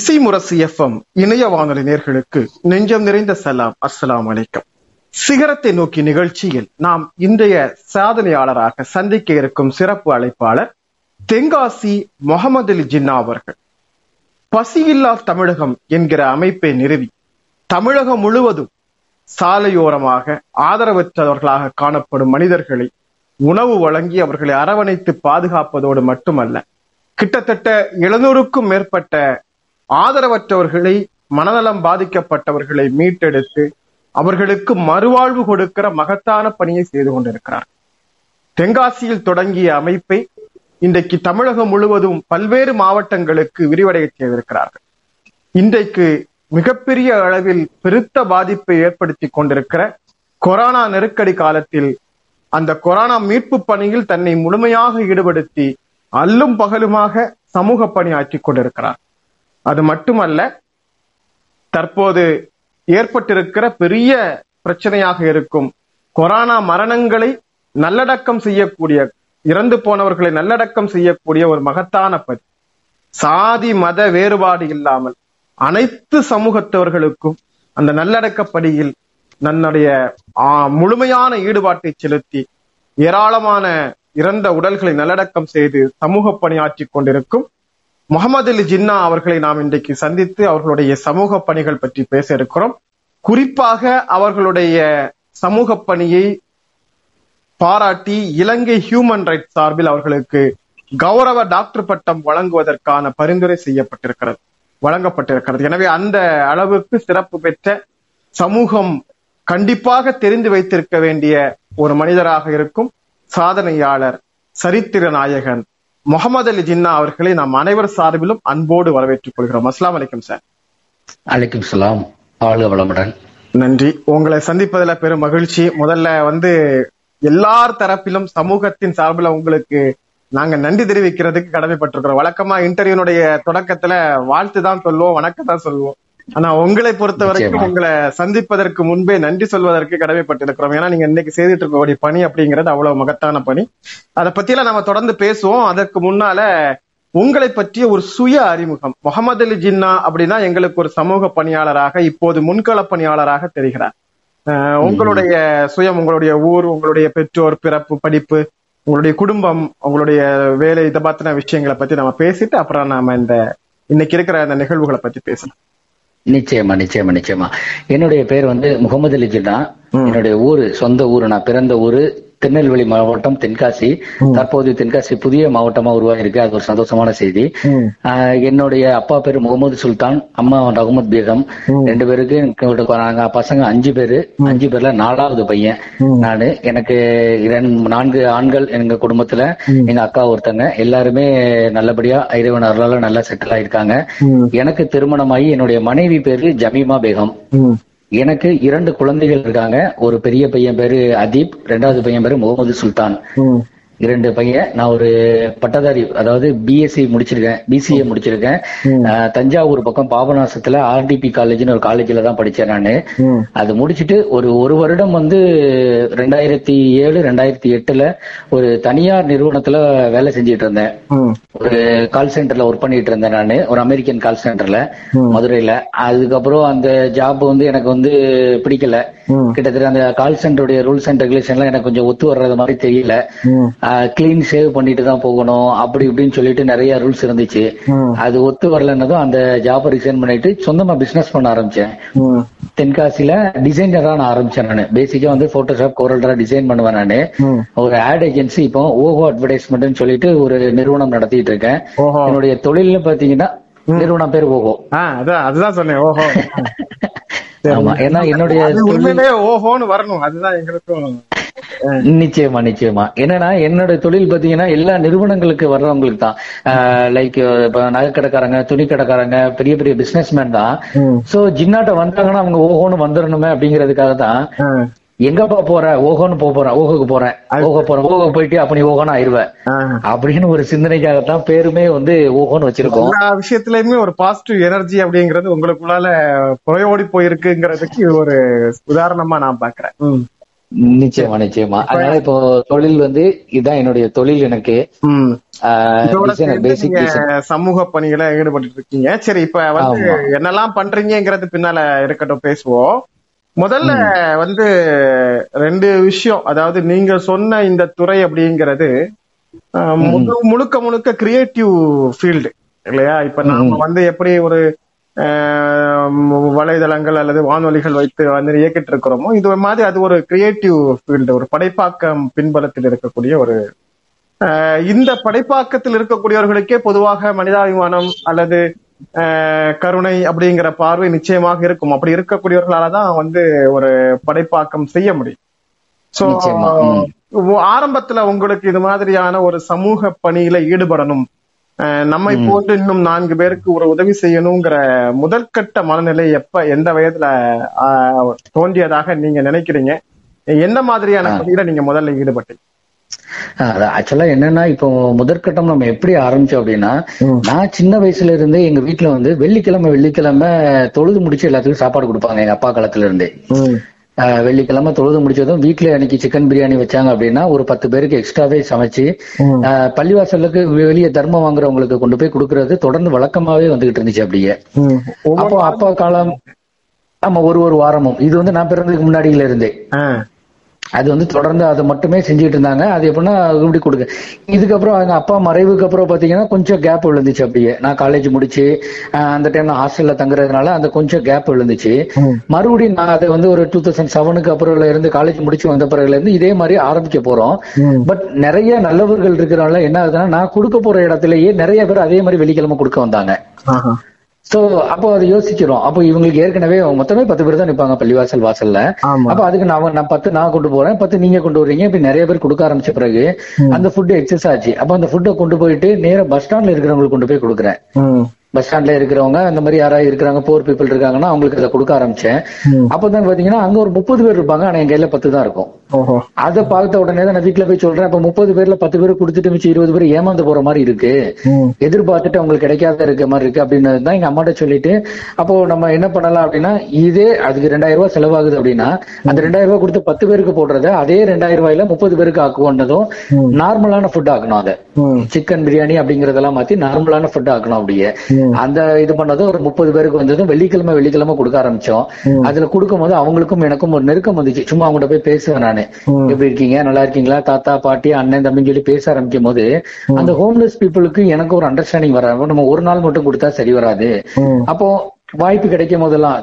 இசை முரசு எஃப்எம் இணைய வானொலி நேர்களுக்கு நெஞ்சம் நிறைந்த சலாம். அஸ்லாம் வலைக்கம் சிகரத்தை நோக்கி நிகழ்ச்சியில் நாம் இன்றைய சாதனையாளராக சந்திக்க இருக்கும் சிறப்பு அழைப்பாளர் தென்காசி முகமது அலி ஜின்னா அவர்கள். பசியில்லா தமிழகம் என்கிற அமைப்பை நிறுவி தமிழகம் முழுவதும் சாலையோரமாக ஆதரவற்றவர்களாக காணப்படும் மனிதர்களை உணவு வழங்கி அவர்களை அரவணைத்து பாதுகாப்பதோடு மட்டுமல்ல கிட்டத்தட்ட எழுநூறுக்கும் மேற்பட்ட ஆதரவற்றவர்களை மனநலம் பாதிக்கப்பட்டவர்களை மீட்டெடுத்து அவர்களுக்கு மறுவாழ்வு கொடுக்கிற மகத்தான பணியை செய்து கொண்டிருக்கிறார். தென்காசியில் தொடங்கிய அமைப்பை இன்றைக்கு தமிழகம் முழுவதும் பல்வேறு மாவட்டங்களுக்கு விரிவடைய செய்திருக்கிறார்கள். இன்றைக்கு மிகப்பெரிய அளவில் பெருத்த பாதிப்பை ஏற்படுத்தி கொண்டிருக்கிற கொரோனா நெருக்கடி காலத்தில் அந்த கொரோனா மீட்பு பணியில் தன்னை முழுமையாக ஈடுபடுத்தி அல்லும் பகலுமாக சமூக பணி ஆற்றிக் கொண்டிருக்கிறார். அது மட்டுமல்ல தற்போது ஏற்பட்டிருக்கிற பெரிய பிரச்சனையாக இருக்கும் கொரோனா மரணங்களை நல்லடக்கம் செய்யக்கூடிய இறந்து போனவர்களை நல்லடக்கம் செய்யக்கூடிய ஒரு மகத்தான பதி சாதி மத வேறுபாடு இல்லாமல் அனைத்து சமூகத்தவர்களுக்கும் அந்த நல்லடக்கப்படியில் தன்னுடைய முழுமையான ஈடுபாட்டை செலுத்தி ஏராளமான இறந்த உடல்களை நல்லடக்கம் செய்து சமூக பணியாற்றி கொண்டிருக்கும் முகமது அலி ஜின்னா அவர்களை நாம் இன்றைக்கு சந்தித்து அவர்களுடைய சமூக பணிகள் பற்றி பேச இருக்கிறோம். குறிப்பாக அவர்களுடைய சமூக பணியை பாராட்டி இலங்கை ஹியூமன் ரைட்ஸ் சார்பில் அவர்களுக்கு கௌரவ டாக்டர் பட்டம் வழங்குவதற்கான பரிந்துரை செய்யப்பட்டிருக்கிறது வழங்கப்பட்டிருக்கிறது. எனவே அந்த அளவுக்கு சிறப்பு பெற்ற சமூகம் கண்டிப்பாக தெரிந்து வைத்திருக்க வேண்டிய ஒரு மனிதராக இருக்கும் சாதனையாளர் சரித்திர நாயகன் முகமது அலி ஜின்னா அவர்களை நாம் அனைவர் சார்பிலும் அன்போடு வரவேற்றுக் கொள்கிறோம். அஸ்லாம் வலைக்கம் சார். அலைக்கும் சலாம். வளமுடன். நன்றி. உங்களை சந்திப்பதுல பெரும் மகிழ்ச்சி. முதல்ல வந்து எல்லார் தரப்பிலும் சமூகத்தின் சார்பில் உங்களுக்கு நாங்க நன்றி தெரிவிக்கிறதுக்கு கடமைப்பட்டிருக்கிறோம். வழக்கமா இன்டர்வியூனுடைய தொடக்கத்துல வாழ்த்து தான் சொல்லுவோம் வணக்கம் தான் சொல்லுவோம். ஆனா உங்களை பொறுத்த வரைக்கும் உங்களை சந்திப்பதற்கு முன்பே நன்றி சொல்வதற்கு கடமைப்பட்டிருக்கிறோம். ஏன்னா நீங்க இன்னைக்கு செய்துட்டு இருக்கக்கூடிய பணி அப்படிங்கிறது அவ்வளவு மகத்தான பணி. அதை பத்தியெல்லாம் நம்ம தொடர்ந்து பேசுவோம். அதற்கு முன்னால உங்களை பற்றிய ஒரு சுய அறிமுகம். முகமது அலி ஜின்னா அப்படின்னா எங்களுக்கு ஒரு சமூக பணியாளராக இப்போது முன்கள பணியாளராக தெரிகிறார். உங்களுடைய சுயம் உங்களுடைய ஊர் உங்களுடைய பெற்றோர் பிறப்பு படிப்பு உங்களுடைய குடும்பம் உங்களுடைய வேலை இதை பத்தின விஷயங்களை பத்தி நம்ம பேசிட்டு அப்புறம் நாம இந்த இன்னைக்கு இருக்கிற இந்த நிகழ்வுகளை பத்தி பேசலாம். நிச்சயமா நிச்சயமா நிச்சயமா. என்னுடைய பேர் வந்து முகமது அலி ஜின்னா என்னுடைய ஊரு சொந்த ஊரு நான் பிறந்த ஊரு திருநெல்வேலி மாவட்டம் தென்காசி. தற்போது தென்காசி புதிய மாவட்டமா உருவாகிருக்கு அது ஒரு சந்தோஷமான செய்தி. என்னுடைய அப்பா பேரு முகமது சுல்தான் அம்மா ரகுமத் பேகம். ரெண்டு பேருக்கு நாங்க பசங்க அஞ்சு பேரு. அஞ்சு பேர்ல நாலாவது பையன் நானு. எனக்கு நான்கு ஆண்கள் எங்க குடும்பத்துல. எங்க அக்கா ஒருத்தங்க. எல்லாருமே நல்லபடியா இறைவன் அருளால நல்லா செட்டில் ஆயிருக்காங்க. எனக்கு திருமணமாகி என்னுடைய மனைவி பேரு ஜமீமா பேகம். எனக்கு இரண்டு குழந்தைகள் இருக்காங்க. ஒரு பெரிய பையன் பேரு அதீப் ரெண்டாவது பையன் பேரு முகமது சுல்தான். இரண்டு பையன். நான் ஒரு பட்டதாரி அதாவது பிஎஸ்சி முடிச்சிருக்கேன். பிசிஏ முடிச்சிருக்கேன். தஞ்சாவூர் பக்கம் பாபநாசத்துல ஆர்டிபி காலேஜ்னு ஒரு காலேஜ்ல தான் படிச்சேன் நானு. அது முடிச்சிட்டு ஒரு ஒரு வருடம் வந்து ரெண்டாயிரத்தி ஏழு ரெண்டாயிரத்தி எட்டுல ஒரு தனியார் நிறுவனத்துல வேலை செஞ்சிட்டு இருந்தேன். ஒரு கால் சென்டர்ல ஒர்க் பண்ணிட்டு இருந்தேன் நானு. ஒரு அமெரிக்கன் கால் சென்டர்ல மதுரையில. அதுக்கப்புறம் அந்த ஜாப் வந்து எனக்கு வந்து பிடிக்கல. கிட்டத்தட்ட அந்த கால் சென்டருடைய ரூல்ஸ் அண்ட் ரெகுலேஷன் எல்லாம் எனக்கு கொஞ்சம் ஒத்து வர்றது மாதிரி தெரியல. கிளீன் சேவ் பண்ணிட்டு தான் போகணும் அப்படி இப்படின்னு சொல்லிட்டு நிறைய ரூல்ஸ் இருந்துச்சு. அது ஒத்து வரலன்னதும் அந்த ஜாப் ரிசைன் பண்ணிட்டு சொந்தமா பிசினஸ் பண்ண ஆரம்பிச்சேன். தென்காசியில டிசைனரா நான் ஆரம்பிச்சேன் நான். பேசிக்கா வந்து போட்டோஷாப் கோரல்டரா டிசைன் பண்ணுவேன் நானு. ஒரு ஆட் ஏஜென்சி இப்போ ஓஹோ அட்வர்டைஸ்மெண்ட் சொல்லிட்டு ஒரு நிறுவனம் நடத்திட்டு இருக்கேன். என்னுடைய தொழில்னு பாத்தீங்கன்னா நிறுவனம் பேர் ஓஹோ அதுதான் சொன்னேன் ஓஹோ ஆமா ஏன்னா என்னுடைய ஓஹோன்னு வரணும். அதுதான் எங்களுக்கும் நிச்சயமா நிச்சயமா. என்னன்னா என்னோட தொழில் பாத்தீங்கன்னா எல்லா நிறுவனங்களுக்கு வர்றவங்களுக்கு தான். லைக் இப்ப நகைக்கடைக்காரங்க துணி கடைக்காரங்க பெரிய பெரிய பிசினஸ் மேன் தான் சோ ஜின்னாட்ட வந்தாங்கன்னா அவங்க ஓஹோன்னு வந்துடணுமே அப்படிங்கறதுக்காக தான். எங்கப்பா போற? ஓஹோன்னு போக போறேன் ஓஹோக்கு போறேன் ஓஹோ போறேன் ஓஹோ போயிட்டு அப்படி ஓஹோன்னு ஆயிருவேன் அப்படின்னு ஒரு சிந்தனைக்காகத்தான் பேருமே வந்து ஓஹோன்னு வச்சிருக்கோம். எல்லா விஷயத்திலயுமே ஒரு பாசிட்டிவ் எனர்ஜி அப்படிங்கறது உங்களுக்குள்ளால புறையோடி போயிருக்குங்கிறதுக்கு ஒரு உதாரணமா நான் பாக்குறேன். நிச்சயமா நிச்சயமா. அதனால இப்போ தொழில் வந்து இதுதான் என்னுடைய தொழில் எனக்கு. சமூக பணிகளை ஈடுபட்டு இருக்கீங்க. சரி இப்ப வந்து. என்னெல்லாம் பண்றீங்கங்கிறது பின்னால இருக்கட்டும் பேசுவோம். முதல்ல வந்து ரெண்டு விஷயம். அதாவது நீங்க சொன்ன இந்த துறை அப்படிங்கிறது முழுக்க முழுக்க கிரியேட்டிவ் ஃபீல்டு இல்லையா? இப்ப நாம வந்து எப்படி ஒரு வலைதளங்கள் அல்லது வானொலிகள் வைத்து வந்து இயக்கிட்டு இருக்கிறோமோ இது மாதிரி அது ஒரு கிரியேட்டிவ் ஃபீல்டு ஒரு படைப்பாக்கம் பின்பலத்தில் இருக்கக்கூடிய ஒரு இந்த படைப்பாக்கத்தில் இருக்கக்கூடியவர்களுக்கே பொதுவாக மனிதாபிமானம் அல்லது கருணை அப்படிங்கிற பார்வை நிச்சயமாக இருக்கும். அப்படி இருக்கக்கூடியவர்களால தான் வந்து ஒரு படைப்பாக்கம் செய்ய முடியும். சோ. ஆரம்பத்துல உங்களுக்கு இது மாதிரியான ஒரு சமூக பணியில ஈடுபடணும். நம்மை போன்று இன்னும் நான்கு பேருக்கு ஒரு உதவி செய்யணுங்கிற முதற்கட்ட மனநிலை எப்ப எந்த வயதுல தோன்றியதாக நீங்க நினைக்கிறீங்க? எந்த மாதிரியான பணியில நீங்க முதல்ல ஈடுபட்டீங்க? ஆக்சுவலா என்னன்னா இப்போ முதற்கட்டம் நம்ம எப்படி ஆரம்பிச்சோம் அப்படின்னா நான் சின்ன வயசுல இருந்தே எங்க வீட்ல வந்து வெள்ளிக்கிழமை வெள்ளிக்கிழமை தொழுது முடிச்சு எல்லாத்துக்கும் சாப்பாடு கொடுப்பாங்க எங்க அப்பா காலத்துல இருந்தே வெள்ளிக்கிழமை தொழுது முடிச்சதும் வீட்ல அன்னைக்கு சிக்கன் பிரியாணி வச்சாங்க அப்படின்னா ஒரு பத்து பேருக்கு எக்ஸ்ட்ராவே சமைச்சு பள்ளிவாசலுக்கு வெளியே தர்மம் வாங்குறவங்களுக்கு கொண்டு போய் கொடுக்கறது தொடர்ந்து வழக்கமாவே வந்துகிட்டு இருந்துச்சு அப்படியே. அப்போ அப்பா காலம் ஆமா ஒரு ஒரு வாரமும். இது வந்து நான் பிறந்ததுக்கு முன்னாடியில இருந்தே. அது வந்து தொடர்ந்து அதை மட்டுமே செஞ்சுட்டு இருந்தாங்க. அது எப்படின்னா இப்படி கொடுக்க. இதுக்கப்புறம் எங்க அப்பா மறைவுக்கு அப்புறம் பாத்தீங்கன்னா கொஞ்சம் கேப் விழுந்துச்சு அப்படியே. நான் காலேஜ் முடிச்சு அந்த டைம்ல ஹாஸ்டல்ல தங்குறதுனால அந்த கொஞ்சம் கேப் விழுந்துச்சு. மறுபடியும் நான் அதை வந்து ஒரு டூ தௌசண்ட் செவனுக்கு அப்புறம் இருந்து காலேஜ் முடிச்சு வந்த பிறகுல இருந்து இதே மாதிரி ஆரம்பிக்க போறோம். பட் நிறைய நல்லவர்கள் இருக்கிறனால என்ன ஆகுதுன்னா நான் கொடுக்க போற இடத்துலயே நிறைய பேர் அதே மாதிரி வெள்ளிக்கிழமை கொடுக்க வந்தாங்க. சோ அப்போ அதை யோசிக்கிறோம். அப்போ இவங்களுக்கு ஏற்கனவே மொத்தமே பத்து பேர் தான் நிப்பாங்க பள்ளிவாசல் வாசல்ல. அப்ப அதுக்கு நான் நான் பத்து நான் கொண்டு போறேன். பத்து நீங்க கொண்டு வர்றீங்க. இப்படி நிறைய பேர் கொடுக்க ஆரம்பிச்ச பிறகு அந்த ஃபுட் எக்ஸஸ் ஆச்சு. அப்ப அந்த ஃபுட்டை கொண்டு போயிட்டு நேரா பஸ் ஸ்டாண்ட்ல இருக்கிறவங்களுக்கு கொண்டு போய் கொடுக்குறேன். பஸ் ஸ்டாண்ட்ல இருக்கிறவங்க அந்த மாதிரி யாராவது இருக்கிறாங்க போர் பீப்புள் இருக்காங்கன்னா அவங்களுக்கு அதை கொடுக்க ஆரம்பிச்சேன். அப்பதான் பாத்தீங்கன்னா அங்க ஒரு முப்பது பேர் இருப்பாங்க ஆனா என் கையில பத்து தான் இருக்கும். அதை பார்த்த உடனே தான் நான் வீட்டுல போய் சொல்றேன் அப்ப முப்பது பேர்ல பத்து பேர் கொடுத்துட்டு மிச்சம் இருபது பேர் ஏமாந்து போற மாதிரி இருக்கு. எதிர்பார்த்துட்டு அவங்களுக்கு கிடைக்காத இருக்க மாதிரி இருக்கு அப்படின்னு தான் எங்க அம்மாட்ட சொல்லிட்டு அப்போ நம்ம என்ன பண்ணலாம் அப்படின்னா இதே அதுக்கு ரெண்டாயிரம் ரூபாய் செலவாகுது அப்படின்னா அந்த ரெண்டாயிரம் ரூபாய் கொடுத்து பத்து பேருக்கு போடுறத அதே ரெண்டாயிரம் ரூபாயில முப்பது பேருக்கு ஆக்குவோன்றதும் நார்மலான ஃபுட் ஆக்கணும் அதை. சிக்கன் பிரியாணி அப்படிங்கறதெல்லாம் மாத்தி நார்மலான ஃபுட் ஆக்கணும் அப்படியே. அந்த இது பண்ணதும் ஒரு முப்பது பேருக்கு வந்ததும் வெள்ளிக்கிழமை வெள்ளிக்கிழமை கொடுக்க ஆரம்பிச்சோம். அதுல கொடுக்கும் போது அவங்களுக்கும் எனக்கும் ஒரு நெருக்கம் வந்துச்சு. சும்மா அவங்கள்ட்ட போய் பேசுவேன் நானு. எப்படி இருக்கீங்க? நல்லா இருக்கீங்களா? தாத்தா பாட்டி அண்ணன் தம்பின்னு சொல்லி பேச ஆரம்பிக்கும் போது அந்த ஹோம்லெஸ் பீப்புளுக்கு எனக்கு ஒரு அண்டர்ஸ்டாண்டிங் வராது. நம்ம ஒரு நாள் மட்டும் கொடுத்தா சரி வராது. அப்போ வாய்ப்பு கிடைக்கும் போதெல்லாம்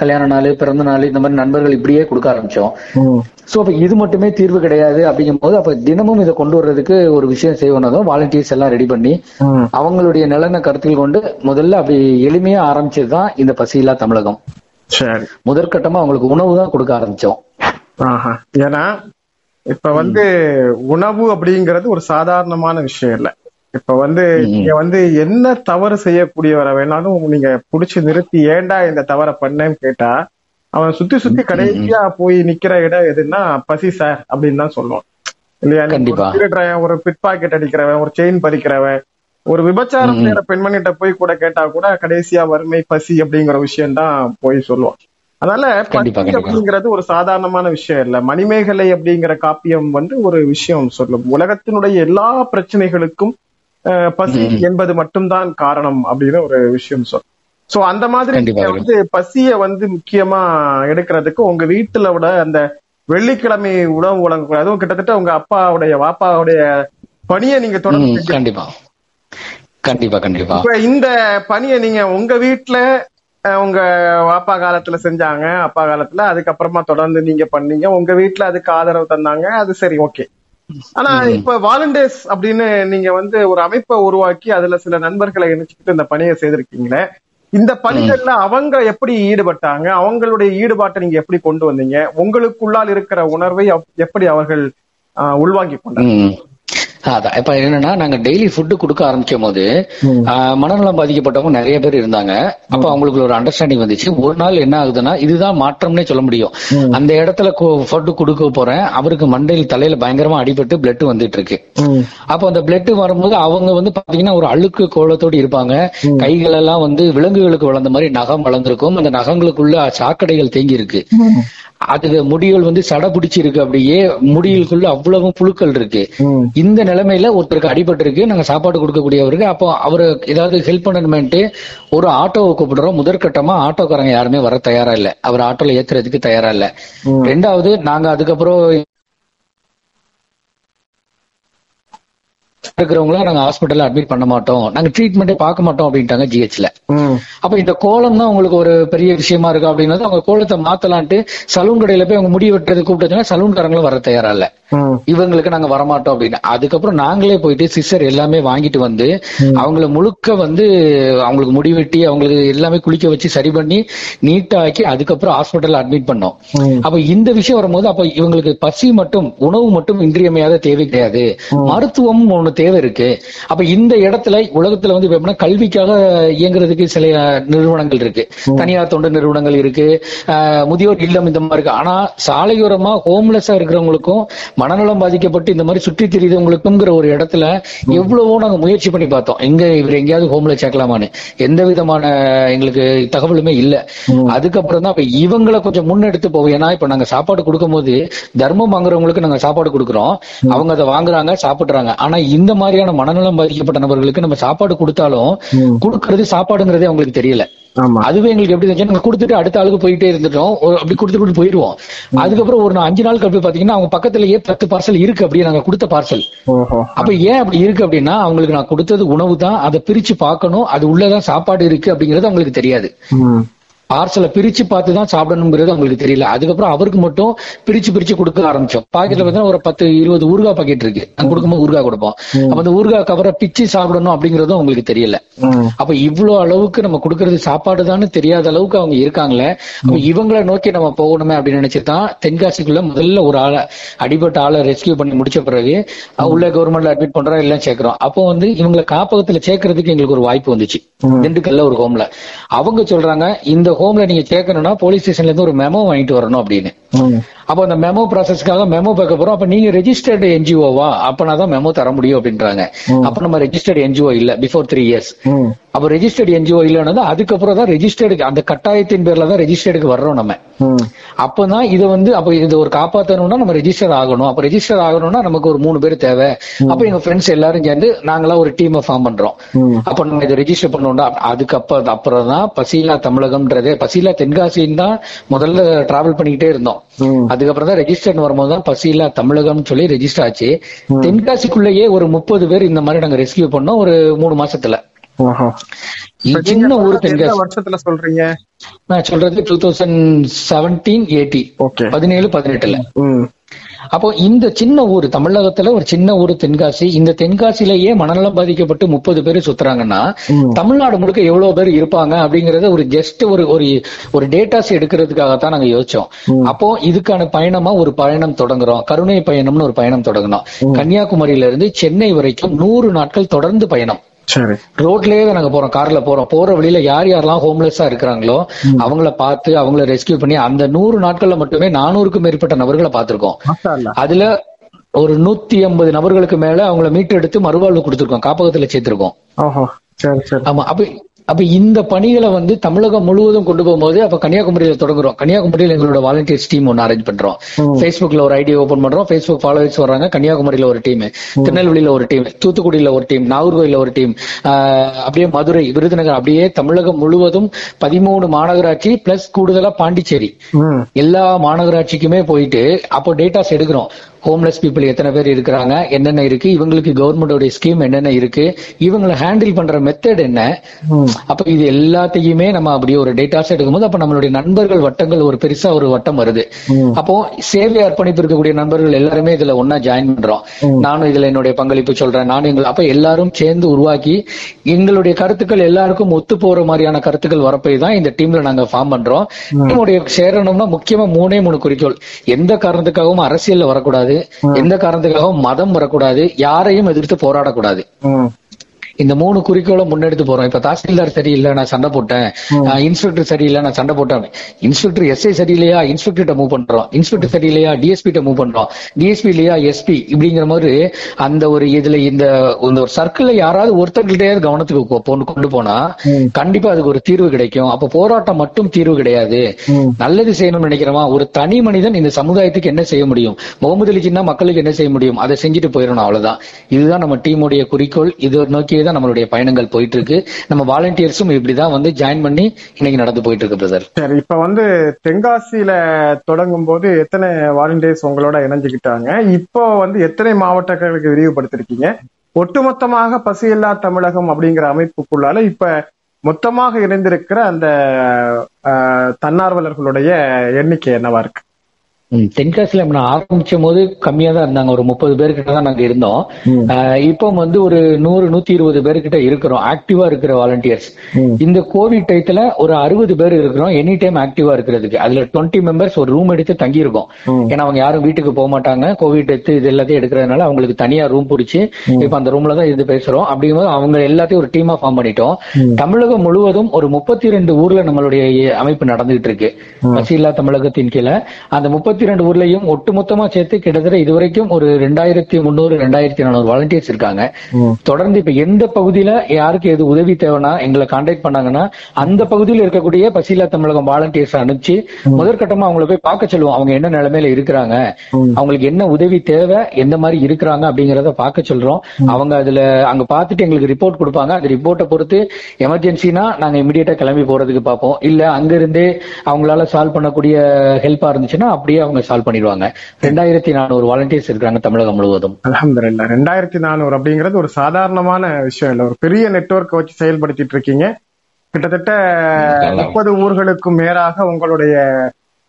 கல்யாண நாள் பிறந்த நாள் இந்த மாதிரி நண்பர்கள் இப்படியே கொடுக்க ஆரம்பிச்சோம். சோ அப்ப இது மட்டுமே தீர்வு கிடையாது அப்படிங்கும் போது அப்ப தினமும் இதை கொண்டு வர்றதுக்கு ஒரு விஷயம் செய்வனதும் வாலண்டியர்ஸ் எல்லாம் ரெடி பண்ணி. அவங்களுடைய நலனை கருத்தில் கொண்டு முதல்ல அப்படி எளிமையா ஆரம்பிச்சதுதான் இந்த பசியில்லா தமிழகம். முதற்கட்டமா அவங்களுக்கு உணவு தான் கொடுக்க ஆரம்பிச்சோம். ஏன்னா இப்ப வந்து உணவு அப்படிங்கிறது ஒரு சாதாரணமான விஷயம் இல்ல. இப்ப வந்து நீங்க வந்து என்ன தவறு செய்யக்கூடியவரை வேணாலும் நீங்க புடிச்சு நிறுத்தி ஏன்டா இந்த தவறை பண்ணேன்னு கேட்டா அவன் சுத்தி சுத்தி கடைசியா போய் நிக்கிற இடம் எதுன்னா பசி சார் அப்படின்னு தான் சொல்லுவான். இல்லையா? திருடுறவன் ஒரு பிட் பாக்கெட் அடிக்கிறவன் ஒரு செயின் பறிக்கிறவன் ஒரு விபச்சாரம் செய்யற பெண்மணிகிட்ட போய் கூட கேட்டா கூட கடைசியா வறுமை பசி அப்படிங்கிற விஷயம் தான் போய் சொல்லுவான். அதனால பசி. அப்படிங்கிறது ஒரு சாதாரணமான விஷயம் இல்ல. மணிமேகலை அப்படிங்கிற காப்பியம் வந்து ஒரு விஷயம் சொல்லும். உலகத்தினுடைய எல்லா பிரச்சனைகளுக்கும் பசி என்பது மட்டும்தான் காரணம் அப்படின்னு ஒரு விஷயம் சொல்லும் சோ அந்த மாதிரி வந்து பசிய வந்து முக்கியமா எடுக்கிறதுக்கு உங்க வீட்டுல விட அந்த வெள்ளிக்கிழமை உணவு வழங்கக்கூடாது. அதுவும் கிட்டத்தட்ட உங்க அப்பாவுடைய வாப்பாவுடைய பணியை நீங்க தொடர்ந்து கண்டிப்பா. கண்டிப்பா கண்டிப்பா. இப்ப இந்த பணியை நீங்க உங்க வீட்டுல உங்க அப்பா காலத்துல செஞ்சாங்க அப்பா காலத்துல அதுக்கப்புறமா தொடர்ந்து நீங்க பண்ணீங்க. உங்க வீட்டுல அதுக்கு ஆதரவு தந்தாங்க அது சரி ஓகே. ஆனா இப்ப வாலண்டியர்ஸ் அப்படின்னு நீங்க வந்து ஒரு அமைப்பை உருவாக்கி அதுல சில நண்பர்களை இணைச்சுக்கிட்டு இந்த பணியை செய்திருக்கீங்களே. இந்த பணிகள்ல அவங்க எப்படி ஈடுபட்டாங்க? அவங்களுடைய ஈடுபாட்டை நீங்க எப்படி கொண்டு வந்தீங்க? உங்களுக்குள்ளால் இருக்கிற உணர்வை எப்படி அவர்கள் அஹ், உள்வாங்கிக் கொண்டாங்க. அதான். இப்ப என்னன்னா நாங்க டெய்லி ஃபுட்டு கொடுக்க ஆரம்பிக்கும் போது மனநலம் பாதிக்கப்பட்டவங்க நிறைய பேர் இருந்தாங்க. அப்ப அவங்களுக்கு ஒரு அண்டர்ஸ்டாண்டிங் வந்துச்சு. ஒரு நாள் என்ன ஆகுதுன்னா இதுதான் மாற்றம்னே சொல்ல முடியும். அந்த இடத்துல ஃபுட்டு கொடுக்க போறேன். அவருக்கு மண்டையில் தலையில பயங்கரமா அடிபட்டு பிளட் வந்துட்டு இருக்கு அப்ப அந்த பிளட் வரும்போது அவங்க வந்து பாத்தீங்கன்னா ஒரு அழுக்கு கோலத்தோடு இருப்பாங்க. கைகள் எல்லாம் வந்து விலங்குகளுக்கு வளர்ந்த மாதிரி நகம் வளர்ந்திருக்கும். அந்த நகங்களுக்குள்ள சாக்கடைகள் தேங்கி இருக்கு அது முடிகள் வந்து சடை பிடிச்சிருக்கு அப்படியே முடிகளுக்குள்ள அவ்வளவு புழுக்கள் இருக்கு. இந்த நிலைமையில ஒருத்தருக்கு அடிபட்டு இருக்கு நாங்க சாப்பாடு கொடுக்கக்கூடியவருக்கு அப்போ அவரு ஏதாவது ஹெல்ப் பண்ணணுமேன்ட்டு ஒரு ஆட்டோவை கூப்பிடுறோம். முதற்கட்டமா ஆட்டோக்காரங்க யாருமே வர தயாரா இல்ல. அவர் ஆட்டோல ஏத்துறதுக்கு தயாரா இல்ல. ரெண்டாவது நாங்க அதுக்கப்புறம் இருக்கிறவங்கள நாங்க ஹாஸ்பிட்டல்ல அட்மிட் பண்ண மாட்டோம் நாங்க ட்ரீட்மெண்ட்டே பார்க்க மாட்டோம் அப்படின்ட்டாங்க ஜிஹெச்ல. அப்ப இந்த கோலம் தான் உங்களுக்கு ஒரு பெரிய விஷயமா இருக்கு அப்படின்னது அவங்க கோலத்தை மாத்தலான்ட்டு சலூன் கடையில போய் அவங்க முடி வெட்டுறது கூப்பிட்டு சலூன்காரங்களும் வர தயாரா இல்ல. இவங்களுக்கு நாங்க வரமாட்டோம் அப்படின்னு. அதுக்கப்புறம் நாங்களே போயிட்டு சிஸ்டர் எல்லாமே வாங்கிட்டு வந்து அவங்கள முழுக்க வந்து அவங்களுக்கு முடி வெட்டி அவங்களுக்கு எல்லாமே குளிக்க வச்சு சரி பண்ணி நீட்டா ஆக்கி அதுக்கப்புறம் ஹாஸ்பிட்டல்ல அட்மிட் பண்ணோம். அப்ப இந்த விஷயம் வரும்போது அப்ப இவங்களுக்கு பசி மட்டும் உணவு மட்டும் இன்றியமையாத தேவை கிடையாது. மருத்துவம் ஒண்ணு தேவை இருக்கு. அப்ப இந்த இடத்துல உலகத்துல வந்து எப்படின்னா கல்விக்காக இயங்குறதுக்கு சில நிறுவனங்கள் இருக்கு. தனியார் தொண்டு நிறுவனங்கள் இருக்கு. முதியோர் இல்லம் இந்த மாதிரி இருக்கு. ஆனா சாலையோரமா ஹோம்லெஸ்ஸா இருக்கிறவங்களுக்கும் மனநலம் பாதிக்கப்பட்டு இந்த மாதிரி சுற்றி திரிதவங்களுக்குங்கிற ஒரு இடத்துல எவ்வளவோ நாங்க முயற்சி பண்ணி பார்த்தோம். எங்க இவர் எங்கேயாவது ஹோம்லெஸ் சேர்க்கலாமான்னு. எந்த விதமான எங்களுக்கு தகவலுமே இல்ல. அதுக்கப்புறம் தான் இப்ப இவங்களை கொஞ்சம் முன்னெடுத்து போவோம் ஏன்னா இப்ப நாங்க சாப்பாடு கொடுக்கும்போது தர்மம் வாங்குறவங்களுக்கு நாங்க சாப்பாடு கொடுக்குறோம். அவங்க அதை வாங்குறாங்க சாப்பிடுறாங்க. ஆனா இந்த மாதிரியான மனநலம் பாதிக்கப்பட்ட நபர்களுக்கு நம்ம சாப்பாடு கொடுத்தாலும் கொடுக்கறது சாப்பாடுங்கிறதே அவங்களுக்கு தெரியல. அதுவே எங்களுக்கு எப்படி இருந்துச்சு நாங்க கொடுத்துட்டு அடுத்த ஆளுக்கு போயிட்டே இருந்துட்டோம். அப்படி கொடுத்துட்டு போயிடுவோம். அதுக்கப்புறம் ஒரு அஞ்சு நாளுக்கு அப்படி பாத்தீங்கன்னா அவங்க பக்கத்துலயே பத்து பார்சல் இருக்கு அப்படியே நாங்க கொடுத்த பார்சல் அப்ப ஏன் அப்படி இருக்கு அப்படின்னா அவங்களுக்கு நான் கொடுத்தது உணவு தான். அதை பிரிச்சு பார்க்கணும். அது உள்ளதான் சாப்பாடு இருக்கு அப்படிங்கறது அவங்களுக்கு தெரியாது. பார்சலை பிரிச்சு பார்த்து தான் சாப்பிடணுங்கிறது அவங்களுக்கு தெரியல. அதுக்கப்புறம் அவருக்கு மட்டும் பிரிச்சு பிரிச்சு கொடுக்க ஆரம்பிச்சோம். பாக்கெட்ல பார்த்தீங்கன்னா ஒரு பத்து இருபது ஊறுகாய் பாக்கெட் இருக்கு. நாங்க கொடுக்கும்போது ஊறுகாய் கொடுப்போம். அப்ப அந்த ஊறுகாய் கவரை பிச்சு சாப்பிடணும் அப்படிங்கறதும் அவங்களுக்கு தெரியல. அப்ப இவ்வளவு அளவுக்கு நம்ம கொடுக்கறது சாப்பாடு தெரியாத அளவுக்கு அவங்க இருக்காங்களே அப்ப இவங்களை நோக்கி நம்ம போகணுமே அப்படின்னு நினைச்சுதான் தென்காசிக்குள்ள முதல்ல ஒரு ஆளை அடிபட்ட ஆளை ரெஸ்கியூ பண்ணி முடிச்ச பிறகு உள்ள கவர்மெண்ட்ல அட்மிட் பண்றோம் எல்லாம் சேர்க்கிறோம் அப்போ வந்து இவங்களை காப்பகத்துல சேர்க்கறதுக்கு எங்களுக்கு ஒரு வாய்ப்பு வந்துச்சு. திண்டுக்கல்ல ஒரு ஹோம்ல அவங்க சொல்றாங்க இந்த ஹோம்ல நீங்க கேட்கணும்னா போலீஸ் ஸ்டேஷன்ல இருந்து ஒரு மெமோ வாங்கிட்டு வரணும் அப்படின்னு. அப்போ அந்த மெமோ ப்ராசஸ்க்காக மெமோ பார்க்க போறோம். அப்ப நீங்க ரெஜிஸ்டர்டு என்ஜிஓவா அப்பனா தான் மெமோ தர முடியும் அப்படின்றாங்க. அப்ப நம்ம ரெஜிஸ்டர்டு என்ஜிஓ இல்ல பிஃபோர் த்ரீ இயர்ஸ். அப்ப ரெஜிஸ்டர்டு என்ஜிஓ இல்லைன்னா அதுக்கப்புறம் தான் ரெஜிஸ்டர்டு அந்த கட்டாயத்தின் பேர்ல தான் ரெஜிஸ்டர்டுக்கு வர்றோம் நம்ம. அப்பதான் இது வந்து அப்ப இது ஒரு காப்பாத்தணும்னா நம்ம ரெஜிஸ்டர் ஆகணும். அப்ப ரெஜிஸ்டர் ஆகணும்னா நமக்கு ஒரு மூணு பேர் தேவை. அப்ப எங்க ஃப்ரெண்ட்ஸ் எல்லாரும் சேர்ந்து நாங்களா ஒரு டீமை ஃபார்ம் பண்றோம். அப்ப நம்ம இதை ரெஜிஸ்டர் பண்ணணும்னா அதுக்கு அப்ப அப்புறம் தான் பசீலா தமிழகம்ன்றதே பசீலா தென்காசின்னு தான் முதல்ல டிராவல் பண்ணிக்கிட்டே இருந்தோம். அதுக்கப்புறம் தான் ரெஜிஸ்டர் வரும்போது தான் பசீலா தமிழகம்னு சொல்லி ரெஜிஸ்டர் ஆச்சு. தென்காசிக்குள்ளேயே ஒரு முப்பது பேர் இந்த மாதிரி நாங்க ரெஸ்கியூ பண்ணோம் ஒரு மூணு மாசத்துல. சின்ன ஊர் தென்காசி வருஷத்துல சொல்றீங்க? நான் சொல்றது டூ தௌசண்ட் செவன்டீன் எயிட்டி பதினேழு பதினெட்டுல. அப்போ இந்த சின்ன ஊர் தமிழகத்துல ஒரு சின்ன ஊர் தென்காசி இந்த தென்காசிலேயே மனநலம் பாதிக்கப்பட்டு முப்பது பேர் சுத்துறாங்கன்னா தமிழ்நாடு முழுக்க எவ்வளவு பேர் இருப்பாங்க அப்படிங்கறத ஒரு ஜஸ்ட் ஒரு ஒரு ஒரு டேட்டாஸ் எடுக்கிறதுக்காகத்தான் நாங்க யோசிச்சோம். அப்போ இதுக்கான பயணமா ஒரு பயணம் தொடங்குறோம். கருணை பயணம்னு ஒரு பயணம் தொடங்கினோம். கன்னியாகுமரியில இருந்து சென்னை வரைக்கும் நூறு நாட்கள் தொடர்ந்து பயணம். சரி. ரோட்லயே நாங்க போறோம் கார்ல போறோம். போற வழியில யார் யாரெல்லாம் ஹோம்லெஸ்ஸா இருக்கிறாங்களோ அவங்கள பார்த்து அவங்கள ரெஸ்கியூ பண்ணி அந்த நூறு நாட்கள்ல மட்டுமே நானூறுக்கும் மேற்பட்ட நபர்களை பார்த்திருக்கோம். அதுல ஒரு நூத்தி ஐம்பது நபர்களுக்கு மேல அவங்கள மீட்டு எடுத்து மறுவாழ்வு கொடுத்திருக்கோம் காப்பகத்துல சேர்த்திருக்கோம். ஓஹோ சரி சரி. ஆமா அப்ப அப்ப இந்த பணிகளை வந்து தமிழகம் முழுவதும் கொண்டு போகும்போது அப்ப கன்னியாகுமரியில தொடங்குறோம். கன்னியாகுமரியில எங்களோட வாலண்டியர்ஸ் டீம் ஒன்னு அரேஞ்ச் பண்றோம். Facebookல ஒரு ஐடி ஓபன் பண்றோம். Facebook ஃபாலோவர்ஸ் வர்றாங்க. கன்னியாகுமரியில ஒரு டீம் திருநெல்வேலியில ஒரு டீம் தூத்துக்குடியில ஒரு டீம் நாகர்கோயில ஒரு டீம் அப்படியே மதுரை விருதுநகர் அப்படியே தமிழகம் முழுவதும் பதிமூணு மாநகராட்சி பிளஸ் கூடுதலா பாண்டிச்சேரி. எல்லா மாநகராட்சிக்குமே போயிட்டு அப்போ டேட்டாஸ் எடுக்கிறோம். ஹோம்லெஸ் பீப்புள் எத்தனை பேர் இருக்கிறாங்க என்னென்ன இருக்கு இவங்களுக்கு கவர்மெண்டோட ஸ்கீம் என்னென்ன இருக்கு இவங்களை ஹேண்டில் பண்ற மெத்தட் என்ன? அப்ப இது எல்லாத்தையுமே நம்ம அப்படியே ஒரு டேட்டாஸ் எடுக்கும்போது அப்ப நம்மளுடைய நண்பர்கள் வட்டங்கள் ஒரு பெருசா ஒரு வட்டம் வருது. அப்போ சேவை அர்ப்பணிப்பு இருக்கக்கூடிய நண்பர்கள் எல்லாருமே இதுல ஒன்னா ஜாயின் பண்றோம். நானும் இதுல என்னுடைய பங்களிப்பு சொல்றேன். நானும் எங்கள் அப்ப எல்லாரும் சேர்ந்து உருவாக்கி எங்களுடைய கருத்துக்கள் எல்லாருக்கும் ஒத்து போற மாதிரியான கருத்துக்கள் வரப்போய் தான் இந்த டீம்ல நாங்க ஃபார்ம் பண்றோம். டீமுடைய சேரணும்னா முக்கியமா மூணே மூணு குறிக்கோள். எந்த காரணத்துக்காகவும் அரசியல்ல வரக்கூடாது. எந்த காரணத்துக்காகவும் மதம் வரக்கூடாது. யாரையும் எதிர்த்து போராடக்கூடாது. இந்த மூணு குறிக்கோளை முன்னெடுத்து போறோம். இப்ப தாசில்தார் சரியில்லை நான் சண்டை போட்டேன். இன்ஸ்பெக்டர் சரியில்லை நான் சண்டை போட்டேன். இன்ஸ்பெக்டர் எஸ்ஐ சரியில்லையா? இன்ஸ்பெக்டர் மூவ் பண்றோம். இன்ஸ்பெக்டர் சரியில்லையா? டிஎஸ்பி மூவ் பண்றோம். டிஎஸ்பி இல்லையா? எஸ்பி இப்படிங்கிற மாதிரி அந்த ஒரு இதுல இந்த ஒரு சர்க்கிள்ல யாராவது ஒருத்தர்கிட்டயாவது கவனத்துக்கு கொண்டு போனா கண்டிப்பா அதுக்கு ஒரு தீர்வு கிடைக்கும். அப்ப போராட்டம் மட்டும் தீர்வு கிடையாது. நல்லது செய்யணும்னு நினைக்கிறவன் ஒரு தனி மனிதன் இந்த சமுதாயத்துக்கு என்ன செய்ய முடியும்? முகமது அலி மக்களுக்கு என்ன செய்ய முடியும்? அதை செஞ்சுட்டு போயிடணும் அவ்வளவுதான். இதுதான் நம்ம டீமுடைய குறிக்கோள். இது நோக்கியே தான் நம்மளுடைய பயணங்கள் போயிட்டு இருக்கு நம்ம வாலண்டியர்ஸும் இப்படிதான் வந்து ஜாயின் பண்ணி இன்னைக்கு நடந்து போயிட்டு இருக்கு பிரதர் சரி இப்ப வந்து தென்காசியில தொடங்கும் போது எத்தனை வாலண்டியர்ஸ் உங்களோட இணைஞ்சுக்கிட்டாங்க? இப்போ வந்து எத்தனை மாவட்டங்களுக்கு விரிவுபடுத்திருக்கீங்க? ஒட்டுமொத்தமாக பசியில்லா தமிழகம் அப்படிங்கிற அமைப்புக்குள்ளால இப்ப மொத்தமாக இணைந்திருக்கிற அந்த தன்னார்வலர்களுடைய எண்ணிக்கை என்னவா இருக்கு? தென்காசியில நான் ஆரம்பிச்ச போது கம்மியா தான் இருந்தாங்க. ஒரு முப்பது பேர்கிட்ட தான் நாங்க இருந்தோம். இப்போ வந்து ஒரு நூறு நூத்தி இருபது பேர்கிட்ட இருக்கிறோம். ஆக்டிவா இருக்கிற வாலண்டியர்ஸ். இந்த கோவிட் டயத்துல ஒரு அறுபது பேர் இருக்கிறோம். எனி டைம் ஆக்டிவா இருக்கிறதுக்கு. அதுல டுவெண்ட்டி மெம்பர்ஸ் ஒரு ரூம் எடுத்து தங்கி இருக்கோம் ஏன்னா அவங்க யாரும் வீட்டுக்கு போக மாட்டாங்க. கோவிட் எடுத்து இது எல்லாத்தையும் எடுக்கிறதுனால அவங்களுக்கு தனியா ரூம் பிடிச்சி இப்ப அந்த ரூம்ல தான் இருந்து பேசுறோம். அப்படிங்கும்போது அவங்க எல்லாத்தையும் ஒரு டீமா ஃபார்ம் பண்ணிட்டோம். தமிழகம் முழுவதும் ஒரு முப்பத்தி ரெண்டு ஊர்ல நம்மளுடைய அமைப்பு நடந்துகிட்டு இருக்கு. பசியில்லா தமிழகத்தின் கீழே. அந்த முப்பத்தி ரெண்டு ஊர்லயும் ஒட்டுமொத்தமா சேர்த்து கிட்டத்தட்ட இதுவரைக்கும் ஒரு ரெண்டாயிரத்தி முந்நூறு ரெண்டாயிரத்தி நானூறு வாலண்டியர்ஸ் இருக்காங்க. தொடர்ந்து இப்ப எந்த பகுதியில யாருக்கு எது உதவி தேவைன்னா எங்களை கான்டாக்ட் பண்ணாங்கன்னா அந்த பகுதியில் இருக்கக்கூடிய பசியில்லா தமிழகம் வாலண்டியர்ஸ் அனுப்பிச்சு முதற்கட்டமா அவங்கள போய் பார்க்க சொல்லுவோம். அவங்க என்ன நிலைமையில இருக்கிறாங்க அவங்களுக்கு என்ன உதவி தேவை எந்த மாதிரி இருக்கிறாங்க அப்படிங்கறத பார்க்க சொல்றோம். அவங்க அதுல அங்க பார்த்துட்டு எங்களுக்கு ரிப்போர்ட் கொடுப்பாங்க. அந்த ரிப்போர்ட்டை பொறுத்து எமர்ஜென்சினா நாங்க இமிடியேட்டா கிளம்பி போறதுக்கு பார்ப்போம். இல்ல அங்க இருந்தே அவங்களால சால்வ் பண்ணக்கூடிய ஹெல்ப்பா இருந்துச்சுன்னா அப்படியே அவங்க சால்வ் பண்ணிடுவாங்க. ரெண்டாயிரத்தி நானூறு வாலண்டியர்ஸ் இருக்காங்க தமிழகம் முழுவதும். அலமதுல்லா ரெண்டாயிரத்தி நானூறு அப்படிங்கிறது ஒரு சாதாரணமான விஷயம் இல்ல. ஒரு பெரிய நெட்வொர்க் வச்சு செயல்படுத்திட்டு இருக்கீங்க. கிட்டத்தட்ட முப்பது ஊர்களுக்கும் மேலாக உங்களுடைய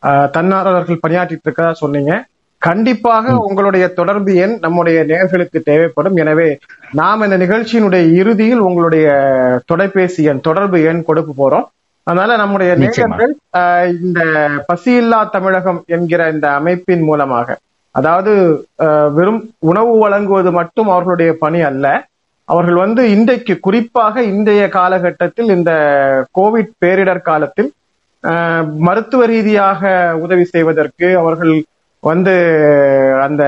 தன்னார்வலர்கள் பணியாற்றிட்டு இருக்கதா சொன்னீங்க. கண்டிப்பாக உங்களுடைய தொடர்பு எண் நம்முடைய நேர்களுக்கு தேவைப்படும். எனவே நாம் இந்த நிகழ்ச்சியினுடைய இறுதியில் உங்களுடைய தொலைபேசி எண் தொடர்பு எண் கொடுக்க போறோம். அதனால நம்முடைய. நேயர்கள் இந்த பசியில்லா தமிழகம் என்கிற இந்த அமைப்பின் மூலமாக அதாவது வெறும் உணவு வழங்குவது மட்டும் அவர்களுடைய பணி அல்ல அவர்கள் வந்து இன்றைக்கு குறிப்பாக இன்றைய காலகட்டத்தில் இந்த கோவிட் பேரிடர் காலத்தில் மருத்துவ ரீதியாக உதவி செய்வதற்கு அவர்கள் வந்து அந்த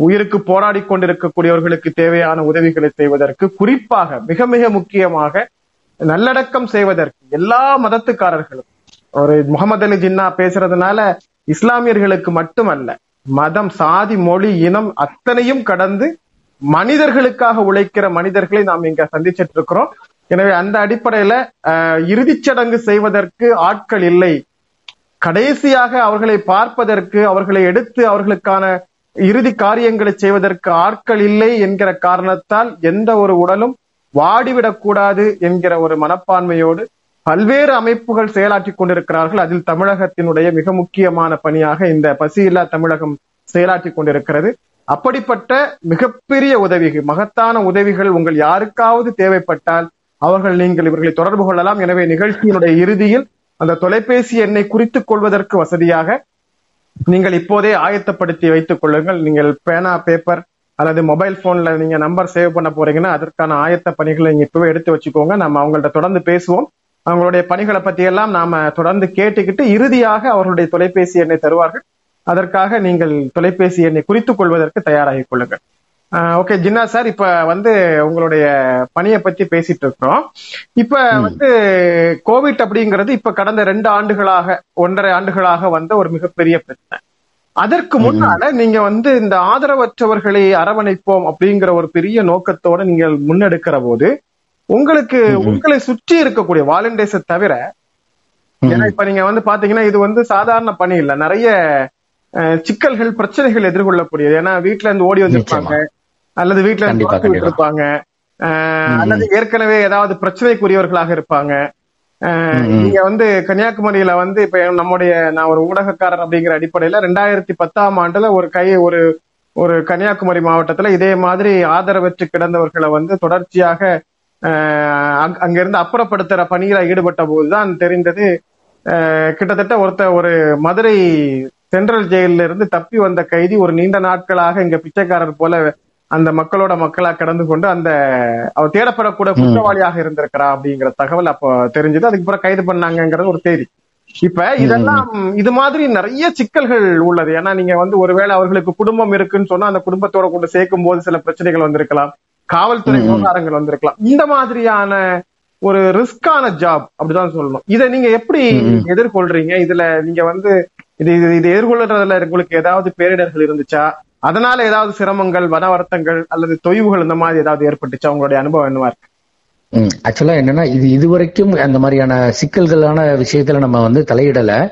உயிருக்கு போராடி கொண்டிருக்கக்கூடியவர்களுக்கு தேவையான உதவிகளை செய்வதற்கு குறிப்பாக மிக மிக முக்கியமாக நல்லடக்கம் செய்வதற்கு எல்லா மதத்துக்காரர்களும் ஒரு முகமது அலி ஜின்னா பேசுறதுனால இஸ்லாமியர்களுக்கு மட்டுமல்ல மதம் சாதி மொழி இனம் அத்தனையும் கடந்து மனிதர்களுக்காக உழைக்கிற மனிதர்களை நாம் இங்க சந்திச்சிட்டு இருக்கிறோம் எனவே அந்த அடிப்படையில இறுதிச் சடங்கு செய்வதற்கு ஆட்கள் இல்லை. கடைசியாக அவர்களை பார்ப்பதற்கு அவர்களை எடுத்து அவர்களுக்கான இறுதி காரியங்களை செய்வதற்கு ஆட்கள் இல்லை என்கிற காரணத்தால் எந்த ஒரு உடலும் வாடிவிடக்கூடாது என்கிற ஒரு மனப்பான்மையோடு பல்வேறு அமைப்புகள் செயலாற்றி கொண்டிருக்கிறார்கள். அதில் தமிழகத்தினுடைய மிக முக்கியமான பணியாக இந்த பசியில்லா தமிழகம் செயலாற்றிக் கொண்டிருக்கிறது. அப்படிப்பட்ட மிகப்பெரிய உதவிகள் மகத்தான உதவிகள் உங்கள் யாருக்காவது தேவைப்பட்டால் அவர்கள் நீங்கள் இவர்களை தொடர்பு கொள்ளலாம். எனவே நிகழ்ச்சியினுடைய இறுதியில் அந்த தொலைபேசி எண்ணை குறித்துக் கொள்வதற்கு வசதியாக நீங்கள் இப்போதே ஆயத்தப்படுத்தி வைத்துக் கொள்ளுங்கள். நீங்கள் பேனா பேப்பர் அல்லது மொபைல் போன்ல நீங்க நம்பர் சேவ் பண்ண போறீங்கன்னா அதற்கான ஆயத்த பணிகளை நீங்க இப்பவே எடுத்து வச்சுக்கோங்க. நம்ம அவங்கள்ட்ட தொடர்ந்து பேசுவோம். அவங்களுடைய பணிகளை பத்தி எல்லாம் நாம தொடர்ந்து கேட்டுக்கிட்டு இறுதியாக அவர்களுடைய தொலைபேசி எண்ணை தருவார்கள். அதற்காக நீங்கள் தொலைபேசி எண்ணை குறித்துக் கொள்வதற்கு தயாராகிக் கொள்ளுங்கள். ஓகே ஜின்னா சார் இப்ப வந்து உங்களுடைய பணியை பத்தி பேசிட்டு இருக்கிறோம். இப்ப வந்து கோவிட் அப்படிங்கிறது இப்ப கடந்த ரெண்டு ஆண்டுகளாக ஒன்றரை ஆண்டுகளாக வந்த ஒரு மிகப்பெரிய பிரச்சனை. அதற்கு முன்னால நீங்க வந்து இந்த ஆதரவற்றவர்களை அரவணைப்போம் அப்படிங்கிற ஒரு பெரிய நோக்கத்தோட நீங்கள் முன்னெடுக்கிற போது உங்களுக்கு உங்களை சுற்றி இருக்கக்கூடிய வாலண்டியர்ஸை தவிர ஏன்னா இப்ப நீங்க வந்து பாத்தீங்கன்னா இது வந்து சாதாரண பணி இல்ல. நிறைய சிக்கல்கள் பிரச்சனைகள் எதிர்கொள்ளக்கூடியது. ஏன்னா வீட்டுல இருந்து ஓடி வந்திருப்பாங்க. அல்லது வீட்டுல இருந்து அஹ், அல்லது ஏற்கனவே ஏதாவது பிரச்சனைக்குரியவர்களாக இருப்பாங்க. நீங்க வந்து கன்னியாகுமரியில வந்து இப்ப நம்முடைய நான் ஒரு ஊடகக்காரர் அப்படிங்கிற அடிப்படையில ரெண்டாயிரத்தி பத்தாம் ஆண்டுல ஒரு கை ஒரு ஒரு கன்னியாகுமரி மாவட்டத்துல இதே மாதிரி ஆதரவற்று கிடந்தவர்களை வந்து தொடர்ச்சியாக அங்கிருந்து அப்புறப்படுத்துற பணியில ஈடுபட்ட போதுதான் தெரிந்தது. கிட்டத்தட்ட ஒருத்த ஒரு மதுரை சென்ட்ரல் ஜெயில இருந்து தப்பி வந்த கைதி ஒரு நீண்ட நாட்களாக இங்க பிச்சைக்காரர் போல அந்த மக்களோட மக்களா கடந்து கொண்டு அந்த அவர் தேடப்படக்கூட குற்றவாளியாக இருந்திருக்கிறா அப்படிங்கிற தகவல் அப்போ தெரிஞ்சது. அதுக்கு பிறகு கைது பண்ணாங்கங்கிறது ஒரு தேதி. இப்ப இதெல்லாம் இது மாதிரி நிறைய சிக்கல்கள் உள்ளது. ஏன்னா நீங்க வந்து ஒருவேளை அவர்களுக்கு குடும்பம் இருக்குன்னு சொன்னா அந்த குடும்பத்தோட கொண்டு சேர்க்கும் போது சில பிரச்சனைகள் வந்திருக்கலாம். காவல்துறை விவகாரங்கள் வந்திருக்கலாம். இந்த மாதிரியான ஒரு ரிஸ்கான ஜாப் அப்படிதான் சொல்லணும். இதை நீங்க எப்படி எதிர்கொள்றீங்க? இதுல நீங்க வந்து இது இது- இது எதிர்கொள்றதுல உங்களுக்கு ஏதாவது பேரிடர்கள் இருந்துச்சா? அதனால ஏதாவது சிரமங்கள் மன வருத்தங்கள் அல்லது தொய்வுகள் இந்த மாதிரி ஏதாவது ஏற்பட்டுச்சு? அவங்களுடைய அனுபவம் என்னவா இருக்கு? ஆக்சுவலா என்னன்னா இது இதுவரைக்கும் அந்த மாதிரியான சிக்கல்களான விஷயத்துல நம்ம வந்து தலையிடல.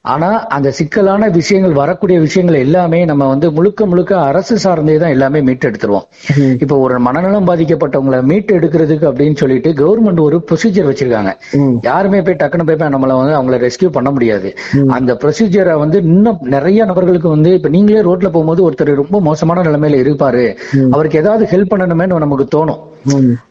ஆனா அந்த சிக்கலான விஷயங்கள் வரக்கூடிய விஷயங்கள் எல்லாமே நம்ம வந்து முழுக்க முழுக்க அரசு சார்ந்தே தான் எல்லாமே மீட்டு எடுத்துருவோம். இப்போ ஒரு மனநலம் பாதிக்கப்பட்டவங்களை மீட்டு எடுக்கிறதுக்கு அப்படின்னு சொல்லிட்டு கவர்மெண்ட் ஒரு ப்ரொசீஜர் வச்சிருக்காங்க. யாருமே போய் டக்குனு போய் நம்மள வந்து அவங்கள ரெஸ்கியூ பண்ண முடியாது. அந்த ப்ரொசீஜரை வந்து இன்னும் நிறைய நபர்களுக்கு வந்து இப்ப நீங்களே ரோட்ல போகும்போது ஒருத்தர் ரொம்ப மோசமான நிலைமையில இருப்பாரு. அவருக்கு ஏதாவது ஹெல்ப் பண்ணணுமேன்னு நமக்கு தோணும்.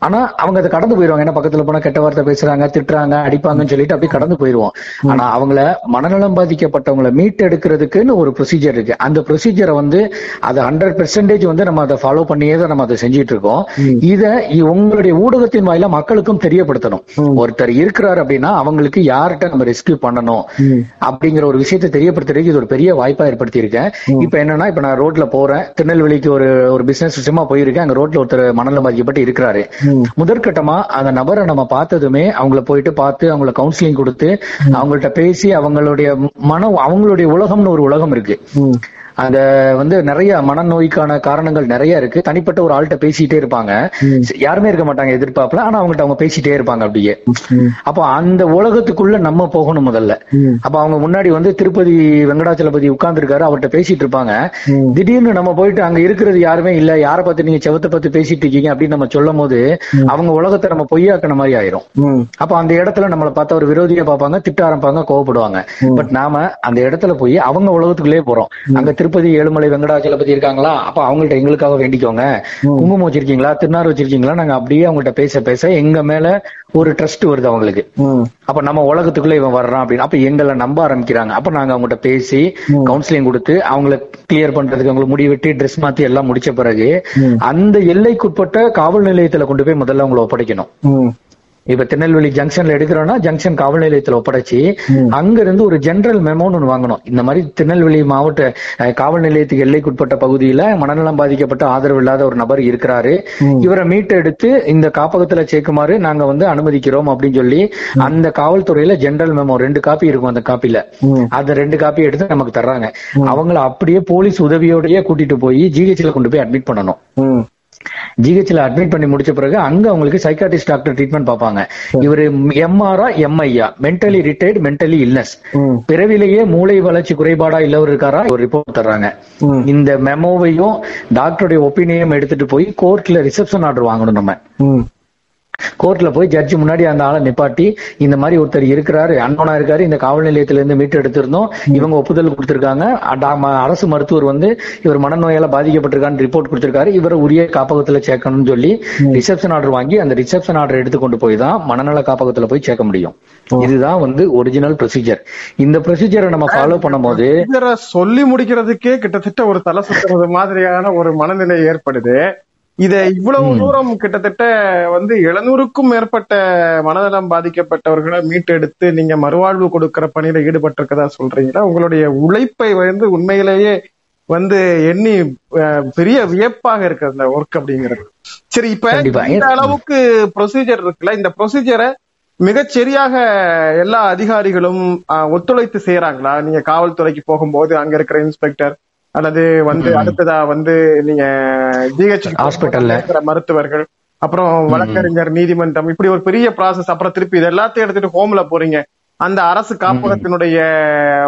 ஆனா அவங்க அதை கடந்து போயிருவாங்க. ஏன்னா பக்கத்துல போனா கெட்ட வார்த்தை பேசுறாங்க திட்டுறாங்க அடிப்பாங்கன்னு சொல்லிட்டு அப்படியே கடந்து போயிருவோம். ஆனா அவங்கள மனநலம் பாதிக்கப்பட்டவங்களை மீட் எடுக்கிறதுக்குன்னு ஒரு ப்ரொசீஜர் இருக்கு. அந்த ப்ரொசீஜரை வந்து அதை ஹண்ட்ரட் பெர்சன்டேஜ் வந்து நம்ம அதை ஃபாலோ பண்ணியே தான் நம்ம அதை செஞ்சுட்டு இருக்கோம் இத உங்களுடைய ஊடகத்தின் வாயிலா மக்களுக்கும் தெரியப்படுத்தணும். ஒருத்தர் இருக்கிறார் அப்படின்னா அவங்களுக்கு யார்கிட்ட நம்ம ரெஸ்கியூ பண்ணணும்? அப்படிங்கிற ஒரு விஷயத்தை தெரியப்படுத்துறதுக்கு இது ஒரு பெரிய வாய்ப்பா ஏற்படுத்தி இருக்கேன் இப்ப என்னன்னா இப்ப நான் ரோட்ல போறேன். திருநெல்வேலிக்கு ஒரு ஒரு பிசினஸ் விஷயமா போயிருக்கேன். அங்க ரோட்ல ஒருத்தர் மணல பாதிக்கப்பட்டு இருக்கிறாரு முதற்கட்டமா அந்த நபரை நம்ம பார்த்ததுமே அவங்கள போயிட்டு பார்த்து அவங்கள கவுன்சிலிங் கொடுத்து அவங்கள்ட்ட பேசி அவங்களுடைய மன அவங்களுடைய உலகம்னு ஒரு உலகம் இருக்கு. அந்த வந்து நிறைய மனநோய்க்கான காரணங்கள் நிறைய இருக்கு. தனிப்பட்ட ஒரு ஆள்கிட்ட பேசிட்டே இருப்பாங்க. யாருமே இருக்க மாட்டாங்க எதிர்பார்ப்புல. ஆனா அவங்கள்ட்ட அவங்க பேசிட்டே இருப்பாங்க அப்படியே. அப்போ அந்த உலகத்துக்குள்ள நம்ம போகணும் முதல்ல. அப்ப அவங்க முன்னாடி வந்து திருப்பதி வெங்கடாச்சலபதி உட்கார்ந்து இருக்காரு அவர்கிட்ட பேசிட்டு இருப்பாங்க. திடீர்னு நம்ம போயிட்டு அங்க இருக்கிறது யாருமே இல்ல. யாரை பத்தி நீங்க செவத்தை பத்தி பேசிட்டு இருக்கீங்க அப்படின்னு நம்ம சொல்லும் போது அவங்க உலகத்தை நம்ம பொய்யாக்கின மாதிரி ஆயிரும். அப்ப அந்த இடத்துல நம்மளை பார்த்தா ஒரு விரோதியா பார்ப்பாங்க திட்ட ஆரம்பிப்பாங்க கோவப்படுவாங்க. பட் நாம அந்த இடத்துல போய் அவங்க உலகத்துக்குள்ளே போறோம். அங்க திருப்பதி ஏழுமலை வெங்கடாச்சலபதி இருக்காங்களா? அப்ப அவங்கள்ட்ட எங்களுக்காக வேண்டிக்கோங்க. குங்குமம் வச்சிருக்கீங்களா? திருநாறு வச்சிருக்கீங்களா? நாங்க அப்படியே அவங்கள்ட்ட பேச பேச எங்க மேல ஒரு ட்ரஸ்ட் வருது அவங்களுக்கு. அப்ப நம்ம உலகத்துக்குள்ள இவன் வர்றான் அப்படின்னு அப்ப எங்களை நம்ப ஆரம்பிக்கிறாங்க. அப்ப நாங்க அவங்ககிட்ட பேசி கவுன்சிலிங் கொடுத்து அவங்கள கிளியர் பண்றதுக்கு அவங்களுக்கு முடி வெட்டி ட்ரெஸ் மாத்தி எல்லாம் முடிச்ச பிறகு அந்த எல்லைக்குட்பட்ட காவல் நிலையத்துல கொண்டு போய் முதல்ல அவங்கள ஒப்படைக்கணும். இப்ப திருநெல்வேலி ஜங்ஷன்ல எடுக்கிறோம்னா ஜங்ஷன் காவல் நிலையத்துல ஒப்படைச்சு அங்க இருந்து ஒரு ஜெனரல் மெமோன்னு ஒண்ணு வாங்கணும். இந்த மாதிரி திருநெல்வேலி மாவட்ட காவல் நிலையத்துக்கு எல்லைக்குட்பட்ட பகுதியில மனநலம் பாதிக்கப்பட்ட ஆதரவு இல்லாத ஒரு நபர் இருக்கிறாரு. இவரை மீட்டு எடுத்து இந்த காப்பகத்துல சேர்க்குமாறு நாங்க வந்து அனுமதிக்கிறோம் அப்படின்னு சொல்லி அந்த காவல்துறையில ஜெனரல் மெமோ ரெண்டு காப்பி இருக்கும் அந்த காப்பில. அந்த ரெண்டு காப்பி எடுத்து நமக்கு தர்றாங்க. அவங்கள அப்படியே போலீஸ் உதவியோடயே கூட்டிட்டு போய் ஜிஹெச்ல கொண்டு போய் அட்மிட் பண்ணணும். ஜிஹெச்ல அட்மிட் பண்ணி முடிச்ச பிறகு அங்க அவங்களுக்கு சைக்காட்டிஸ்ட் டாக்டர் ட்ரீட்மெண்ட் பார்ப்பாங்க. இவரு எம்ஆர்ஆ எம்ஐஆ மென்டலி ரிட்டையர்ட் மென்டலி இல்னஸ் பிறவிலேயே மூளை வளர்ச்சி குறைபாடா இல்லவர் இருக்காரா? ஒரு ரிப்போர்ட் தர்றாங்க. இந்த மெமோவையும் டாக்டருடைய ஒப்பீனியன் எடுத்துட்டு போய் கோர்ட்ல ரிசப்ஷன் ஆர்டர் வாங்கணும் நம்ம. கோர்ட்ல போய் ஜட்ஜி முன்னாடி அந்த ஆளை நிப்பாட்டி இந்த மாதிரி ஒருத்தர் இருக்கிறாரு அண்ணனா இருக்காரு இந்த காவல் நிலையத்துல இருந்து மீட்டு எடுத்திருந்தோம். இவங்க ஒப்புதல் கொடுத்திருக்காங்க. அரசு மருத்துவர் வந்து இவர் மனநோயால பாதிக்கப்பட்டிருக்கான்னு ரிப்போர்ட் கொடுத்திருக்காரு. இவரை உரிய காப்பகத்துல சேர்க்கணும்னு சொல்லி ரிசப்ஷன் ஆர்டர் வாங்கி அந்த ரிசப்ஷன் ஆர்டர் எடுத்து கொண்டு போய் தான் மனநல காப்பகத்துல போய் சேர்க்க முடியும். இதுதான் வந்து ஒரிஜினல் ப்ரொசீஜர் இந்த ப்ரொசீஜரை நம்ம ஃபாலோ பண்ணும்போது சொல்லி முடிக்கிறதுக்கே கிட்டத்தட்ட ஒரு தலை சுத்துறது மாதிரியான ஒரு மனநிலை ஏற்படுது. இத இவ்வளவு தூரம் கிட்டத்தட்ட வந்து எழுநூறுக்கும் மேற்பட்ட மனநலம் பாதிக்கப்பட்டவர்களை மீட்டெடுத்து நீங்க மறுவாழ்வு கொடுக்கிற பணியில ஈடுபட்டிருக்கதா சொல்றீங்களா? உங்களுடைய உழைப்பை வந்து உண்மையிலேயே வந்து எண்ணி பெரிய வியப்பாக இருக்கு அந்த ஒர்க் அப்படிங்கிறது. சரி இப்ப. இந்த அளவுக்கு ப்ரொசீஜர் இருக்குல்ல இந்த ப்ரொசீஜரை மிகச் சரியாக எல்லா அதிகாரிகளும் ஒத்துழைத்து செய்யறாங்களா நீங்க காவல்துறைக்கு போகும்போது அங்க இருக்கிற இன்ஸ்பெக்டர் அல்லது வந்து அடுத்ததா வந்து நீங்க ஜிஹெச் ஹாஸ்பிட்டல்ல. இருக்கிற மருத்துவர்கள் அப்புறம் வழக்கறிஞர் நீதிமன்றம் இப்படி ஒரு பெரிய ப்ராசஸ் அப்புறம் திருப்பி இது எல்லாத்தையும் எடுத்துட்டு ஹோம்ல போறீங்க. அந்த அரசு காப்பகத்தினுடைய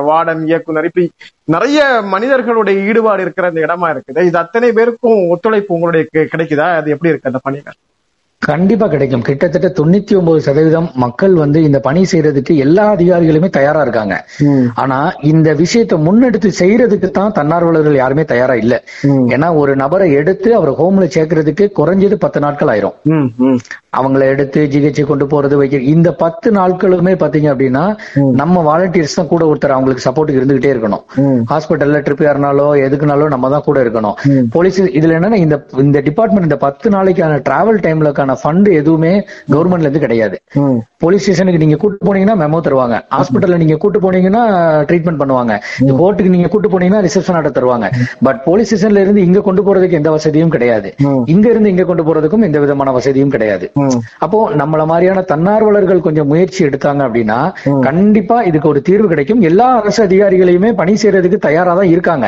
வார்டன் இயக்குனர் இப்படி நிறைய மனிதர்களுடைய ஈடுபாடு இருக்கிற அந்த இடமா இருக்குது. இது அத்தனை பேருக்கும் ஒத்துழைப்பு உங்களுடைய கிடைக்குதா? அது எப்படி இருக்கு அந்த பணிகள்? கண்டிப்பா கிடைக்கும். கிட்டத்தட்ட தொண்ணூத்தி ஒன்பது சதவீதம் மக்கள் வந்து இந்த பணி செய்யறதுக்கு எல்லா அதிகாரிகளுமே தயாரா இருக்காங்க. ஆனா இந்த விஷயத்தை முன்னெடுத்து செய்யறதுக்கு தான் தன்னார்வலர்கள் யாருமே தயாரா இல்ல. ஏன்னா ஒரு நபரை எடுத்து அவரை ஹோம்ல சேர்க்கறதுக்கு குறைஞ்சது பத்து நாட்கள் ஆயிரும். அவங்கள எடுத்து ஜிஹெச் கொண்டு போறது வைக்க இந்த பத்து நாட்களுமே பாத்தீங்க அப்படின்னா நம்ம வாலண்டியர்ஸ் தான் கூட ஒருத்தர் அவங்களுக்கு சப்போர்ட் இருந்துகிட்டே இருக்கணும். ஹாஸ்பிட்டல்ல ட்ரிப் ஏறினாலோ எதுக்குனாலோ நம்ம தான் கூட இருக்கணும். போலீஸ் இதுல என்னன்னா இந்த இந்த டிபார்ட்மெண்ட் இந்த பத்து நாளைக்கான டிராவல் டைம்லக்கான ஃபண்ட் எதுவுமே கவர்மெண்ட்ல இருந்து கிடையாது. போலீஸ் ஸ்டேஷனுக்கு நீங்க கூட்டு போனீங்கன்னா மெமோ தருவாங்க. ஹாஸ்பிட்டல்ல நீங்க கூட்டு போனீங்கன்னா ட்ரீட்மெண்ட் பண்ணுவாங்க. கோர்ட்டுக்கு நீங்க கூட்டு போனீங்கன்னா ரிசப்ஷன் ஆர்டர் தருவாங்க. பட் போலீஸ் ஸ்டேஷன்ல இருந்து இங்க கொண்டு போறதுக்கு எந்த வசதியும் கிடையாது. இங்க இருந்து இங்க கொண்டு போறதுக்கும் எந்த விதமான வசதியும் கிடையாது. அப்போ நம்மள மாதிரியான தன்னார்வலர்கள் கொஞ்சம் முயற்சி எடுத்தாங்க அப்படின்னா கண்டிப்பா இதுக்கு ஒரு தீர்வு கிடைக்கும். எல்லா அரசு அதிகாரிகளையுமே பணி செய்யறதுக்கு தயாரா தான் இருக்காங்க.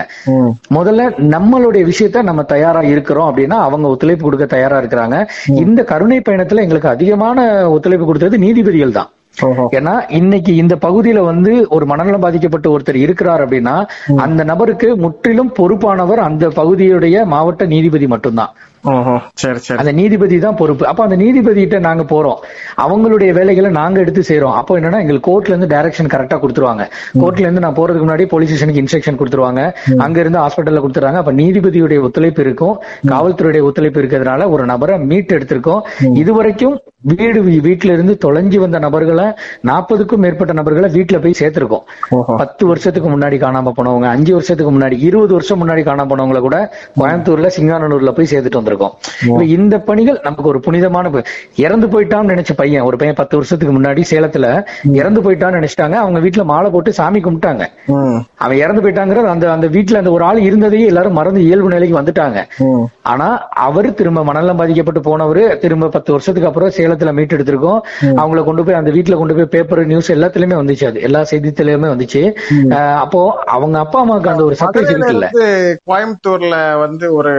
முதல்ல நம்மளுடைய விஷயத்த நம்ம தயாரா இருக்கிறோம் அப்படின்னா அவங்க ஒத்துழைப்பு கொடுக்க தயாரா இருக்கிறாங்க. இந்த கருணை பயணத்துல எங்களுக்கு அதிகமான ஒத்துழைப்பு கொடுத்தது நீதிபதிகள் தான். ஏன்னா இன்னைக்கு இந்த பகுதியில வந்து ஒரு மனநலம் பாதிக்கப்பட்ட ஒருத்தர் இருக்கிறார் அப்படின்னா அந்த நபருக்கு முற்றிலும் பொறுப்பானவர் அந்த பகுதியுடைய மாவட்ட நீதிபதி மட்டும்தான். அந்த நீதிபதி தான் பொறுப்பு. அப்ப அந்த நீதிபதிகிட்ட நாங்க போறோம். அவங்களுடைய வேலைகளை நாங்க எடுத்து செய்றோம். அப்போ என்னன்னா எங்களுக்கு கோர்ட்ல இருந்து டைரக்ஷன் கரெக்டா கொடுத்துருவாங்க. கோர்ட்ல இருந்து நான் போறதுக்கு முன்னாடி போலீஸ் ஸ்டேஷனுக்கு இன்ஸ்ட்ரக்ஷன் கொடுத்துருவாங்க. அங்க இருந்து ஹாஸ்பிட்டல்ல கொடுத்துறாங்க. அப்ப நீதிபதியுடைய ஒத்துழைப்பு இருக்கும். காவல்துறையுடைய ஒத்துழைப்பு இருக்கிறதுனால ஒரு நபரை மீட் எடுத்திருக்கோம். இதுவரைக்கும் வீடு வீட்டுல இருந்து தொலைஞ்சு வந்த நபர்களை நாற்பதுக்கும் மேற்பட்ட நபர்களை வீட்டுல போய் சேர்த்திருக்கோம். பத்து வருஷத்துக்கு முன்னாடி காணாம போனவங்க அஞ்சு வருஷத்துக்கு முன்னாடி இருபது வருஷம் முன்னாடி காணாம போனவங்கள கூட கோயம்புத்தூர்ல சிங்கானூர்ல போய் சேர்த்துட்டு வந்திருக்கோம். இப்ப இந்த பணிகள் நமக்கு ஒரு புனிதமான இறந்து போயிட்டான்னு நினைச்ச பையன் ஒரு பையன் பத்து வருஷத்துக்கு முன்னாடி சேலத்துல இறந்து போயிட்டான்னு நினைச்சிட்டாங்க. அவங்க வீட்டுல மாலை போட்டு சாமி கும்பிட்டாங்க. அவன் இறந்து போயிட்டாங்கிறது அந்த அந்த வீட்டுல அந்த ஒரு ஆள் இருந்ததையே எல்லாரும் மறந்து இயல்பு நிலைக்கு வந்துட்டாங்க. ஆனா அவர் திரும்ப மனநலம் பாதிக்கப்பட்டு போனவரு திரும்ப பத்து வருஷத்துக்கு அப்புறம் சேலத்துல மீட் எடுத்திருக்கோம். அவங்கள கொண்டு போய் அந்த வீட்டுல கொண்டு போய் பேப்பர் நியூஸ் எல்லாத்துலயுமே வந்துச்சு அது. எல்லா செய்தித்திலயுமே வந்துச்சு. அப்போ அவங்க அப்பா அம்மாவுக்கு அந்த ஒரு சர்ப்ரைஸ் இருக்குல்ல. கோயம்புத்தூர்ல வந்து ஒரு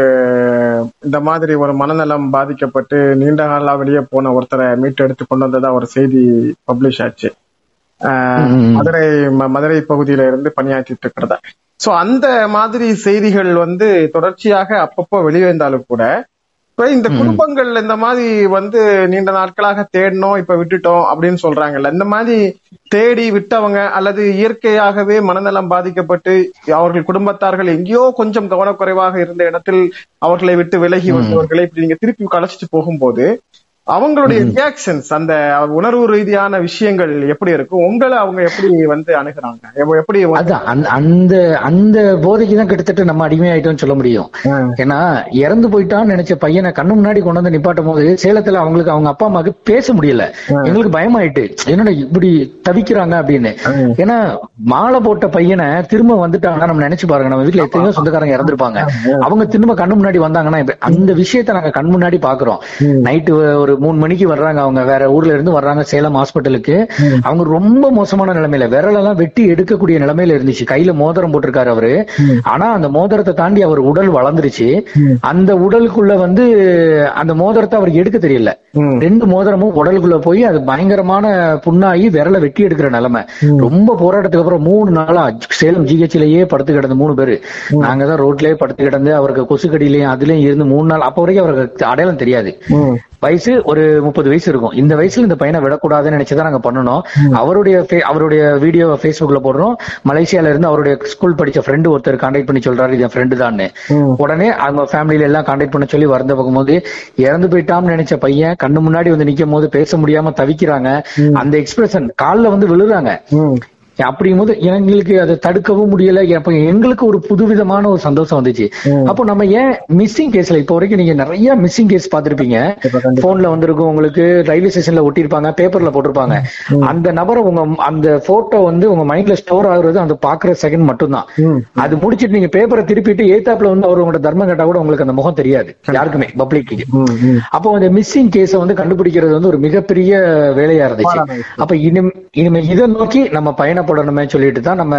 இந்த மாதிரி ஒரு மனநலம் பாதிக்கப்பட்டு நீண்ட நாளா வெளியே போன ஒருத்தரை மீட்டெடுத்து கொண்டு வந்ததா ஒரு செய்தி பப்ளிஷ் ஆச்சு. மதுரை மதுரை பகுதியில இருந்து பணியாற்றிட்டு இருக்கிறதா சோ அந்த மாதிரி செய்திகள் வந்து தொடர்ச்சியாக அப்பப்போ வெளிவந்தாலும் கூட இப்ப இந்த குடும்பங்கள் இந்த மாதிரி வந்து நீண்ட நாட்களாக தேடினோம் இப்ப விட்டுட்டோம் அப்படின்னு சொல்றாங்கல்ல. இந்த மாதிரி தேடி விட்டவங்க அல்லது இயற்கையாகவே மனநலம் பாதிக்கப்பட்டு அவர்கள் குடும்பத்தார்கள் எங்கேயோ கொஞ்சம் கவனக்குறைவாக இருந்த இடத்தில் அவர்களை விட்டு விலகி வந்தவர்களை இப்படி நீங்க திருப்பி கலைச்சிட்டு போகும்போது அவங்களுடைய ரியாக்ஷன்ஸ் அந்த உணர்வு ரீதியான விஷயங்கள் எப்படி இருக்கும் உங்களை அவங்க எப்படி வந்து அணுகுறாங்க? எப்ப- எப்படி அந்த- அந்த போதைக்கு தான் கிட்டத்தட்ட நம்ம அடிமையாயிட்டோம்னு சொல்ல முடியும். ஏன்னா இறந்து போயிட்டான்னு நினைச்ச பையனை கண்ணு முன்னாடி கொண்டு வந்து நிப்பாட்டும் போது சேலத்துல அவங்களுக்கு அவங்க அப்பா அம்மாவுக்கு பேச முடியல. எங்களுக்கு பயமாயிட்டு என்னடா இப்படி தவிக்கிறாங்க அப்படின்னு. ஏன்னா மாலை போட்ட பையனை திரும்ப வந்துட்டாங்கன்னா நம்ம நினைச்சு பாருங்க நம்ம வீட்டுல எத்தனையோ சொந்தக்காரங்க இறந்திருப்பாங்க. அவங்க திரும்ப கண்ணு முன்னாடி வந்தாங்கன்னா அந்த விஷயத்த நாங்க கண் முன்னாடி பாக்குறோம். நைட்டு ஒரு மூணு மணிக்கு வர்றாங்க அவங்க. வேற ஊர்ல இருந்து வர்றாங்க சேலம் ஹாஸ்பிட்டலுக்கு. அவங்க ரொம்ப மோசமான நிலைமையில விரலெல்லாம் வெட்டி எடுக்கக்கூடிய நிலைமையில இருந்துச்சு. கையில மோதிரம் போட்டிருக்காரு அவரு. ஆனா அந்த மோதிரத்தை தாண்டி அவர் உடல் வளர்ந்துருச்சு. அந்த உடலுக்குள்ள வந்து அந்த மோதிரத்தை அவருக்கு எடுக்க தெரியல. ரெண்டு மோதிரமும் உடலுக்குள்ள போய் அது பயங்கரமான புண்ணாகி விரலை வெட்டி எடுக்கிற நிலைமை. ரொம்ப போராட்டத்துக்கு அப்புறம் மூணு நாளா சேலம் ஜிஹெச்லயே படுத்து கிடந்த மூணு பேரு. நாங்க தான் ரோட்லயே படுத்து கிடந்து அவருக்கு கொசுக்கடியிலயும் அதுலயும் இருந்து மூணு நாள் அப்ப வரைக்கும் அவருக்கு அடையாளம் தெரியாது. வயசு ஒரு முப்பது வயசு இருக்கும். இந்த வயசுல இந்த பையனை விடக்கூடாதுன்னு நினைச்சுதான் நாங்க பண்ணணும். அவருடைய அவருடைய வீடியோ Facebookல போடுறோம். மலேசியால இருந்து அவருடைய ஸ்கூல் படிச்ச ஃப்ரெண்டு ஒருத்தர் கான்டாக்ட் பண்ணி சொல்றாரு இது என் ஃப்ரெண்டு தான் உடனே அவங்க ஃபேமிலில எல்லாம் கான்டாக்ட் பண்ண சொல்லி வந்த போகும்போது இறந்து போயிட்டான்னு நினைச்ச பையன் கண்ணு முன்னாடி வந்து நிக்கும் போது பேச முடியாம தவிக்கிறாங்க. அந்த எக்ஸ்பிரஷன் கால்ல வந்து விழுறாங்க. அப்படிங்கும்போது எங்களுக்கு அதை தடுக்கவும் முடியல. அப்ப எங்களுக்கு ஒரு புதுவிதமான ஒரு சந்தோஷம் வந்துச்சு. அப்போ நம்ம ஏன் மிஸ்ஸிங் கேஸ்ல இப்போ வரைக்கும் நீங்க நிறைய மிஸ்ஸிங் கேஸ் பார்த்திருப்பீங்க. போன்ல வந்திருக்கும் உங்களுக்கு ரயில்வே ஸ்டேஷன்ல ஒட்டியிருப்பாங்க பேப்பர்ல போட்டிருப்பாங்க. அந்த நபரை உங்க அந்த போட்டோ வந்து உங்க மைண்ட்ல ஸ்டோர் ஆகுறது அந்த பாக்குற செகண்ட் மட்டும்தான். அது முடிச்சிட்டு நீங்க பேப்பரை திருப்பிட்டு ஏத்தாப்புல வந்து அவர் உங்களோட தர்மம் கேட்டா கூட உங்களுக்கு அந்த முகம் தெரியாது. யாருக்குமே பப்ளிக்கு. அப்போ அந்த மிஸ்ஸிங் கேஸ வந்து கண்டுபிடிக்கிறது வந்து ஒரு மிகப்பெரிய வேலையா இருந்துச்சு. அப்ப இனிமே இனிமே இதை நோக்கி நம்ம பயணப்படணுமே சொல்லிட்டு தான் நம்ம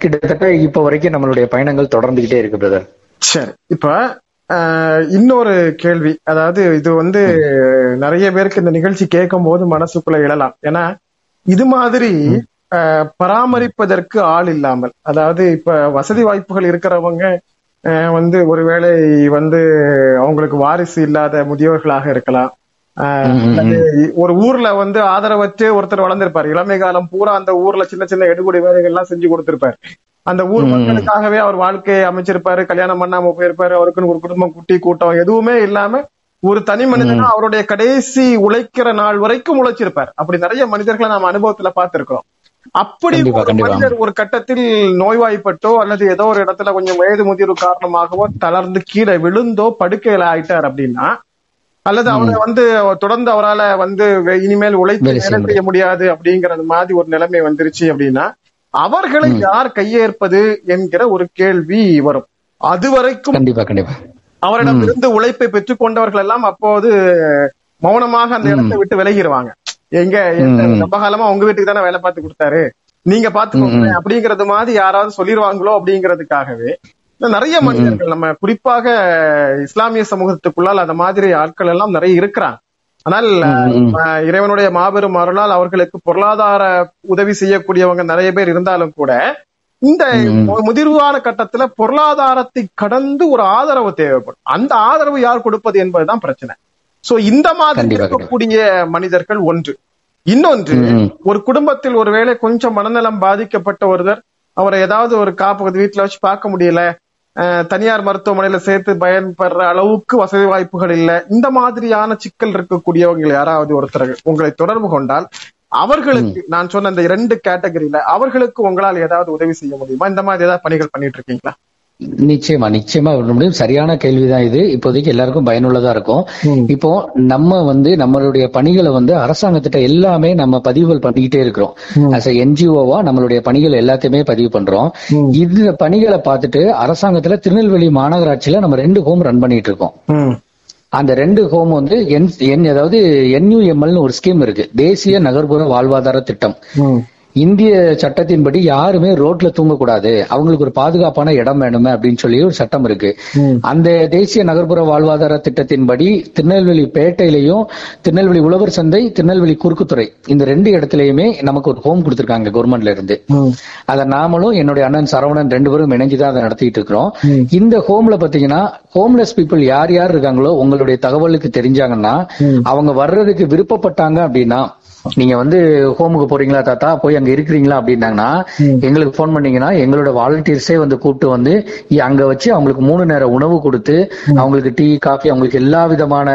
கிட்டத்தட்ட இப்ப வரைக்கும் நம்மளுடைய பயணங்கள் தொடர்ந்துகிட்டே இருக்கு பிரதர் சரி. இப்ப ஆஹ், இன்னொரு கேள்வி. அதாவது இது வந்து நிறைய பேருக்கு இந்த நிகழ்ச்சி கேட்கும் போது மனசுக்குள்ள எழலாம். ஏன்னா இது மாதிரி ஆஹ், பராமரிப்பதற்கு ஆள் இல்லாமல் அதாவது இப்ப வசதி வாய்ப்புகள் இருக்கிறவங்க ஆஹ், வந்து ஒருவேளை வந்து அவங்களுக்கு வாரிசு இல்லாத முதியோர்களாக இருக்கலாம். ஒரு ஊர்ல வந்து ஆதரவற்றே ஒருத்தர் வளர்ந்திருப்பார். இளமை காலம் பூரா அந்த ஊர்ல சின்ன சின்ன எடுபடி வேலைகள் எல்லாம் செஞ்சு கொடுத்திருப்பார். அந்த ஊர் மக்களுக்காகவே அவர் வாழ்க்கையை அமைச்சிருப்பாரு. கல்யாணம் பண்ணாம போயிருப்பாரு. அவருக்குன்னு ஒரு குடும்பம் குட்டி கூட்டம் எதுவுமே இல்லாம ஒரு தனி மனிதனா அவருடைய கடைசி உழைக்கிற நாள் வரைக்கும் உழைச்சிருப்பார். அப்படி நிறைய மனிதர்களை நாம அனுபவத்துல பார்த்திருக்கிறோம். அப்படி ஒரு. மனிதர் ஒரு கட்டத்தில் நோய்வாய்ப்பட்டோ அல்லது ஏதோ ஒரு இடத்துல கொஞ்சம் வயது முதிர்வு காரணமாகவோ தளர்ந்து கீழே விழுந்தோ படுக்கையில ஆயிட்டார் அப்படின்னா அல்லது அவரை வந்து தொடர்ந்து அவரால வந்து இனிமேல் உழைத்து வேலை செய்ய முடியாது அப்படிங்கறது மாதிரி ஒரு நிலைமை வந்துருச்சு அப்படின்னா அவர்களை யார் கையேற்பது என்கிற ஒரு கேள்வி வரும். அது வரைக்கும் கண்டிப்பா கண்டிப்பா. அவரிடமிருந்து உழைப்பை பெற்றுக் கொண்டவர்கள் எல்லாம் அப்போது மௌனமாக அந்த இடத்தை விட்டு விலகிடுவாங்க எங்க ரொம்ப காலமா உங்க வீட்டுக்கு தானே வேலை பார்த்து கொடுத்தாரு? நீங்க பாத்துக்கோங்க அப்படிங்கறது மாதிரி யாராவது சொல்லிடுவாங்களோ அப்படிங்கிறதுக்காகவே நிறைய மனிதர்கள் நம்ம குறிப்பாக இஸ்லாமிய சமூகத்துக்குள்ளால் அந்த மாதிரி ஆட்கள் எல்லாம் நிறைய இருக்கிறாங்க. ஆனால் இறைவனுடைய மாபெரும் அருளால் அவர்களுக்கு பொருளாதார உதவி செய்யக்கூடியவங்க நிறைய பேர் இருந்தாலும் கூட இந்த முதிர்வான கட்டத்துல பொருளாதாரத்தை கடந்து ஒரு ஆதரவு தேவைப்படும். அந்த ஆதரவு யார் கொடுப்பது என்பதுதான் பிரச்சனை. சோ இந்த மாதிரி இருக்கக்கூடிய மனிதர்கள் ஒன்று. இன்னொன்று. ஒரு குடும்பத்தில் ஒருவேளை கொஞ்சம் மனநலம் பாதிக்கப்பட்ட ஒருவர் அவரை ஏதாவது ஒரு காப்பகத்து வீட்டுல வச்சு பார்க்க முடியல தனியார் மருத்துவமனையில சேர்த்து பயன்படுற அளவுக்கு வசதி வாய்ப்புகள் இல்ல. இந்த மாதிரியான சிக்கல் இருக்கக்கூடியவங்க யாராவது ஒருத்தர் உங்களை தொடர்பு கொண்டால் அவர்களுக்கு நான் சொன்ன அந்த இரண்டு கேட்டகரியில அவர்களுக்கு உங்களால் ஏதாவது உதவி செய்ய முடியுமா? இந்த மாதிரி ஏதாவது பணிகள் பண்ணிட்டு இருக்கீங்களா? நிச்சயமா நிச்சயமா முடியும் சரியான கேள்விதான் இது. இப்போதைக்கு எல்லாருக்கும் பயனுள்ளதா இருக்கும். இப்போ நம்ம வந்து நம்மளுடைய பணிகளை வந்து அரசாங்கத்திட்ட எல்லாமே நம்ம பதிவுகள் பண்ணிக்கிட்டே இருக்கிறோம். அஸ் என்ஜிஓவா நம்மளுடைய பணிகள் எல்லாத்தையுமே பதிவு பண்றோம். இந்த பணிகளை பார்த்துட்டு அரசாங்கத்துல திருநெல்வேலி மாநகராட்சியில நம்ம ரெண்டு ஹோம் ரன் பண்ணிட்டு இருக்கோம். அந்த ரெண்டு ஹோம் வந்து என் என் அதாவது என்யூஎம்எல்னு ஒரு ஸ்கீம் இருக்கு. தேசிய நகர்ப்புற வாழ்வாதார திட்டம். இந்திய சட்டத்தின்படி யாருமே ரோட்ல தூங்கக்கூடாது. அவங்களுக்கு ஒரு பாதுகாப்பான இடம் வேணுமே அப்படின்னு சொல்லி ஒரு சட்டம் இருக்கு. அந்த தேசிய நகர்ப்புற வாழ்வாதார திட்டத்தின்படி திருநெல்வேலி பேட்டையிலையும் திருநெல்வேலி உழவர் சந்தை திருநெல்வேலி குறுக்குத்துறை இந்த ரெண்டு இடத்துலயுமே நமக்கு ஒரு ஹோம் கொடுத்திருக்காங்க கவர்மெண்ட்ல இருந்து அத நாமளும் என்னுடைய அண்ணன் சரவணன் ரெண்டு பேரும் இணைஞ்சுதான் அதை நடத்திட்டு இருக்கிறோம். இந்த ஹோம்ல பாத்தீங்கன்னா ஹோம்லெஸ் பீப்புள் யார் யார் இருக்காங்களோ உங்களுடைய தகவலுக்கு தெரிஞ்சாங்கன்னா அவங்க வர்றதுக்கு விருப்பப்பட்டாங்க அப்படின்னா நீங்க வந்து ஹோமுக்கு போறீங்களா தாத்தா? போய் அங்க இருக்கிறீங்களா அப்படின்னாங்கன்னா எங்களுக்கு ஃபோன் பண்ணீங்கன்னா எங்களோட வாலண்டியர்ஸே வந்து கூப்பிட்டு வந்து அங்க வச்சு அவங்களுக்கு மூணு நேரம் உணவு கொடுத்து அவங்களுக்கு டீ காஃபி அவங்களுக்கு எல்லா விதமான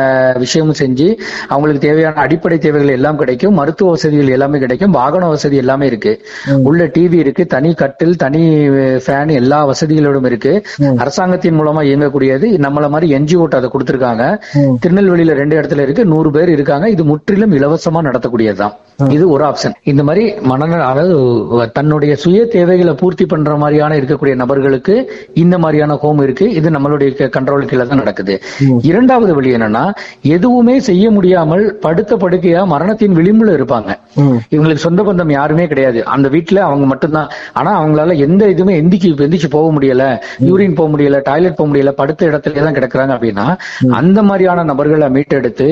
விஷயமும் செஞ்சு அவங்களுக்கு தேவையான அடிப்படை தேவைகள் எல்லாம் கிடைக்கும் மருத்துவ வசதிகள் எல்லாமே கிடைக்கும் வாகன வசதி எல்லாமே இருக்கு. உள்ள டிவி இருக்கு தனி கட்டில் தனி ஃபேன் எல்லா வசதிகளோடும் இருக்கு. அரசாங்கத்தின் மூலமா இயங்கக்கூடியது நம்மள மாதிரி என்ஜிஓ அதை கொடுத்திருக்காங்க. திருநெல்வேலியில ரெண்டு இடத்துல இருக்கு நூறு பேர் இருக்காங்க இது முற்றிலும் இலவசமா நடத்தக்கூடியதுதான் இது ஒரு ஆப்ஷன் இந்த மாதிரி மனநல அதாவது தன்னுடைய சுய தேவைகளை பூர்த்தி பண்ற மாதிரியான இருக்கக்கூடிய நபர்களுக்கு இந்த மாதிரியான ஹோம் இருக்கு. இது நம்மளுடைய கண்ட்ரோல் கீழே தான் நடக்குது. இரண்டாவது வழி என்னன்னா எதுவுமே செய்ய முடியாமல் படுத்த படுக்கையா மரணத்தின் விளிம்புல இருப்பாங்க. இவங்களுக்கு சொந்த பந்தம் யாருமே கிடையாது. அந்த வீட்டுல அவங்க மட்டும்தான். ஆனா அவங்களால எந்த இதுவுமே எந்திக்கு எந்திரிச்சு போக முடியல. யூரின் போக முடியல டாய்லெட் போக முடியல படுத்த இடத்துல தான் கிடக்குறாங்க அப்படின்னா அந்த மாதிரியான நபர்களை மீட்டெடுத்து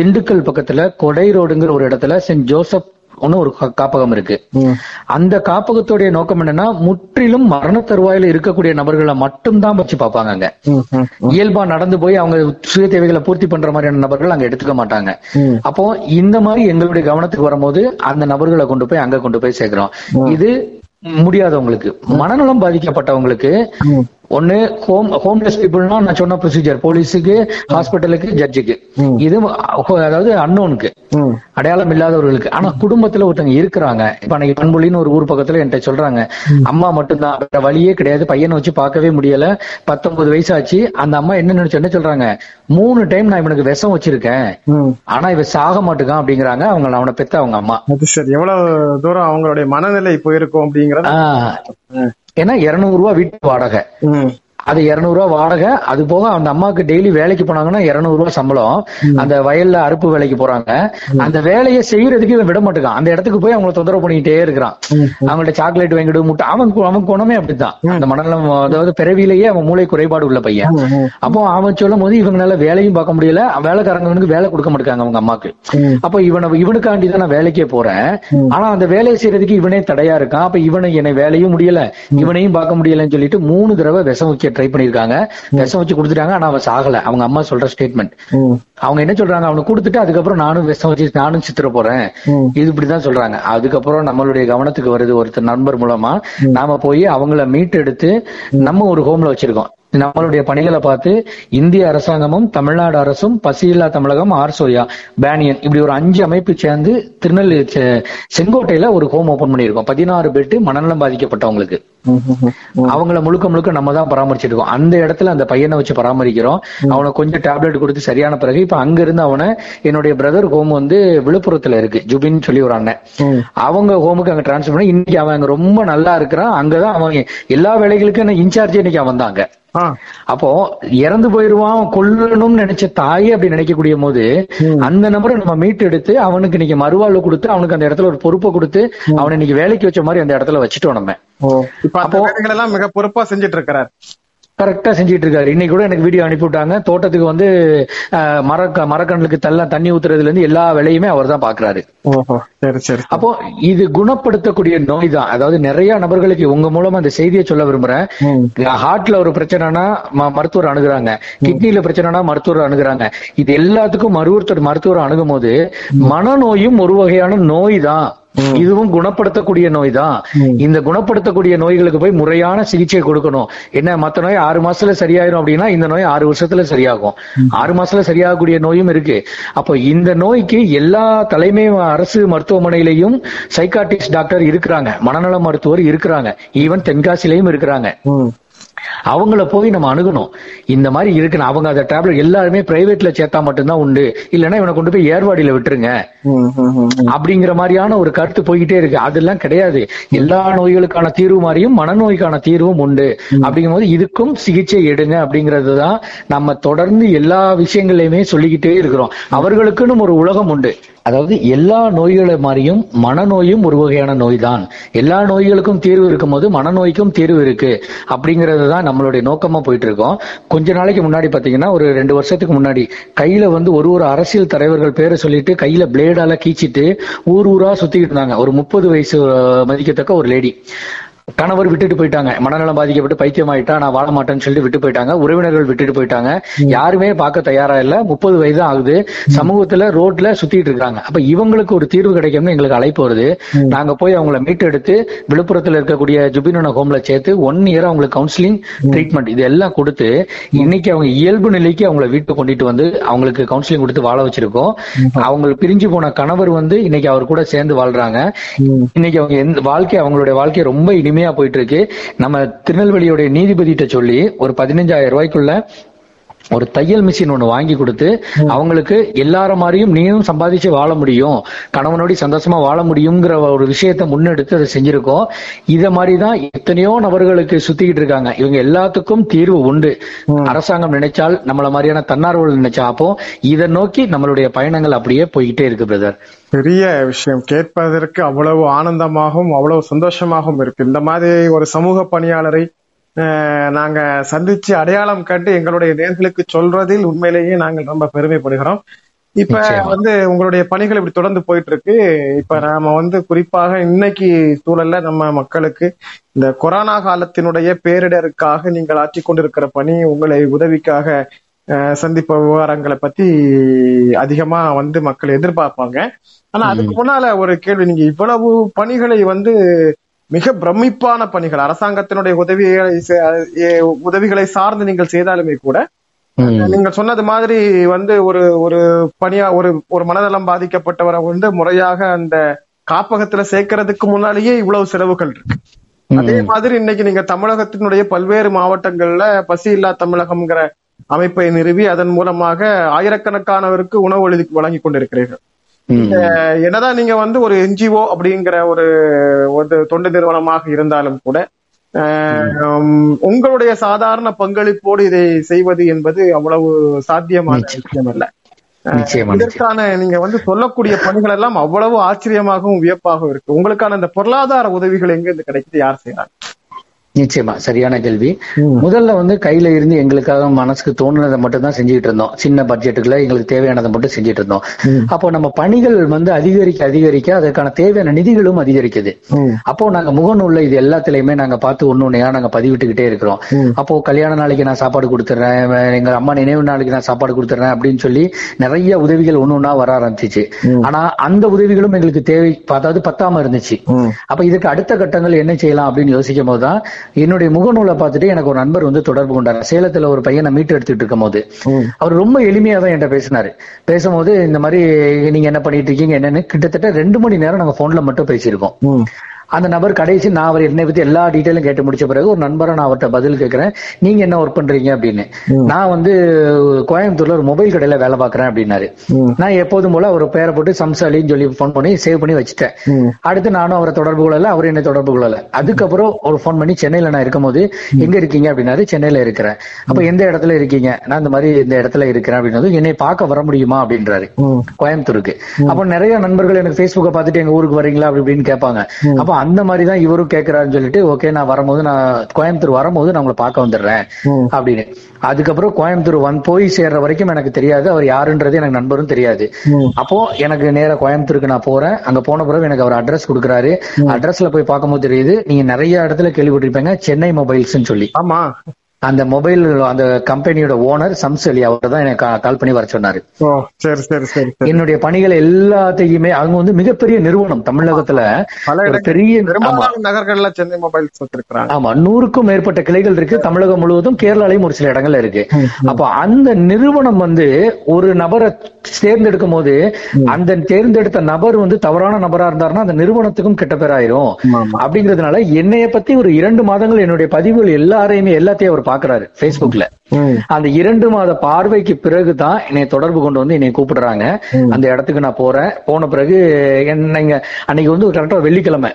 திண்டுக்கல் பக்கத்துல கொடை ரோடுங்கிற ஒரு இடத்துல சென்ட் ஜோசப் ஒன்னு ஒரு காப்பகம் இருக்கு. அந்த காப்பகத்துடைய நோக்கம் என்னன்னா முற்றிலும் மரண தருவாயில இருக்கக்கூடிய நபர்களை மட்டும்தான் வச்சு பார்ப்பாங்க அங்க. இயல்பா நடந்து போய் அவங்க சுய தேவைகளை பூர்த்தி பண்ற மாதிரியான நபர்கள் அங்க எடுத்துக்க மாட்டாங்க. அப்போ இந்த மாதிரி எங்களுடைய கவனத்துக்கு வரும்போது அந்த நபர்களை கொண்டு போய் அங்க கொண்டு போய் சேர்க்கிறோம். இது முடியாதவங்களுக்கு மனநலம் பாதிக்கப்பட்டவங்களுக்கு ஒண்ணு ஹோம் ஹோம்லெஸ் பீப்புள்னா நான் சொன்ன ப்ரொசீஜர் போலீஸுக்கு ஹாஸ்பிட்டலுக்கு ஜட்ஜுக்கு இது அதாவது அன்னோனுக்கு அடையாளம் இல்லாதவர்களுக்கு. ஆனா குடும்பத்துல ஒருத்தங்க இருக்கிறாங்க. இப்ப அன்னைக்கு பண்புலின்னு ஒரு ஊர் பக்கத்துல என்கிட்ட சொல்றாங்க. அம்மா மட்டும்தான். வேற வழியே கிடையாது. பையனை வச்சு பார்க்கவே முடியல. பத்தொன்பது வயசு ஆச்சு அந்த அம்மா என்ன நினைச்சு என்ன சொல்றாங்க? மூணு டைம் நான் இவனுக்கு விஷம் வச்சிருக்கேன். ஆனா இவன் சாக மாட்டுக்கான் அப்படிங்கிறாங்க. அவங்க அவனை பெத்த அவங்க அம்மா. எவ்வளவு தூரம் அவங்களுடைய மனநிலை போயிருக்கும் அப்படிங்கறது ஏன்னா இருநூறு ரூபாய் வீட்டு வாடகை. அது 200 ரூபாய் வாடகை. அது போக அந்த அம்மாவுக்கு டெய்லி வேலைக்கு போனாங்கன்னா 200 ரூபாய் சம்பளம். அந்த வயல்ல அறுப்பு வேலைக்கு போறாங்க. அந்த வேலையை செய்யறதுக்கு இவன் விட மாட்டேங்கான். அந்த இடத்துக்கு போய் அவங்கள தொந்தரவு பண்ணிக்கிட்டே இருக்கிறான். அவங்கள்ட்ட சாக்லேட் வாங்கிடு முட்டை அவன் அவன் குணமே அப்படித்தான். அந்த மனநலம் அதாவது பிறவிலேயே அவன் மூளை குறைபாடு உள்ள பையன். அப்போ அவன் சொல்லும் போது இவங்களால வேலையும் பார்க்க முடியல. வேலைக்காரங்களுக்கு வேலை கொடுக்க மாட்டாங்க அவங்க அம்மாக்கு. அப்போ இவனை இவனுக்காண்டி தான் நான் வேலைக்கே போறேன். ஆனா அந்த வேலையை செய்யறதுக்கு இவனே தடையா இருக்கான். அப்ப இவனை என்னை வேலையும் முடியல. இவனையும் பார்க்க முடியலன்னு சொல்லிட்டு மூணு தடவை விஷம் வைக்க ட்ரை பண்ணிருக்காங்க விஷம் வச்சு கொடுத்துட்டாங்க ஆனா அவன் சாகல. அவங்க அம்மா சொல்ற ஸ்டேட்மெண்ட் அவங்க என்ன சொல்றாங்க? அவனுக்கு கொடுத்துட்டு அதுக்கப்புறம் நானும் விஷம் வச்சு நானும் சித்திர போறேன். இது இப்படிதான் சொல்றாங்க. அதுக்கப்புறம் நம்மளுடைய கவனத்துக்கு வருது ஒருத்தர் நண்பர் மூலமா. நாம போய் அவங்கள மீட் எடுத்து நம்ம ஒரு ஹோம்ல வச்சிருக்கோம். நம்மளுடைய பணிகளை பார்த்து இந்திய அரசாங்கமும் தமிழ்நாடு அரசும் பசியில்லா தமிழகம் ஆர்சோயா பேனியன் இப்படி ஒரு அஞ்சு அமைப்பு சேர்ந்து திருநெல்வேலி செங்கோட்டையில ஒரு ஹோம் ஓபன் பண்ணியிருக்கோம். பதினாறு பெட்டு மனநலம் பாதிக்கப்பட்டவங்களுக்கு. அவங்கள முழுக்க முழுக்க நம்ம தான் பராமரிச்சிட்டு இருக்கோம். அந்த இடத்துல அந்த பையனை வச்சு பராமரிக்கிறோம். அவனுக்கு கொஞ்சம் டேப்லெட் கொடுத்து சரியான பிறகு இப்ப அங்க இருந்து அவனை என்னுடைய பிரதர் ஹோம் வந்து விழுப்புரத்துல இருக்கு. ஜுபின் சொல்லி ஒரு அண்ணன். அவங்க ஹோமுக்கு அங்க டிரான்ஸ்ஃபர் பண்ணி இன்னைக்கு அவன் அங்க ரொம்ப நல்லா இருக்கிறான். அங்கதான் அவன் எல்லா வேலைகளுக்கும் இன்சார்ஜ் இன்னைக்கு அவன் தான் அப்போ இறந்து போயிருவான் கொல்லணும்னு நினைச்ச தாயே அப்படி நினைக்கக்கூடிய போது அந்த நபரை நம்ம மீட்டு எடுத்து அவனுக்கு இன்னைக்கு மறுவாழ்வு கொடுத்து அவனுக்கு அந்த இடத்துல ஒரு பொறுப்பை கொடுத்து அவனை இன்னைக்கு வேலைக்கு வச்ச மாதிரி அந்த இடத்துல வச்சுட்டோம் நம்ம. எல்லாம் மிக பொறுப்பா செஞ்சுட்டு இருக்கிறார். கரெக்டா செஞ்சிட்டு இருக்காரு இன்னைக்கு கூட எனக்கு வீடியோ அனுப்பி விட்டாங்க தோட்டத்துக்கு வந்து மரக்க மரக்கண்ணுக்கு தள்ள தண்ணி ஊத்துறதுல இருந்து எல்லா வேலையுமே அவர் தான் பாக்குறாரு. அப்போ இது குணப்படுத்தக்கூடிய நோய் தான். அதாவது நிறைய நபர்களுக்கு உங்க மூலமா அந்த செய்தியை சொல்ல விரும்புறேன். ஹார்ட்ல ஒரு பிரச்சனைனா மருத்துவர் அணுகுறாங்க. கிட்னில பிரச்சனைனா மருத்துவர் அணுகுறாங்க. இது எல்லாத்துக்கும் மருத்துவர் மருத்துவர் அணுகும் போது மனநோயும் ஒரு வகையான நோய் தான். இதுவும் குணப்படுத்தக்கூடிய நோய் தான் இந்த குணப்படுத்தக்கூடிய நோய்களுக்கு போய் முறையான சிகிச்சை கொடுக்கணும். என்ன மத்த நோய் ஆறு மாசத்துல சரியாயிரும் அப்படின்னா இந்த நோய் ஆறு வருஷத்துல சரியாகும். ஆறு மாசத்துல சரியாகக்கூடிய நோயும் இருக்கு. அப்போ இந்த நோய்க்கு எல்லா தலைமை அரசு மருத்துவமனையிலையும் சைக்காட்டிஸ்ட் டாக்டர் இருக்கிறாங்க. மனநல மருத்துவர் இருக்கிறாங்க. ஈவன் தென்காசிலையும் இருக்கிறாங்க. அவங்கள போய் நம்ம அணுகணும். இந்த மாதிரி இருக்குன்னு அவங்க அந்த டேப்லெட் எல்லாருமே பிரைவேட்ல சேர்த்தா மட்டும்தான் உண்டு. இல்லைன்னா இவனை கொண்டு போய் ஏர்வாடியில விட்டுருங்க. அப்படிங்கிற மாதிரியான ஒரு கருத்து போய்கிட்டே இருக்கு. அதெல்லாம் கிடையாது. எல்லா நோய்களுக்கான தீர்வு மாதிரியும் மனநோய்க்கான தீர்வும் உண்டு. அப்படிங்கும்போது இதுக்கும் சிகிச்சை எடுங்க அப்படிங்கிறது தான் நம்ம தொடர்ந்து எல்லா விஷயங்களையுமே சொல்லிக்கிட்டே இருக்கிறோம். அவர்களுக்குன்னு ஒரு உலகம் உண்டு. அதாவது எல்லா நோய்களை மாதிரியும் மனநோயும் ஒரு வகையான நோய் தான் எல்லா நோய்களுக்கும் தீர்வு இருக்கும்போது மனநோய்க்கும் தீர்வு இருக்கு. அப்படிங்கறது தான் நம்மளுடைய நோக்கமா போயிட்டு இருக்கோம் கொஞ்ச நாளைக்கு முன்னாடி பாத்தீங்கன்னா ஒரு ரெண்டு வருஷத்துக்கு முன்னாடி கையில வந்து ஒரு ஒரு அரசியல் தலைவர்கள் பேரை சொல்லிட்டு கையில பிளேடால கீச்சிட்டு ஊர் ஊரா சுத்திக்கிட்டு இருந்தாங்க. ஒரு முப்பது வயசு மதிக்கத்தக்க ஒரு லேடி கணவர் விட்டுட்டு போயிட்டாங்க. மனநலம் பாதிக்கப்பட்டு பைத்தியம் ஆயிட்டா நான் வாழ மாட்டேன்னு சொல்லிட்டு விட்டு போயிட்டாங்க. உறவினர்கள் விட்டுட்டு போயிட்டாங்க. யாருமே பார்க்க தயாரா இல்ல. முப்பது வயது ஆகுது. சமூகத்துல ரோட்ல சுத்திட்டு இருக்காங்க. அப்ப இவங்களுக்கு ஒரு தீர்வு கிடைக்கும்னு எங்களுக்கு அழைப்பு வருது. நாங்க போய் அவங்கள மீட்டு எடுத்து விழுப்புரத்துல இருக்கக்கூடிய ஜுபினோன ஹோம்ல சேர்த்து ஒன் இயர் அவங்களுக்கு கவுன்சிலிங் ட்ரீட்மெண்ட் இது எல்லாம் கொடுத்து இன்னைக்கு அவங்க இயல்பு நிலைக்கு அவங்கள வீட்டுக்கு கொண்டுட்டு வந்து அவங்களுக்கு கவுன்சிலிங் கொடுத்து வாழ வச்சிருக்கோம். அவங்க பிரிஞ்சு போன கணவர் வந்து இன்னைக்கு அவர் கூட சேர்ந்து வாழ்றாங்க. இன்னைக்கு அவங்க எந்த வாழ்க்கை அவங்களுடைய வாழ்க்கை ரொம்ப இனிமையா போயிட்டு இருக்கு. நம்ம திருநெல்வேலியோட நீதிபதி கிட்ட சொல்லி ஒரு பதினஞ்சாயிரம் ரூபாய்க்குள்ள ஒரு தையல் மிஷின் ஒண்ணு வாங்கி கொடுத்து அவங்களுக்கு எல்லார மாதிரியும் நீயும் சம்பாதிச்சு வாழ முடியும் கணவனோட சந்தோஷமா வாழ முடியுங்கிற ஒரு விஷயத்தை முன்னெடுத்து அதை செஞ்சிருக்கோம். இத மாதிரி தான் எத்தனையோ நபர்களுக்கு சுத்திக்கிட்டு இருக்காங்க. இவங்க எல்லாத்துக்கும் தீர்வு உண்டு. அரசாங்கம் நினைச்சால் நம்மள மாதிரியான தன்னார்வல் நினைச்சா அப்போ இதை நோக்கி நம்மளுடைய பயணங்கள் அப்படியே போய்கிட்டே இருக்கு பிரதர் பெரிய விஷயம். கேட்பதற்கு அவ்வளவு ஆனந்தமாகவும் அவ்வளவு சந்தோஷமாகவும் இருக்கு. இந்த மாதிரி ஒரு சமூக பணியாளரை நாங்க சந்திச்சு அடையாளம் கண்டு எங்களுடைய நேர்களுக்கு சொல்றதில் உண்மையிலேயே நாங்கள் ரொம்ப பெருமைப்படுகிறோம். இப்ப. வந்து உங்களுடைய பணிகள் இப்படி தொடர்ந்து போயிட்டு இருக்கு இப்ப நாம வந்து குறிப்பாக இன்னைக்கு சூழல்ல நம்ம மக்களுக்கு இந்த கொரோனா காலத்தினுடைய பேரிடருக்காக நீங்கள் ஆற்றிக் கொண்டிருக்கிற பணி உங்களை உதவிக்காக சந்திப்ப விவகாரங்களை பத்தி அதிகமா வந்து மக்கள் எதிர்பார்ப்பாங்க. ஆனா அதுக்கு முன்னால ஒரு கேள்வி நீங்க இவ்வளவு பணிகளை வந்து மிக பிரமிப்பான பணிகள். அரசாங்கத்தினுடைய உதவிகளை உதவிகளை சார்ந்து நீங்கள் செய்தாலுமே கூட. நீங்க சொன்னது மாதிரி வந்து ஒரு ஒரு பணியா ஒரு ஒரு மனநலம் பாதிக்கப்பட்டவரை வந்து முறையாக அந்த காப்பகத்துல சேர்க்கறதுக்கு முன்னாலேயே இவ்வளவு செலவுகள் இருக்கு. அதே மாதிரி இன்னைக்கு நீங்க தமிழகத்தினுடைய பல்வேறு மாவட்டங்கள்ல பசி இல்லா தமிழகம்ங்கிற அமைப்பை நிறுவி அதன் மூலமாக ஆயிரக்கணக்கானவருக்கு உணவு எழுதி வழங்கி கொண்டிருக்கிறீர்கள். என்னதான் நீங்க வந்து ஒரு என்ஜிஓ அப்படிங்கிற ஒரு ஒரு தொண்டு நிறுவனமாக இருந்தாலும் கூட உங்களுடைய சாதாரண பங்களிப்போடு இதை செய்வது என்பது அவ்வளவு சாத்தியமான விஷயம் அல்ல. இதற்கான நீங்க வந்து சொல்லக்கூடிய பணிகள் எல்லாம் அவ்வளவு ஆச்சரியமாகவும் வியப்பாகவும் இருக்கு. உங்களுக்கான இந்த பொருளாதார உதவிகள் எங்க இருந்து கிடைக்குது? யார் செய்யறாங்க நிச்சயமா சரியான கேள்வி. முதல்ல வந்து கையில இருந்து எங்களுக்காக மனசுக்கு தோணுனதை மட்டும் தான் செஞ்சுட்டு இருந்தோம். சின்ன பட்ஜெட்டுக்குள்ள எங்களுக்கு தேவையானதை மட்டும் செஞ்சுட்டு இருந்தோம். அப்போ நம்ம பணிகள் வந்து அதிகரிக்க அதிகரிக்க அதற்கான தேவையான நிதிகளும் அதிகரிக்குது. அப்போ நாங்க முகநூல்ல இது எல்லாத்துலயுமே நாங்க பார்த்து ஒண்ணு ஒண்ணையா நாங்க பதிவிட்டுக்கிட்டே இருக்கிறோம். அப்போ கல்யாண நாளைக்கு நான் சாப்பாடு கொடுத்துறேன் எங்க அம்மா நினைவு நாளைக்கு நான் சாப்பாடு கொடுத்துறேன் அப்படின்னு சொல்லி நிறைய உதவிகள் ஒண்ணு ஒண்ணா வர ஆரம்பிச்சிச்சு. ஆனா அந்த உதவிகளும் எங்களுக்கு தேவை அதாவது பத்தாம இருந்துச்சு. அப்ப இதுக்கு அடுத்த கட்டங்கள் என்ன செய்யலாம் அப்படின்னு யோசிக்கும் போதுதான் என்னுடைய முகநூலை பார்த்துட்டு எனக்கு ஒரு நண்பர் வந்து தொடர்பு கொண்டாரு. சேலத்துல ஒரு பையனை மீட் எடுத்துட்டு இருக்கும் போது. அவர் ரொம்ப எளிமையா தான் என்கிட்ட பேசினாரு. பேசும்போது இந்த மாதிரி நீங்க என்ன பண்ணிட்டு இருக்கீங்க என்னன்னு? கிட்டத்தட்ட ரெண்டு மணி நேரம் நாங்க போன்ல மட்டும் பேசியிருக்கோம். அந்த நபர் கடைசி நான் அவர் என்னை பத்தி எல்லா டீட்டெயிலும் கேட்டு முடிச்ச பிறகு ஒரு நண்பரை நான் அவர்கிட்ட பதில் கேட்கிறேன் நீங்க என்ன ஒர்க் பண்றீங்க அப்படின்னு. நான் வந்து கோயம்புத்தூர்ல ஒரு மொபைல் கடையில வேலை பார்க்கறேன் அப்படின்னாரு. நான் எப்போதும் போல ஒரு பேரை போட்டு சம்சாலின்னு சொல்லி ஃபோன் பண்ணி சேவ் பண்ணி வச்சுட்டேன். அடுத்து நானும் அவரை தொடர்பு கொள்ளல அவர் என்ன தொடர்பு கொள்ளல. அதுக்கப்புறம் ஒரு ஃபோன் பண்ணி சென்னையில நான் இருக்கும்போது எங்க இருக்கீங்க? அப்படின்னாரு. சென்னையில இருக்கிறேன். அப்ப எந்த இடத்துல இருக்கீங்க? நான் இந்த மாதிரி இந்த இடத்துல இருக்கிறேன் அப்படின்னது என்னை பார்க்க வர முடியுமா? அப்படின்றாரு. கோயம்புத்தூருக்கு. அப்ப நிறைய நண்பர்கள் எனக்கு Facebooka பார்த்துட்டு எங்க ஊருக்கு வரீங்களா அப்படி இப்படின்னு கேட்பாங்க. அப்ப அந்த மாதிரி தான் இவரும் கேட்கறாருன்னு சொல்லிட்டு ஓகே நான் வரும்போது நான் கோயம்புத்தூர் வரும்போது நான் உங்களை பார்க்க வந்துடுறேன். அப்படின்னு. அதுக்கப்புறம் கோயம்புத்தூர் வந்து போய் சேர்ற வரைக்கும் எனக்கு தெரியாது. அவர் யாருன்றது எனக்கு நண்பரும் தெரியாது. அப்போ எனக்கு நேரா கோயம்புத்தூருக்கு நான் போறேன். அங்க போன பிறகு எனக்கு அவர் அட்ரஸ் கொடுக்குறாரு. அட்ரஸ்ல போய் பார்க்கும்போது தெரியுது நீங்க நிறைய இடத்துல கேள்விப்பட்டிருப்பீங்க சென்னை மொபைல்ஸ்னு சொல்லி. ஆமா. அந்த மொபைல் அந்த கம்பெனியோட ஓனர் சம்சலி அவர் தான் எனக்கு கால் பண்ணி வர சொன்னாரு. என்னுடைய பணிகள் எல்லாத்தையுமே அவங்க வந்து மிகப்பெரிய நிறுவனம் தமிழகத்துல. பெரிய நகர்கள்ல சென்னை மொபைல்ஸ் ஆமா நூறுக்கும் மேற்பட்ட கிளைகள் இருக்கு. தமிழகம் முழுவதும் கேரளாலையும் ஒரு சில இடங்கள்ல இருக்கு. அப்ப அந்த நிறுவனம் வந்து ஒரு நபரை தேர்ந்தெடுக்கும் போது அந்த தேர்ந்தெடுத்த நபர் வந்து தவறான நபரா இருந்தாருன்னா அந்த நிறுவனத்துக்கும் கெட்ட பேர் ஆயிரும். ஆமா. அப்படிங்கறதுனால என்னைய பத்தி ஒரு இரண்டு மாதங்கள் என்னுடைய பதிவுகள் எல்லாரையுமே எல்லாத்தையும் அவர் பாக்குறாரு ஃபேஸ்புக்ல அந்த இரண்டு மாத பார்வைக்கு பிறகுதான் என்னை தொடர்பு கொண்டு வந்து என்னை கூப்பிடுறாங்க. அந்த இடத்துக்கு நான் போறேன். போன பிறகு என்னங்க அன்னைக்கு வந்து கரெக்டா வெள்ளிக்கிழமை.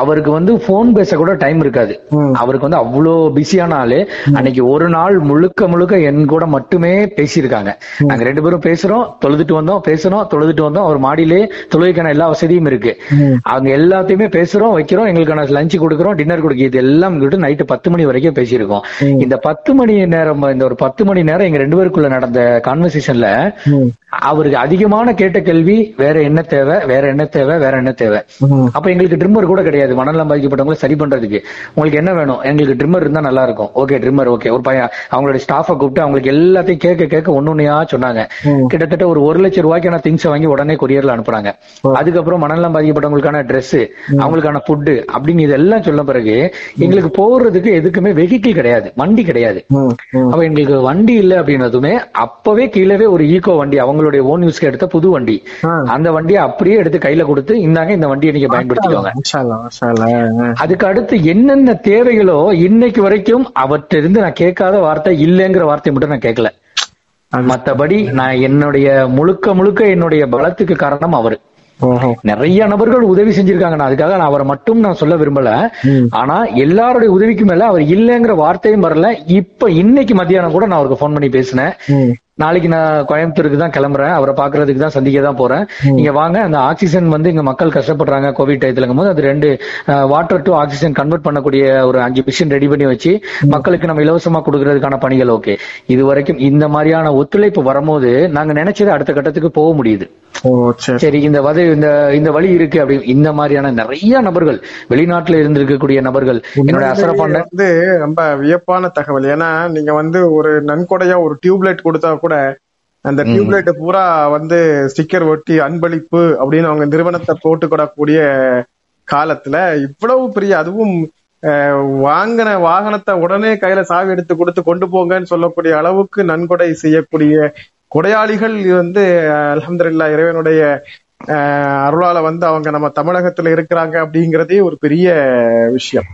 அவருக்கு வந்து போன் பேச கூட டைம் இருக்காது. அவருக்கு வந்து அவ்வளோ பிஸியான ஆளு. அன்னைக்கு ஒரு நாள் முழுக்க முழுக்க என் கூட மட்டுமே பேசியிருக்காங்க. நாங்க ரெண்டு பேரும் பேசுறோம் தொழுதுட்டு வந்தோம் பேசுறோம் தொழுதுட்டு வந்தோம். அவர் மாடியிலே தொழுகைக்கான எல்லா வசதியும் இருக்கு. அவங்க எல்லாத்தையுமே பேசுறோம் வைக்கிறோம். எங்களுக்கான லஞ்ச் கொடுக்குறோம் டின்னர் கொடுக்க. இது எல்லாம் நைட்டு பத்து மணி வரைக்கும் பேசியிருக்கோம். இந்த பத்து மணி நேரம் இந்த ஒரு பத்து மணி நேரம் எங்க ரெண்டு பேருக்குள்ள நடந்த கான்வர்சேஷன்ல. அவருக்கு அதிகமான கேட்ட கேள்வி வேற என்ன தேவை வேற என்ன தேவை வேற என்ன தேவை. அப்ப எங்களுக்கு ட்ரிம்மர் கூட கிடையாது. மனநலம் பாதிக்கப்பட்டவங்களை சரி பண்றதுக்கு. உங்களுக்கு என்ன வேணும்? எங்களுக்கு ட்ரிம்மர் இருந்தா நல்லா இருக்கும். ஓகே ட்ரிம்மர் ஓகே ஒரு பையன் அவங்களோட ஸ்டாஃபை கூப்பிட்டு அவங்களுக்கு எல்லாத்தையும் கேட்க கேட்க ஒன்னொன்னையா சொன்னாங்க. கிட்டத்தட்ட ஒரு ஒரு லட்சம் ரூபாய்க்கான திங்ஸ் வாங்கி உடனே கொரியர்ல அனுப்புறாங்க. அதுக்கப்புறம் மனநலம் பாதிக்கப்பட்டவங்களுக்கான Dress அவங்களுக்கான ஃபுட்டு அப்படின்னு இதெல்லாம் சொன்ன பிறகு எங்களுக்கு போறதுக்கு எதுக்குமே வெஹிக்கிள் கிடையாது. வண்டி கிடையாது. அப்ப எங்களுக்கு வண்டி இல்ல அப்படின்னதுமே அப்பவே கீழவே ஒரு ஈகோ வண்டி அவங்களுடைய ஓன் யூஸ்க்கு எடுத்த புது வண்டி. அந்த வண்டியை அப்படியே எடுத்து கையில கொடுத்து இந்தாங்க இந்த வண்டியை நீங்க பயன்படுத்திக்கோங்க. அதுக்கு அடுத்து என்னென்ன தேவைகளோ இன்னைக்கு வரைக்கும் அவர்கிட்ட இருந்து நான் கேட்காத வார்த்தை இல்லைங்கிற வார்த்தை மட்டும் நான் கேட்கல மத்தபடி நான் என்னுடைய முழுக்க முழுக்க என்னுடைய பலத்துக்கு காரணம் அவரு. நிறைய நபர்கள் உதவி செஞ்சிருக்காங்க நான் அதுக்காக நான் அவரை மட்டும் நான் சொல்ல விரும்பல. ஆனா எல்லாருடைய உதவிக்கு மேல அவர் இல்லைங்கிற வார்த்தையும் வரல. இப்ப இன்னைக்கு மத்தியானம் கூட நான் அவருக்கு ஃபோன் பண்ணி பேசினேன். நாளைக்கு நான் கோயம்புத்தூருக்கு தான் கிளம்புறேன். அவரை பாக்குறதுக்கு தான் சந்திக்க தான் போறேன். நீங்க வாங்க அந்த ஆக்சிஜன் வந்து இங்க மக்கள் கஷ்டப்படுறாங்க கோவிட் டயத்துலங்கும் போது அது ரெண்டு வாட்டர் டு ஆக்சிஜன் கன்வெர்ட் பண்ணக்கூடிய ஒரு அஞ்சு மிஷின் ரெடி பண்ணி வச்சு மக்களுக்கு நம்ம இலவசமா கொடுக்கறதுக்கான பணிகள் ஓகே இது வரைக்கும் இந்த மாதிரியான ஒத்துழைப்பு வரும்போது நாங்க நினைச்சது அடுத்த கட்டத்துக்கு போக முடியுது. சரி. இந்த வதை இந்த இந்த வழி இருக்கு அப்படி இந்த மாதிரியான நிறைய நபர்கள் வெளிநாட்டுல இருந்திருக்கக்கூடிய நபர்கள் என்னோட அசரப்பாண்ட வந்து ரொம்ப வியப்பான தகவல். ஏன்னா நீங்க வந்து ஒரு நன்கொடையா ஒரு டியூப்லைட் கொடுத்தா கூட அந்த டியூப்லைட் பூரா வந்து ஸ்டிக்கர் ஒட்டி அன்பளிப்பு அப்படின்னு அவங்க நிறுவனத்தை போட்டுக்கிடக்கூடிய காலத்துல இவ்வளவு பெரிய அதுவும் வாங்கின வாகனத்தை உடனே கையில சாவி எடுத்து கொடுத்து கொண்டு போங்கன்னு சொல்லக்கூடிய அளவுக்கு நன்கொடை செய்யக்கூடிய கொடையாளிகள் வந்து அலமதுல்லா இறைவனுடைய அருளால வந்து அவங்க நம்ம தமிழகத்துல இருக்கிறாங்க அப்படிங்கறதே ஒரு பெரிய விஷயம்.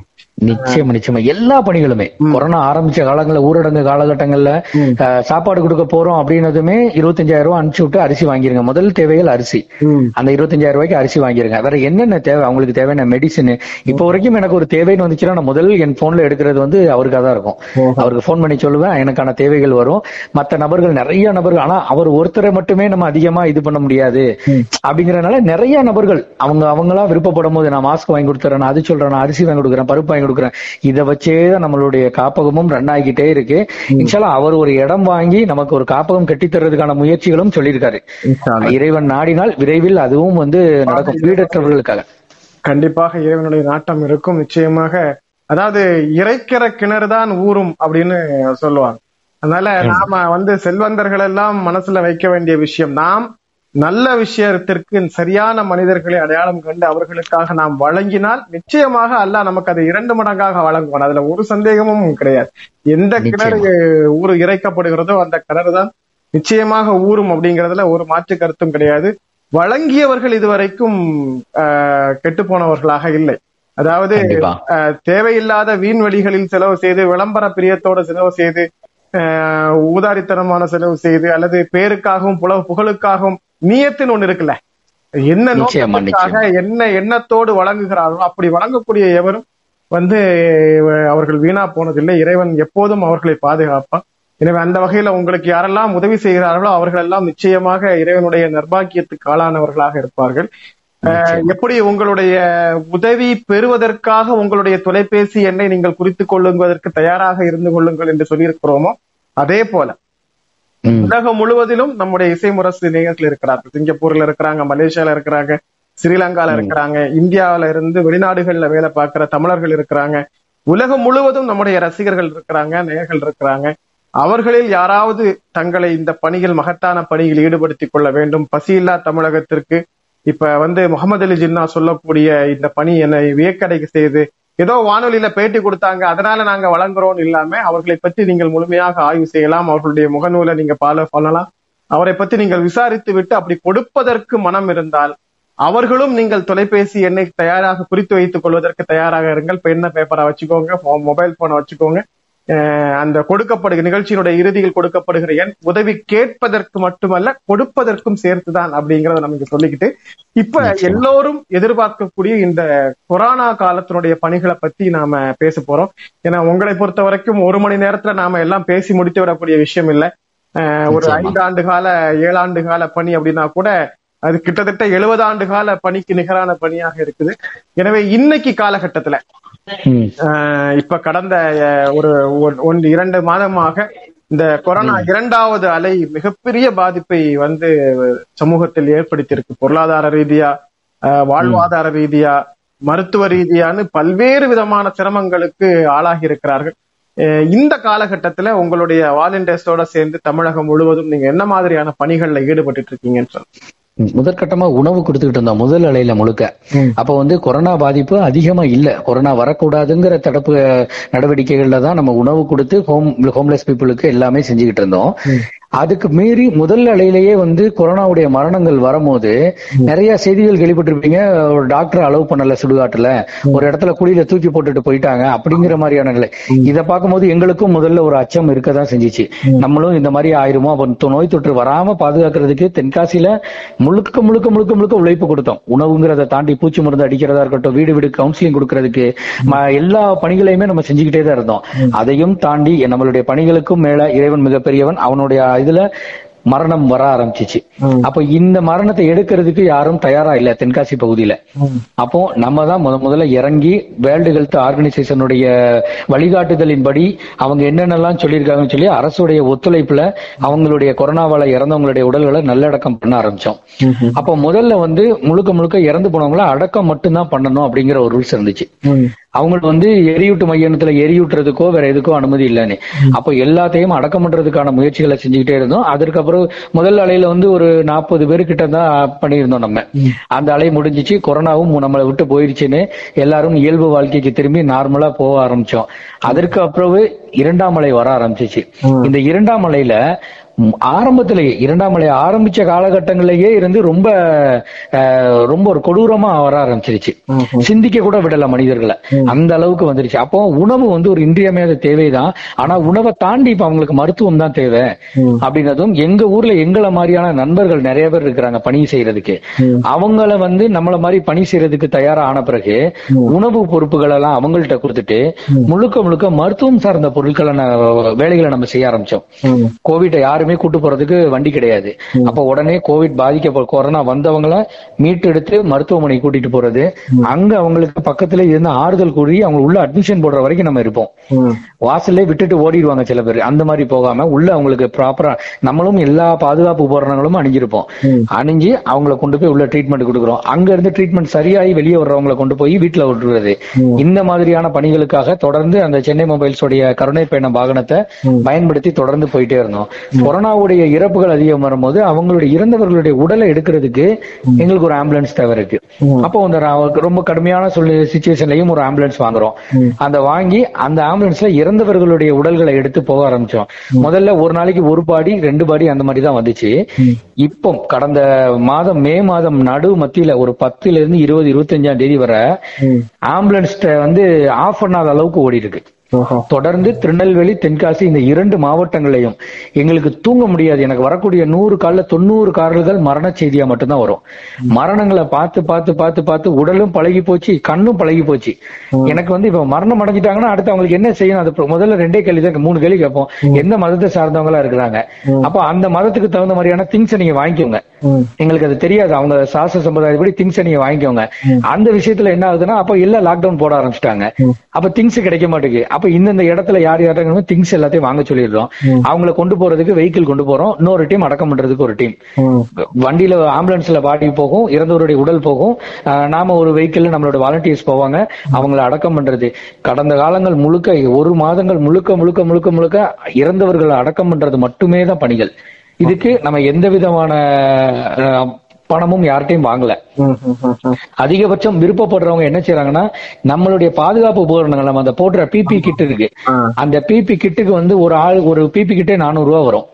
நிச்சயமா நிச்சயமா. எல்லா பணிகளுமே. கொரோனா ஆரம்பிச்ச காலங்கள்ல ஊரடங்கு காலகட்டங்கள்ல சாப்பாடு கொடுக்க போறோம் அப்படின்னதுமே இருபத்தஞ்சாயிரம் ரூபாய் அனுப்பிச்சு விட்டு அரிசி வாங்கிருங்க. முதல் தேவைகள் அரிசி. அந்த இருபத்தஞ்சாயிரம் ரூபாய்க்கு அரிசி வாங்கிருங்க. வேற என்னென்ன தேவை? அவங்களுக்கு தேவையான மெடிசன் இப்போ வரைக்கும் எனக்கு ஒரு தேவைன்னு வந்துச்சுன்னா நான் முதல் என் போன்ல எடுக்கிறது வந்து அவருக்காக தான் இருக்கும். அவருக்கு ஃபோன் பண்ணி சொல்லுவேன். எனக்கான தேவைகள் வரும். மத்த நபர்கள் நிறைய நபர்கள் ஆனா அவர் ஒருத்தரை மட்டுமே நம்ம அதிகமா இது பண்ண முடியாது. அப்படிங்கறதுனால நிறைய நபர்கள் அவங்க அவங்களா விருப்பப்படும் போது நான் மாஸ்க் வாங்கி கொடுத்துறேன் நான் அது சொல்றேன் அரிசி வாங்கி கொடுக்குறேன் பருப்பு வாங்கி கொடுக்குறேன். இதை வச்சே தான் நம்மளுடைய காப்பகமும் ரன் ஆகிக்கிட்டே இருக்கு. இன்ஷால்லா அவர் ஒரு இடம் வாங்கி நமக்கு ஒரு காப்பகம் கட்டித் தர்றதுக்கான முயற்சிகளும் சொல்லியிருக்காரு. இறைவன் நாடினால் விரைவில் அதுவும் வந்து நடக்கும். வீடற்றவர்களுக்காக. கண்டிப்பாக இறைவனுடைய நாட்டம் இருக்கும். நிச்சயமாக அதாவது இறைக்கிற கிணறு தான் ஊறும் அப்படின்னு சொல்லுவாங்க. அதனால நாம வந்து செல்வந்தர்கள் எல்லாம் மனசுல வைக்க வேண்டிய விஷயம். நாம் நல்ல விஷயத்திற்கு சரியான மனிதர்களை அடையாளம் கண்டு அவர்களுக்காக நாம் வழங்கினால் நிச்சயமாக அல்லாஹ் நமக்கு அதை இரண்டு மடங்காக வழங்குவான். அதுல ஒரு சந்தேகமும் கிடையாது. எந்த கிணறு ஊரு இறைக்கப்படுகிறதோ அந்த கிணறு தான் நிச்சயமாக ஊறும் அப்படிங்கறதுல ஒரு மாற்று கருத்தும் கிடையாது. வழங்கியவர்கள் இதுவரைக்கும் கெட்டு போனவர்களாக இல்லை. அதாவது தேவையில்லாத வீண் வழிகளில் செலவு செய்து விளம்பர பிரியத்தோட செலவு செய்து ஊதாரித்தனமான செலவு செய்து அல்லது பேருக்காகவும் புல புகழுக்காகவும் நீயத்தின் ஒண்ணு இருக்குல்ல. என்ன நோக்கத்துக்காக என்ன எண்ணத்தோடு வழங்குகிறார்களோ அப்படி வழங்கக்கூடிய எவரும் வந்து அவர்கள் வீணா போனதில்லை. இறைவன் எப்போதும் அவர்களை பாதுகாப்பான். எனவே அந்த வகையில உங்களுக்கு யாரெல்லாம் உதவி செய்கிறார்களோ அவர்கள் எல்லாம் நிச்சயமாக இறைவனுடைய நர்பாக்கியத்துக்கு ஆளானவர்களாக இருப்பார்கள். எப்படி உங்களுடைய உதவி பெறுவதற்காக உங்களுடைய தொலைபேசி எண்ணை நீங்கள் குறித்துக் கொள்ளுவதற்கு தயாராக இருந்து கொள்ளுங்கள் என்று சொல்லியிருக்கிறோமோ அதே போல. உலகம் முழுவதிலும் நம்முடைய இசை முரசு நேயர்கள் இருக்கிறார்கள். சிங்கப்பூர்ல இருக்கிறாங்க மலேசியால இருக்கிறாங்க ஸ்ரீலங்கால இருக்கிறாங்க இந்தியாவில இருந்து வெளிநாடுகள்ல வேலை பார்க்கிற தமிழர்கள் இருக்கிறாங்க. உலகம் முழுவதும் நம்முடைய ரசிகர்கள் இருக்கிறாங்க நேயர்கள் இருக்கிறாங்க. அவர்களில் யாராவது தங்களை இந்த பணியில் மகத்தான பணியில் ஈடுபடுத்திக் கொள்ள வேண்டும். பசியில்லா தமிழகத்திற்கு இப்ப வந்து முகமது அலி ஜின்னா சொல்லக்கூடிய இந்த பணி என்னை வியக்கடைக்கு செய்து ஏதோ வானொலியில பேட்டி கொடுத்தாங்க. அதனால நாங்க வழங்குறோம் இல்லாம அவர்களை பற்றி நீங்கள் முழுமையாக ஆய்வு செய்யலாம். அவர்களுடைய முகநூலை நீங்க ஃபாலோ பண்ணலாம். அவரை பற்றி நீங்கள் விசாரித்து விட்டு அப்படி கொடுப்பதற்கு மனம் இருந்தால் அவர்களும் நீங்கள் தொலைபேசி எண்ணை தயாராக குறித்து வைத்துக் கொள்வதற்கு தயாராக இருங்கள். பெண்ண பேப்பரை வச்சுக்கோங்க? மொபைல் போனை வச்சுக்கோங்க. அந்த கொடுக்கப்படுகிற நிகழ்ச்சியினுடைய இறுதியில் கொடுக்கப்படுகிற எண் உதவி கேட்பதற்கு மட்டுமல்ல கொடுப்பதற்கும் சேர்த்துதான் அப்படிங்கறத நமக்கு சொல்லிக்கிட்டு இப்ப எல்லோரும் எதிர்பார்க்கக்கூடிய இந்த கொரோனா காலத்தினுடைய பணிகளை பத்தி நாம பேச போறோம். ஏன்னா உங்களை பொறுத்த வரைக்கும் ஒரு மணி நேரத்துல நாம எல்லாம் பேசி முடித்து விடக்கூடிய விஷயம் இல்ல. ஒரு. ஐந்து ஆண்டு கால ஏழாண்டு கால பணி அப்படின்னா கூட அது கிட்டத்தட்ட எழுபது ஆண்டு கால பணிக்கு நிகரான பணியாக இருக்குது. எனவே இன்னைக்கு காலகட்டத்துல இப்ப கடந்த ஒரு ஒன்- ஒன்று இரண்டு மாதமாக இந்த கொரோனா இரண்டாவது அலை மிகப்பெரிய பாதிப்பை வந்து சமூகத்தில் ஏற்படுத்தியிருக்கு. பொருளாதார ரீதியா வாழ்வாதார ரீதியா மருத்துவ ரீதியான்னு பல்வேறு விதமான சிரமங்களுக்கு ஆளாகி இருக்கிறார்கள் இந்த காலகட்டத்துல உங்களுடைய வாலண்டியர்ஸோட சேர்ந்து தமிழகம் முழுவதும் நீங்க என்ன மாதிரியான பணிகள்ல ஈடுபட்டு இருக்கீங்கன்னு முதற்கட்டமா உணவு கொடுத்துக்கிட்டு இருந்தோம் முதல் அலையில முழுக்க. அப்ப வந்து கொரோனா பாதிப்பு அதிகமா இல்ல. கொரோனா வரக்கூடாதுங்கிற தடுப்பு நடவடிக்கைகள்ல தான் நம்ம உணவு கொடுத்து ஹோம் ஹோம்லெஸ் பீப்புளுக்கு எல்லாமே செஞ்சுக்கிட்டு இருந்தோம். அதுக்கு மீறி முதல் அலையிலேயே வந்து கொரோனாவுடைய மரணங்கள் வரும்போது நிறைய செய்திகள் கேள்விப்பட்டிருப்பீங்க. ஒரு டாக்டர் அலோவ் பண்ணல சுடுகாட்டுல. ஒரு இடத்துல குழியில தூக்கி போட்டுட்டு போயிட்டாங்க அப்படிங்கிற மாதிரியான நிலை. இத பார்க்கும்போது எங்களுக்கும் முதல்ல ஒரு அச்சம் இருக்கதான் செஞ்சுச்சு. நம்மளும் இந்த மாதிரி ஆயிருமோ? அப்ப நோய் தொற்று வராம பாதுகாக்கிறதுக்கு தென்காசியில முழுக்க முழுக்க முழுக்க முழுக்க உழைப்பு கொடுத்தோம். உணவுங்கிறத தாண்டி பூச்சி மருந்து அடிக்கிறதா இருக்கட்டும் வீடு வீடு கவுன்சிலிங் கொடுக்கறதுக்கு எல்லா பணிகளையுமே நம்ம செஞ்சுக்கிட்டே தான் இருந்தோம். அதையும் தாண்டி நம்மளுடைய பணிகளுக்கும் மேல இறைவன் மிகப்பெரியவன். அவனுடைய இதுல மரணம் வர ஆரம்பிச்சிச்சு. அப்ப இந்த மரணத்தை எடுக்கிறதுக்கு யாரும் தயாரா இல்ல தென்காசி பகுதியில. அப்போ நம்ம தான் முத முதல்ல இறங்கி வேர்ல்டு ஹெல்த் ஆர்கனைசேஷனுடைய வழிகாட்டுதலின்படி அவங்க என்னென்னலாம் சொல்லியிருக்காங்கன்னு சொல்லி அரசுடைய ஒத்துழைப்புல அவங்களுடைய கொரோனாவால இறந்தவங்களுடைய உடல்களை நல்லடக்கம் பண்ண ஆரம்பிச்சோம். அப்போ முதல்ல வந்து முழுக்க முழுக்க இறந்து போனவங்கள அடக்கம் மட்டும்தான் பண்ணணும் அப்படிங்கிற ஒரு ரூல்ஸ் இருந்துச்சு. அவங்களுக்கு வந்து எரியூட்டு மையத்துல எரியூட்டுறதுக்கோ வேற எதுக்கோ அனுமதி இல்லைன்னு. அப்போ எல்லாத்தையும் அடக்கம் பண்றதுக்கான முயற்சிகளை செஞ்சுக்கிட்டே இருந்தோம். அதற்கப்புறம் முதல் அலையில வந்து ஒரு நாற்பது பேரு கிட்ட தான் பண்ணியிருந்தோம் நம்ம. அந்த அலை முடிஞ்சிச்சு கொரோனாவும் நம்மளை விட்டு போயிடுச்சுன்னு எல்லாரும் இயல்பு வாழ்க்கைக்கு திரும்பி நார்மலா போக ஆரம்பிச்சோம். அதற்கு அப்புறம் இரண்டாம் அலை வர ஆரம்பிச்சிச்சு. இந்த இரண்டாம் அலையில ஆரம்பத்திலேயே இரண்டாம் அலை ஆரம்பிச்ச காலகட்டங்களிலேயே இருந்து ரொம்ப ரொம்ப ஒரு கொடூரமா வர ஆரம்பிச்சிருச்சு. சிந்திக்க கூட விடல மனிதர்களை. அந்த அளவுக்கு வந்துருச்சு. அப்போ உணவு வந்து ஒரு இன்றியமையாத தேவைதான். ஆனா உணவை தாண்டி இப்ப அவங்களுக்கு மருத்துவம் தான் தேவை. அப்படின்னதும் எங்க ஊர்ல எங்களை மாதிரியான நண்பர்கள் நிறைய பேர் இருக்கிறாங்க பணி செய்யறதுக்கு. அவங்கள வந்து நம்மள மாதிரி பணி செய்யறதுக்கு தயாரா ஆன பிறகு உணவு பொறுப்புகள் எல்லாம் அவங்கள்ட்ட கொடுத்துட்டு முழுக்க முழுக்க மருத்துவம் சார்ந்த பொருட்களை வேலைகளை நம்ம செய்ய ஆரம்பிச்சோம். கோவிட் யாருமே கூட்டு போறதுக்கு வண்டி கிடையாது. அப்ப உடனே கோவிட் பாதிக்க கொரோனா வந்தவங்கள மீட்டெடுத்து மருத்துவமனை கூட்டிட்டு போறது. அங்க அவங்களுக்கு பக்கத்துல இருந்து ஆறுதல் கூறி அவங்க உள்ள அட்மிஷன் போடுற வரைக்கும் நம்ம இருப்போம். வாசல்லே விட்டுட்டு ஓடிடுவாங்க சில பேர். அந்த மாதிரி போகாம உள்ள அவங்களுக்கு ப்ராப்பரா நம்மளும் எல்லா பாதுகாப்பு உபகரணங்களும் அணிஞ்சிருப்போம். அணிஞ்சு அவங்கள கொண்டு போய் உள்ள ட்ரீட்மெண்ட் கொடுக்குறோம். அங்க இருந்து ட்ரீட்மெண்ட் சரியாகி வெளியே வர்றவங்கள கொண்டு போய் வீட்டுல விட்டுறது. இந்த மாதிரியான பணிகளுக்காக தொடர்ந்து அந்த சென்னை மொபைல்ஸ் உடைய கருணை பயணம் வாகனத்தை பயன்படுத்தி தொடர்ந்து போயிட்டே இருந்தோம். கொரோனாவுடைய இறப்புகள் அதிகம் வரும்போது அவங்களுடைய இறந்தவர்களுடைய உடலை எடுக்கிறதுக்கு எங்களுக்கு ஒரு ஆம்புலன்ஸ் தேவை இருக்கு. அப்போ அந்த ர- ரொம்ப கடுமையான சூழ்நிலை சுச்சுவேஷன்லயும் ஒரு ஆம்புலன்ஸ் வாங்குறோம். அந்த வாங்கி அந்த ஆம்புலன்ஸ்ல இறந்தவர்களுடைய உடல்களை எடுத்து போக ஆரம்பிச்சோம். முதல்ல ஒரு நாளைக்கு ஒரு பாடி ரெண்டு பாடி அந்த மாதிரி தான் வந்துச்சு. இப்போ கடந்த மாதம் மே மாதம் நடு மத்தியில ஒரு பத்துல இருந்து இருபது இருபத்தஞ்சாம் தேதி வரை ஆம்புலன்ஸ் வந்து ஆஃப் பண்ணாத அளவுக்கு ஓடி இருக்கு தொடர்ந்து திருநெல்வேலி தென்காசி இந்த இரண்டு மாவட்டங்களையும் எங்களுக்கு தூங்க முடியாது. எனக்கு வரக்கூடிய நூறு கால்ல தொண்ணூறு காரல்கள் மரண செய்தியா மட்டும்தான் வரும். மரணங்களை பார்த்து பார்த்து பார்த்து பார்த்து உடலும் பழகி போச்சு கண்ணும் பழகி போச்சு. எனக்கு வந்து இப்ப மரணம் அடைஞ்சிட்டாங்கன்னா அடுத்து அவங்களுக்கு என்ன செய்யணும்? அது முதல்ல ரெண்டே கேள்வி தான் மூணு கேள்வி கேட்போம். எந்த மதத்தை சார்ந்தவங்களா இருக்கிறாங்க? அப்ப அந்த மதத்துக்கு தகுந்த மாதிரியான திங்ஸ் நீங்க வாங்கிக்கோங்க. எங்களுக்கு அது தெரியாது. அவங்க சாஸ்திர சம்பிரதாயப்படி திங்ஸ் நீங்க வாங்கிக்கோங்க. அந்த விஷயத்துல என்ன ஆகுதுன்னா அப்ப எல்லாம் லாக்டவுன் போட ஆரம்பிச்சிட்டாங்க. அப்ப திங்ஸ் கிடைக்க மாட்டேங்குது. அப்ப இந்தந்த இடத்துல யார் யாரும் திங்ஸ் எல்லாத்தையும் வாங்க சொல்லிடுறோம். அவங்கள கொண்டு போறதுக்கு வெஹிக்கிள் கொண்டு போறோம். இன்னொரு டீம் அடக்கம் பண்றதுக்கு ஒரு டீம். வண்டியில ஆம்புலன்ஸ்ல பாடி போகும் இறந்தவருடைய உடல் போகும். நாம ஒரு வெஹிக்கிள் நம்மளோட வாலண்டியர்ஸ் போவாங்க. அவங்கள அடக்கம் பண்றது. கடந்த காலங்கள் முழுக்க ஒரு மாதங்கள் முழுக்க முழுக்க முழுக்க முழுக்க இறந்தவர்களை அடக்கம் பண்றது மட்டுமே தான் பணிகள். இதுக்கு நம்ம எந்த விதமான பணமும் யார்கிட்டயும் வாங்கல. அதிகபட்சம் விருப்பப்படுறவங்க என்ன செய்றாங்கன்னா நம்மளுடைய பாதுகாப்பு உபகரணங்கள் நம்ம அந்த போடுற பிபி கிட் இருக்கு. அந்த பிபி கிட்டுக்கு வந்து ஒரு ஆள் ஒரு பிபி கிட்டே நானூறு ரூபா வரும்.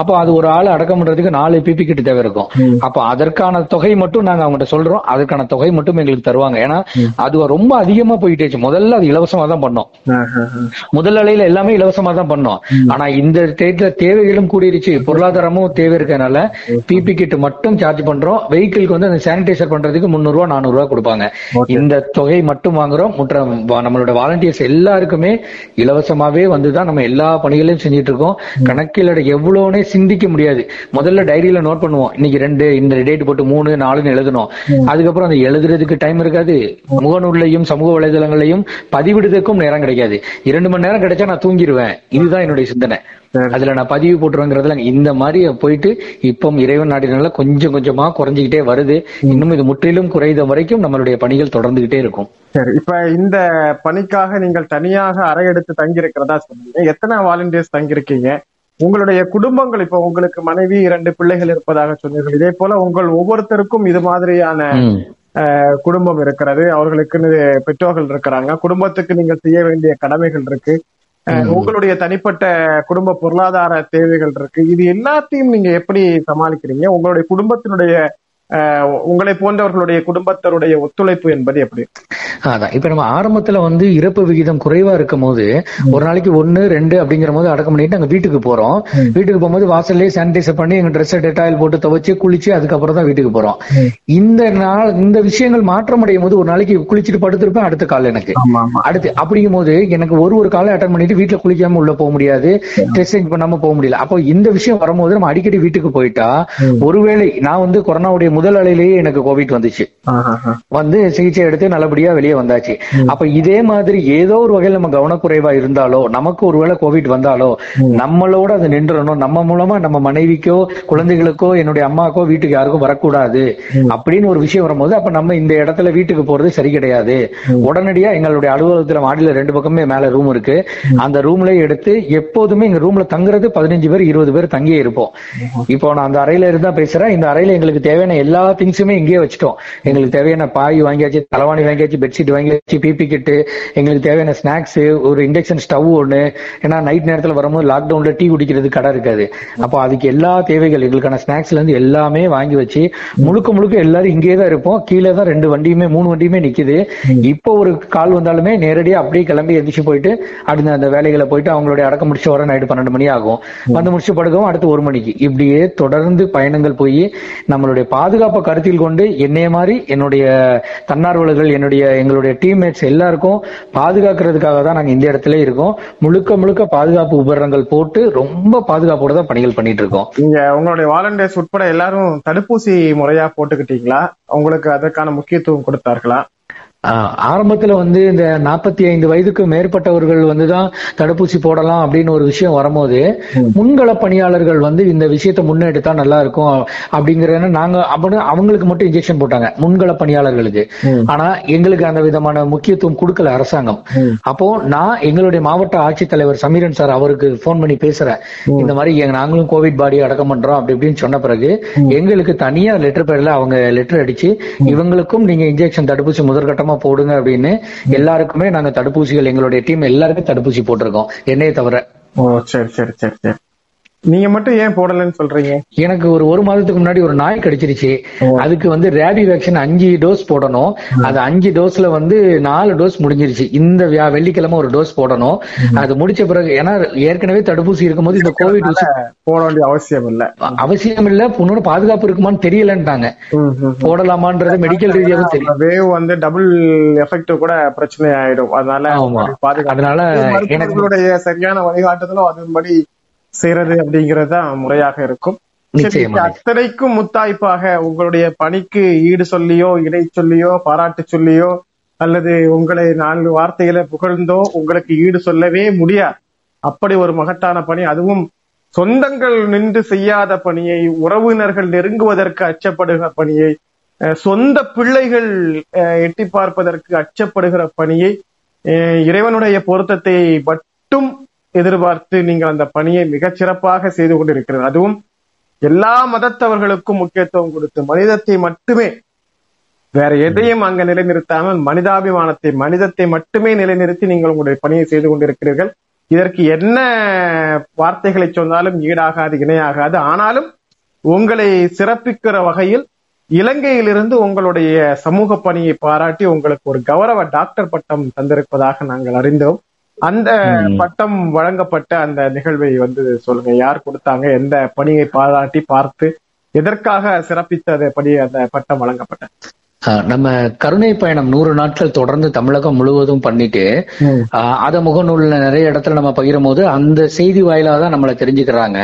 அப்போ அது ஒரு ஆள் அடக்கம் பண்றதுக்கு நாலு பிபி கிட் தேவை இருக்கும். அப்போ அதற்கான தொகை மட்டும் நாங்க அவங்ககிட்ட சொல்றோம். அதற்கான தொகை மட்டும் எங்களுக்கு தருவாங்க. ஏன்னா அது ரொம்ப அதிகமா போயிட்டேச்சு. முதல்ல அது இலவசமா தான் பண்ணோம். முதல் அலையில எல்லாமே இலவசமா தான் பண்ணோம். ஆனா இந்த தேதியில தேவைகளும் கூடிருச்சு. பொருளாதாரமும் தேவை இருக்கனால பிபி கிட் மட்டும் சார்ஜ் பண்றோம். வெஹிக்கிள்க்கு வந்து அந்த சானிடைசர் பண்றதுக்கு முந்நூறு ரூபா நானூறு ரூபா கொடுப்பாங்க இந்த தொகை மட்டும் வாங்குறோம். முற்ற நம்மளோட வாலண்டியர்ஸ் எல்லாருக்குமே இலவசமாவே வந்துதான் நம்ம எல்லா பணிகளையும் செஞ்சுட்டு இருக்கோம் கணக்கில் எவ்வளவுனே சிந்திக்க முடியாது. முதல்ல டைரியில நோட் பண்ணுவோம். இன்னைக்கு ரெண்டு இந்த டேட் போட்டு மூணு நாலுன்னு எழுதணும். அதுக்கப்புறம் அந்த எழுதுறதுக்கு டைம் இருக்காது. முகநூல்லையும் சமூக வலைதளங்களையும் பதிவிடுறதுக்கும் நேரம் கிடைக்காது. இரண்டு மணி நேரம் கிடைச்சா நான் தூங்கிடுவேன். இதுதான் என்னுடைய சிந்தனை. அதுல நான் பதிவு போட்டுருவேங்கிறதுல இந்த மாதிரி போயிட்டு இப்போ இறைவன் நாடினால கொஞ்சம் கொஞ்சமா குறைஞ்சிக்கிட்டே வருது. இன்னும் இது முற்றிலும் குறைந்த வரைக்கும் நம்மளுடைய பணிகள் தொடர்ந்துகிட்டே இருக்கும். சரி இப்ப இந்த பணிக்காக நீங்கள் தனியாக அறை எடுத்து தங்கி இருக்கிறதா சொன்னீங்க. எத்தனை வாலண்டியர்ஸ் தங்கியிருக்கீங்க? உங்களுடைய குடும்பங்கள் இப்ப உங்களுக்கு மனைவி இரண்டு பிள்ளைகள் இருப்பதாக சொன்னீர்கள். இதே போல உங்கள் ஒவ்வொருத்தருக்கும் இது மாதிரியான குடும்பம் இருக்கிறது. அவர்களுக்குன்னு பெற்றோர்கள் இருக்கிறாங்க. குடும்பத்துக்கு நீங்கள் செய்ய வேண்டிய கடமைகள் இருக்கு. உங்களுடைய தனிப்பட்ட குடும்ப பொருளாதார தேவைகள் இருக்கு. இது எல்லாத்தையும் நீங்க எப்படி சமாளிக்கிறீங்க? உங்களுடைய குடும்பத்தினுடைய உங்களை போன்றவர்களுடைய குடும்பத்தருடைய ஒத்துழைப்பு என்பது எப்படி? அதான். இப்ப நம்ம ஆரம்பத்துல வந்து இறப்பு விகிதம் குறைவா இருக்கும் போது ஒரு நாளைக்கு ஒன்னு ரெண்டு அப்படிங்கிற போது அடக்கம் பண்ணிட்டு நாங்க வீட்டுக்கு போறோம். வீட்டுக்கு போகும்போது வாசல்லே சானிடைசர் பண்ணி எங்க ட்ரெஸ் டெட்டாயில் போட்டு துவைச்சு குளிச்சு அதுக்கப்புறம் தான் வீட்டுக்கு போறோம். இந்த நாள் இந்த விஷயங்கள் மாற்றம் அடையும் போது ஒரு நாளைக்கு குளிச்சுட்டு படுத்திருப்பேன் அடுத்த கால் எனக்கு. அடுத்து அப்படிங்கும் போது எனக்கு ஒரு ஒரு காலை அட்டன் பண்ணிட்டு வீட்டுல குளிக்காம உள்ள போக முடியாது ட்ரெஸ் சேஞ்ச் பண்ணாம போக முடியல. அப்போ இந்த விஷயம் வரும்போது நம்ம அடிக்கடி வீட்டுக்கு போயிட்டா ஒருவேளை நான் வந்து கொரோனாவுடைய முதல் அலையிலேயே எனக்கு கோவிட் வந்துச்சு. வந்து சிகிச்சை எடுத்து நல்லபடியா வெளியே வந்தாச்சு. அப்ப இதே மாதிரி ஏதோ ஒரு வகையில் நம்ம கவனக்குறைவா இருந்தாலோ நமக்கு ஒருவேளை கோவிட் வந்தாலோ நம்மளோட அது நின்றணும். நம்ம மூலமா நம்ம மனைவிக்கோ குழந்தைகளுக்கோ என்னுடைய அம்மாக்கோ வீட்டுக்கு யாருக்கும் வரக்கூடாது அப்படின்னு ஒரு விஷயம் வரும்போது அப்ப நம்ம இந்த இடத்துல வீட்டுக்கு போறது சரி கிடையாது. உடனடியா எங்களுடைய அலுவலகத்துல மாடியில ரெண்டு பக்கமே மேல ரூம் இருக்கு. அந்த ரூம்ல எடுத்து எப்போதுமே எங்க ரூம்ல தங்குறது பதினஞ்சு பேர் இருபது பேர் தங்கியே இருப்போம். இப்போ நான் அந்த அறையில இருந்தா பேசுறேன். இந்த அறையில எங்களுக்கு தேவையான எல்லா திங்ஸுமே இங்கேயே வச்சுட்டோம். எங்களுக்கு தேவையான பாய் வாங்கியாச்சு தலைவாணி வாங்கியாச்சு பெட்ஷீட் வாங்கியாச்சு பிபி கிட்டு எங்களுக்கு தேவையான ஸ்நாக்ஸ் ஒரு இண்டக்ஷன் ஸ்டவ் ஒன்று ஏன்னா நைட் நேரத்தில் வரும்போது லாக்டவுன்ல டீ குடிக்கிறது கடை இருக்காது. அப்போ அதுக்கு எல்லா தேவைகள் எங்களுக்கான ஸ்நாக்ஸ்ல இருந்து எல்லாமே வாங்கி வச்சு முழுக்க முழுக்க எல்லாரும் இங்கேயே தான் இருப்போம். கீழே தான் ரெண்டு வண்டியுமே மூணு வண்டியுமே நிக்குது. இப்போ ஒரு கால் வந்தாலுமே நேரடியாக அப்படியே கிளம்பி எந்திரிச்சு போயிட்டு அடுத்த அந்த வேலைகளை போயிட்டு அவங்களுடைய அடக்கம் முடிச்சு வர நைட்டு பன்னெண்டு மணி ஆகும். வந்து முடிச்சு படுக்கவும் அடுத்து ஒரு மணிக்கு. இப்படியே தொடர்ந்து பயணங்கள் போய் நம்மளுடைய பாதுகாப்பை கருத்தில் கொண்டு என்னைய மாதிரி என்னுடைய தன்னார்வலர்கள் என்னுடைய எங்களுடைய டீம்மேட்ஸ் எல்லாருக்கும் பாதுகாக்கிறதுக்காக தான் நாங்க இந்த இடத்துல இருக்கோம். முழுக்க முழுக்க பாதுகாப்பு உபகரணங்கள் போட்டு ரொம்ப பாதுகாப்போட தான் பணிகள் பண்ணிட்டு இருக்கோம் நீங்க உங்களுடைய வாலண்டியர்ஸ் உட்பட எல்லாரும் தடுப்பூசி முறையா போட்டுக்கிட்டீங்களா? உங்களுக்கு அதற்கான முக்கியத்துவம் கொடுத்தார்களா? ஆரம்பத்துல வந்து இந்த நாற்பத்தி ஐந்து வயதுக்கு மேற்பட்டவர்கள் வந்துதான் தடுப்பூசி போடலாம் அப்படின்னு ஒரு விஷயம் வரும்போது முன்கள பணியாளர்கள் வந்து இந்த விஷயத்தை முன்னெடுத்தா நல்லா இருக்கும் அப்படிங்கறத நாங்க அப்படி அவங்களுக்கு மட்டும் இன்ஜெக்ஷன் போட்டாங்க முன்கள பணியாளர்களுக்கு. ஆனா எங்களுக்கு அந்த விதமான முக்கியத்துவம் கொடுக்கல அரசாங்கம். அப்போ நான் எங்களுடைய மாவட்ட ஆட்சித்தலைவர் சமீரன் சார் அவருக்கு போன் பண்ணி பேசுறேன். இந்த மாதிரி நாங்களும் கோவிட் பாடி அடக்கம் பண்றோம் அப்படி இப்படின்னு சொன்ன பிறகு எங்களுக்கு தனியா லெட்டர் பேர்ல அவங்க லெட்டர் அடிச்சு இவங்களுக்கும் நீங்க இன்ஜெக்ஷன் தடுப்பூசி முதற்கட்டமா போடுங்க அப்படின்னு எல்லாருக்குமே நாங்க தடுப்பூசிகள் எங்களுடைய டீம் எல்லாருக்கும் தடுப்பூசி போட்டிருக்கோம். என்னைய தவிர. ஓ சரி சரி சரி சரி. நீங்க மட்டும் ஏன் போடலன்னு சொல்றீங்க? எனக்கு ஒரு ஒரு மாதத்துக்கு முன்னாடி ஒரு நாய் கடிச்சிருச்சு. அதுக்கு வந்து ரேபி வேக்சின் அஞ்சு டோஸ் போடணும். அது அஞ்சு டோஸ்ல வந்து நாலு டோஸ் முடிஞ்சிருச்சு. இந்த வெள்ளிக்கிழமை ஒரு டோஸ் போடணும். அது முடிச்ச பிறகு ஏன்னா ஏற்கனவே தடுப்பூசி இருக்கும்போது இந்த கோவிட் போட வேண்டிய அவசியம் இல்ல. அவசியம் இல்ல. பொண்ணோட பாதுகாப்பு இருக்குமான்னு தெரியலன்ட்டாங்க. போடலாமான்றது மெடிக்கல் ரீதியாவும் தெரியும் வேவ் வந்து டபுள் எஃபெக்ட் கூட பிரச்சனை ஆயிடும். அதனால அதனால எனக்கு சரியான வழிகாட்டுதலும் அதன்படி செய்யறது அப்படிங்கறது தான் முறையாக இருக்கும். அத்தனைக்கும் முத்தாய்ப்பாக உங்களுடைய பணிக்கு ஈடு சொல்லியோ இடை சொல்லியோ பாராட்டு சொல்லியோ அல்லது உங்களை நான்கு வார்த்தைகளை புகழ்ந்தோ உங்களுக்கு ஈடு சொல்லவே முடியாது அப்படி ஒரு மகத்தான பணி அதுவும் சொந்தங்கள் நின்று செய்யாத பணியை உறவினர்கள் நெருங்குவதற்கு அச்சப்படுகிற பணியை சொந்த பிள்ளைகள் எட்டி பார்ப்பதற்கு அச்சப்படுகிற பணியை இறைவனுடைய பொருத்தத்தை மட்டும் எதிர்பார்த்து நீங்கள் அந்த பணியை மிகச் சிறப்பாக செய்து கொண்டிருக்கிறது. அதுவும் எல்லா மதத்தவர்களுக்கும் முக்கியத்துவம் கொடுத்து மனிதத்தை மட்டுமே வேற எதையும் அங்க நிலைநிறுத்தாமல் மனிதாபிமானத்தை மனிதத்தை மட்டுமே நிலைநிறுத்தி நீங்கள் உங்களுடைய பணியை செய்து கொண்டிருக்கிறீர்கள். இதற்கு என்ன வார்த்தைகளை சொன்னாலும் ஈடாகாது இணையாகாது. ஆனாலும் உங்களை சிறப்பிக்கிற வகையில் இலங்கையிலிருந்து உங்களுடைய சமூக பணியை பாராட்டி உங்களுக்கு ஒரு கௌரவ டாக்டர் பட்டம் தந்திருப்பதாக நாங்கள் அறிந்தோம். அந்த பட்டம் வழங்கப்பட்ட அந்த நிகழ்வை வந்து சொல்லுங்க. யார் கொடுத்தாங்க? எந்த பணியை பாராட்டி பார்த்து எதற்காக சிறப்பித்த படி அந்த பட்டம் வழங்கப்பட்டது? நம்ம கருணை பயணம் நூறு நாட்கள் தொடர்ந்து தமிழகம் முழுவதும் பண்ணிட்டு அத முகநூல்ல நிறைய இடத்துல நம்ம பகிரும் போது அந்த செய்தி வாயிலா தான் நம்மளை தெரிஞ்சுக்கிறாங்க.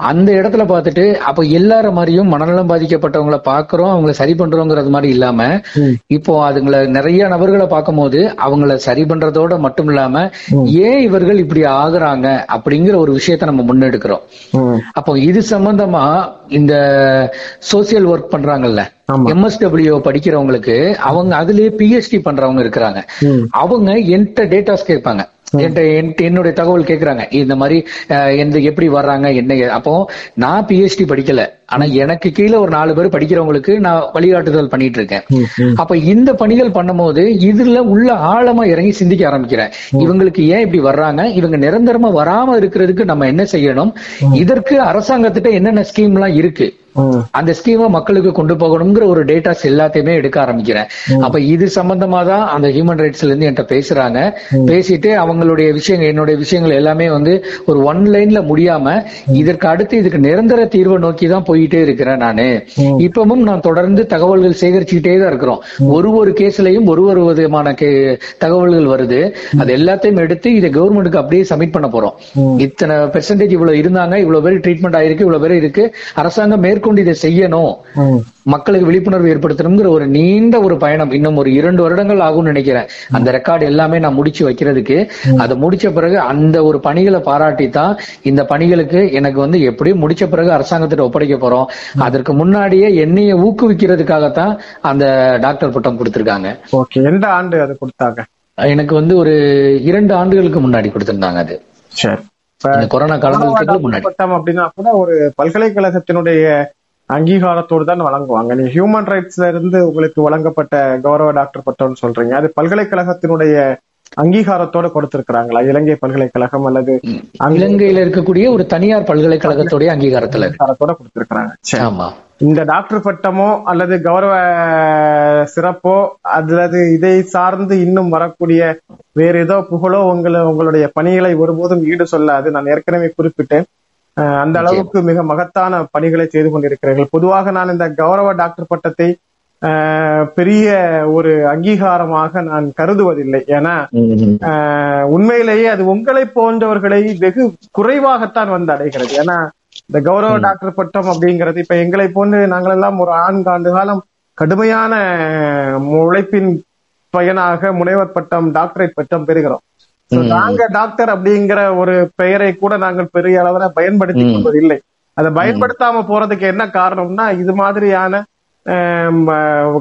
அந்த இடத்துல பார்த்துட்டு அப்ப எல்லார மாதிரியும் மனநலம் பாதிக்கப்பட்டவங்கள பாக்குறோம் அவங்கள சரி பண்றோங்கிறது மாதிரி இல்லாம இப்போ அதுங்களை நிறைய நபர்களை பார்க்கும்போது அவங்கள சரி பண்றதோட மட்டும் இல்லாம ஏன் இவர்கள் இப்படி ஆகுறாங்க அப்படிங்கிற ஒரு விஷயத்த நம்ம முன்னெடுக்கிறோம். அப்போ இது சம்பந்தமா இந்த சோசியல் ஒர்க் பண்றாங்கல்ல. எம்எஸ்டபிள்யூ படிக்கிறவங்களுக்கு அவங்க அதுலயே பிஹெச்டி பண்றவங்க இருக்கிறாங்க. அவங்க என்கிட்ட டேட்டாஸ் கேட்பாங்க. என்னுடைய தகவல் கேக்குறாங்க. இந்த மாதிரி எந்த எப்படி வர்றாங்க என்ன அப்போ நான் பிஹெச்டி படிக்கல. ஆனா எனக்கு கீழே ஒரு நாலு பேர் படிக்கிறவங்களுக்கு நான் வழிகாட்டுதல் பண்ணிட்டு இருக்கேன் அப்ப இந்த பணிகள் பண்ணும்போது இதுல உள்ள ஆழமா இறங்கி சிந்திக்க ஆரம்பிக்கிறேன். இவங்களுக்கு ஏன் இப்படி வர்றாங்க? இவங்க நிரந்தரமா வராம இருக்கிறதுக்கு நம்ம என்ன செய்யணும்? இதற்கு அரசாங்கத்திட்ட என்னென்ன ஸ்கீம் எல்லாம் இருக்கு? அந்த ஸ்கீமை மக்களுக்கு கொண்டு போகணுங்கிற ஒரு டேட்டாஸ் எல்லாத்தையுமே எடுக்க ஆரம்பிக்கிறேன். அப்ப இது சம்பந்தமா தான் அந்த ஹியூமன் ரைட்ஸ்ல இருந்து என்கிட்ட பேசுறாங்க. பேசிட்டு அவங்களுடைய விஷயங்கள் என்னுடைய விஷயங்கள் எல்லாமே வந்து ஒரு ஒன் லைன்ல முடியாம இதற்கு அடுத்து இதுக்கு நிரந்தர தீர்வை நோக்கி தான் போயிட்டே இருக்கிறேன் நானு. இப்பவும் நான் தொடர்ந்து தகவல்கள் சேகரிச்சுக்கிட்டே தான் இருக்கிறோம். ஒரு ஒரு கேஸ்லயும் ஒரு ஒரு விதமான தகவல்கள் வருது. அது எல்லாத்தையும் எடுத்து இதை கவர்மெண்ட்டுக்கு அப்படியே சப்மிட் பண்ண போறோம். இத்தனை பெர்சன்டேஜ் இவ்வளவு இருந்தாங்க இவ்வளவு பேர் ட்ரீட்மெண்ட் ஆயிருக்கு இவ்வளவு பேர் இருக்கு. அரசாங்கம் மேற்கொண்டு இதை செய்யணும். மக்களுக்கு விழிப்புணர்வு ஏற்படுத்தணுங்கிற ஒரு நீண்ட ஒரு பயணம். இன்னும் ஒரு இரண்டு வருடங்கள் ஆகும்னு நினைக்கிறேன். அந்த ரெக்கார்டு எல்லாமே நான் முடிச்சு வைக்கிறதுக்கு. அதை முடிச்ச பிறகு அந்த ஒரு பணிகளை பாராட்டி தான் இந்த பணிகளுக்கு எனக்கு வந்து எப்படியும் முடிச்ச பிறகு அரசாங்கத்திட்ட ஒப்படைக்க போறோம். அதற்கு முன்னாடியே என்னைய ஊக்குவிக்கிறதுக்காகத்தான் அந்த டாக்டர் பட்டம் கொடுத்திருக்காங்க. ஓகே. எந்த ஆண்டு அது கொடுத்தாங்க? எனக்கு வந்து ஒரு இரண்டு ஆண்டுகளுக்கு முன்னாடி கொடுத்திருந்தாங்க அது. சரி. கொரோனா காலங்களுக்கு முன்னாடி. பட்டம் அப்படின்னா கூட ஒரு பல்கலைக்கழகத்தினுடைய அங்கீகாரத்தோடு தான் வழங்குவாங்க. நீ ஹியூமன் ரைட்ஸ்ல இருந்து உங்களுக்கு வழங்கப்பட்ட கௌரவ டாக்டர் பட்டம்னு சொல்றீங்க. அது பல்கலைக்கழகத்தினுடைய அங்கீகாரத்தோட கொடுத்திருக்கிறாங்களா? இலங்கை பல்கலைக்கழகம் அல்லது இலங்கையில இருக்கக்கூடிய ஒரு தனியார் பல்கலைக்கழகத்துடைய அங்கீகாரத்துல அங்கீகாரத்தோட கொடுத்திருக்கிறாங்க. ஆமா. இந்த டாக்டர் பட்டமோ அல்லது கௌரவ சிறப்போ அல்லது இதை சார்ந்து இன்னும் வரக்கூடிய வேறு ஏதோ புகழோ உங்களை உங்களுடைய பணிகளை ஒருபோதும் ஈடு சொல்லாது. நான் ஏற்கனவே குறிப்பிட்டேன். அந்த அளவுக்கு மிக மகத்தான பணிகளை செய்து கொண்டிருக்கிறீர்கள். பொதுவாக நான் இந்த கௌரவ டாக்டர் பட்டத்தை பெரிய ஒரு அங்கீகாரமாக நான் கருதுவதில்லை. ஏன்னா உண்மையிலேயே அது உங்களை போன்றவர்களை வெகு குறைவாகத்தான் வந்து அடைகிறது. ஏன்னா இந்த கௌரவ டாக்டர் பட்டம் அப்படிங்கிறது இப்ப எங்களை போன்று நாங்கள் எல்லாம் ஒரு ஆண்காண்டு காலம் கடுமையான உழைப்பின் பயனாக முனைவர் பட்டம் டாக்டரேட் பட்டம் பெறுகிறோம். நாங்க டாக்டர் அப்படிங்கிற ஒரு பெயரை கூட நாங்கள் பெரிய அளவுல பயன்படுத்தி. கொள்வதில்லை. அதை பயன்படுத்தாம போறதுக்கு என்ன காரணம்னா இது மாதிரியான